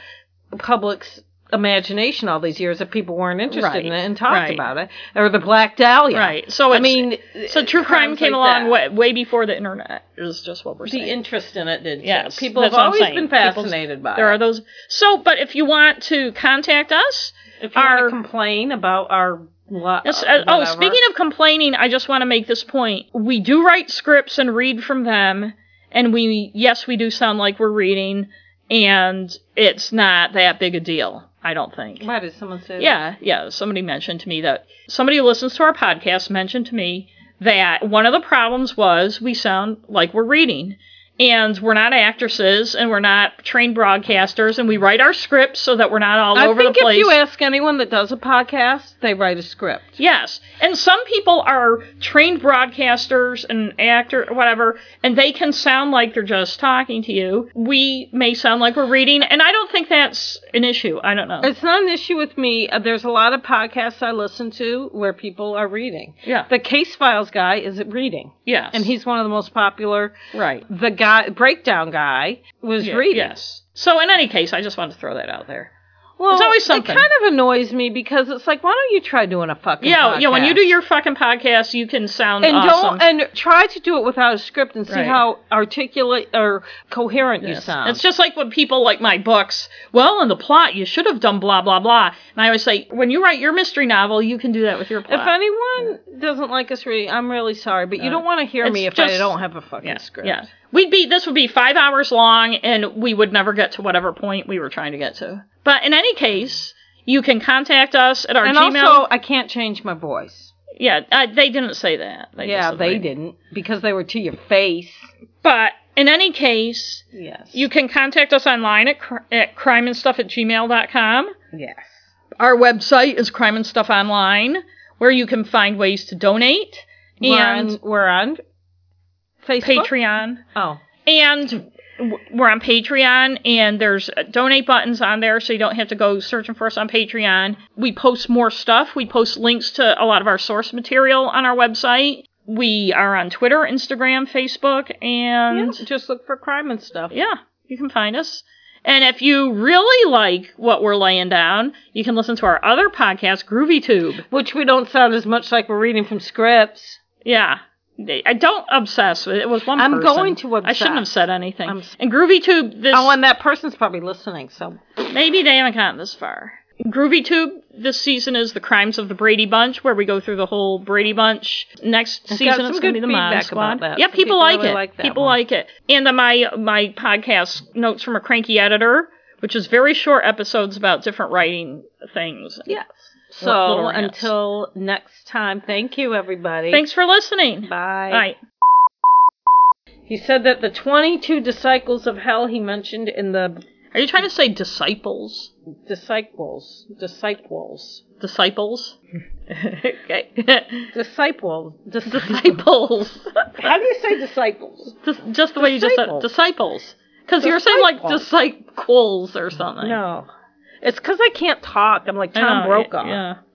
Speaker 2: public's imagination all these years if people weren't interested
Speaker 1: Right.
Speaker 2: in it and talked
Speaker 1: Right.
Speaker 2: about it or the Black Dahlia.
Speaker 1: right. So
Speaker 2: I mean,
Speaker 1: so true crime came
Speaker 2: like
Speaker 1: along way, way before the internet. Is just what we're
Speaker 2: The
Speaker 1: saying.
Speaker 2: interest in it did.
Speaker 1: Yes,
Speaker 2: people have always been
Speaker 1: People's-
Speaker 2: fascinated by
Speaker 1: there
Speaker 2: it.
Speaker 1: are those. So, but if you want to contact us,
Speaker 2: If you
Speaker 1: our-
Speaker 2: want to complain about our
Speaker 1: Yes, uh, oh, speaking of complaining, I just want to make this point. We do write scripts and read from them, and we, yes, we do sound like we're reading, and it's not that big a deal. I don't think.
Speaker 2: Why did someone say that?
Speaker 1: Yeah, yeah. Somebody mentioned to me that somebody who listens to our podcast mentioned to me that one of the problems was we sound like we're reading. And we're not actresses and we're not trained broadcasters and we write our scripts so that we're not all
Speaker 2: I
Speaker 1: over the place.
Speaker 2: if you ask anyone that does a podcast, they write a script.
Speaker 1: Yes. And some people are trained broadcasters and actor whatever, and they can sound like they're just talking to you. We may sound like we're reading, and I don't think that's an issue. I don't know.
Speaker 2: It's not an issue with me. Uh, There's a lot of podcasts I listen to where people are reading.
Speaker 1: yeah.
Speaker 2: The Case Files guy is reading,
Speaker 1: yes.
Speaker 2: and he's one of the most popular.
Speaker 1: right.
Speaker 2: The guy, breakdown guy, was
Speaker 1: Yeah,
Speaker 2: reading.
Speaker 1: Yes. So in any case, I just wanted to throw that out there.
Speaker 2: Well,
Speaker 1: There's always something.
Speaker 2: It kind of annoys me because it's like, why don't you try doing a fucking
Speaker 1: Yeah, yeah. When you do your fucking podcast, you can sound
Speaker 2: and
Speaker 1: awesome.
Speaker 2: don't and try to do it without a script and see
Speaker 1: Right.
Speaker 2: how articulate or coherent you sound.
Speaker 1: It's just like when people like my books. Well, in the plot, you should have done blah blah blah. And I always say, when you write your mystery novel, you can do that with your plot.
Speaker 2: if anyone doesn't like us reading, I'm really sorry, but you
Speaker 1: Uh,
Speaker 2: don't want to hear
Speaker 1: it's
Speaker 2: me if I don't have a fucking
Speaker 1: yeah,
Speaker 2: script.
Speaker 1: yeah. We'd be this would be five hours long, and we would never get to whatever point we were trying to get to. But in any case, you can contact us at our
Speaker 2: And
Speaker 1: Gmail.
Speaker 2: also, I can't change my voice.
Speaker 1: yeah, uh, they didn't say that. They
Speaker 2: yeah, they didn't because they were to your face.
Speaker 1: But in any case,
Speaker 2: Yes.
Speaker 1: you can contact us online at, cr- at crimeandstuff at gmail.com.
Speaker 2: Yes.
Speaker 1: Our website is Crime and Stuff Online, where you can find ways to donate.
Speaker 2: We're
Speaker 1: and
Speaker 2: on, we're on Facebook.
Speaker 1: Patreon.
Speaker 2: Oh.
Speaker 1: And we're on Patreon, and there's uh, donate buttons on there, so you don't have to go searching for us on Patreon. We post more stuff. We post links to a lot of our source material on our website. We are on Twitter, Instagram, Facebook, and
Speaker 2: Yeah, just look for crime and stuff.
Speaker 1: yeah, you can find us. And if you really like what we're laying down, you can listen to our other podcast, Groovy Tube.
Speaker 2: Which we don't sound as much like we're reading from scripts.
Speaker 1: Yeah. I don't obsess with it. Was one
Speaker 2: I'm
Speaker 1: person.
Speaker 2: going to obsess.
Speaker 1: I shouldn't have said anything.
Speaker 2: I'm
Speaker 1: and Groovy Tube, this
Speaker 2: Oh, and that person's probably listening, so.
Speaker 1: maybe they haven't gotten this far. Groovy Tube this season is the Crimes of the Brady Bunch, where we go through the whole Brady Bunch. Next
Speaker 2: I've
Speaker 1: season it's going to be the Mod Squad.
Speaker 2: that.
Speaker 1: Yeah, people,
Speaker 2: people
Speaker 1: like
Speaker 2: really
Speaker 1: it.
Speaker 2: like that
Speaker 1: people
Speaker 2: one.
Speaker 1: like it. And uh, my my podcast notes from a cranky editor, which is very short episodes about different writing things.
Speaker 2: Yes. So until next time, thank you, everybody.
Speaker 1: Thanks for listening.
Speaker 2: Bye.
Speaker 1: Bye.
Speaker 2: He said that the 22 disciples of hell he mentioned in the
Speaker 1: Are you trying to say disciples?
Speaker 2: disciples, disciples,
Speaker 1: Disciples? okay.
Speaker 2: disciples, dis-
Speaker 1: disciples.
Speaker 2: How do you say disciples?
Speaker 1: Just, just the way you just said
Speaker 2: Disciples.
Speaker 1: disciples. Because you're saying like disciples or something.
Speaker 2: No, it's because I can't talk. I'm like Tom Brokaw.
Speaker 1: Yeah.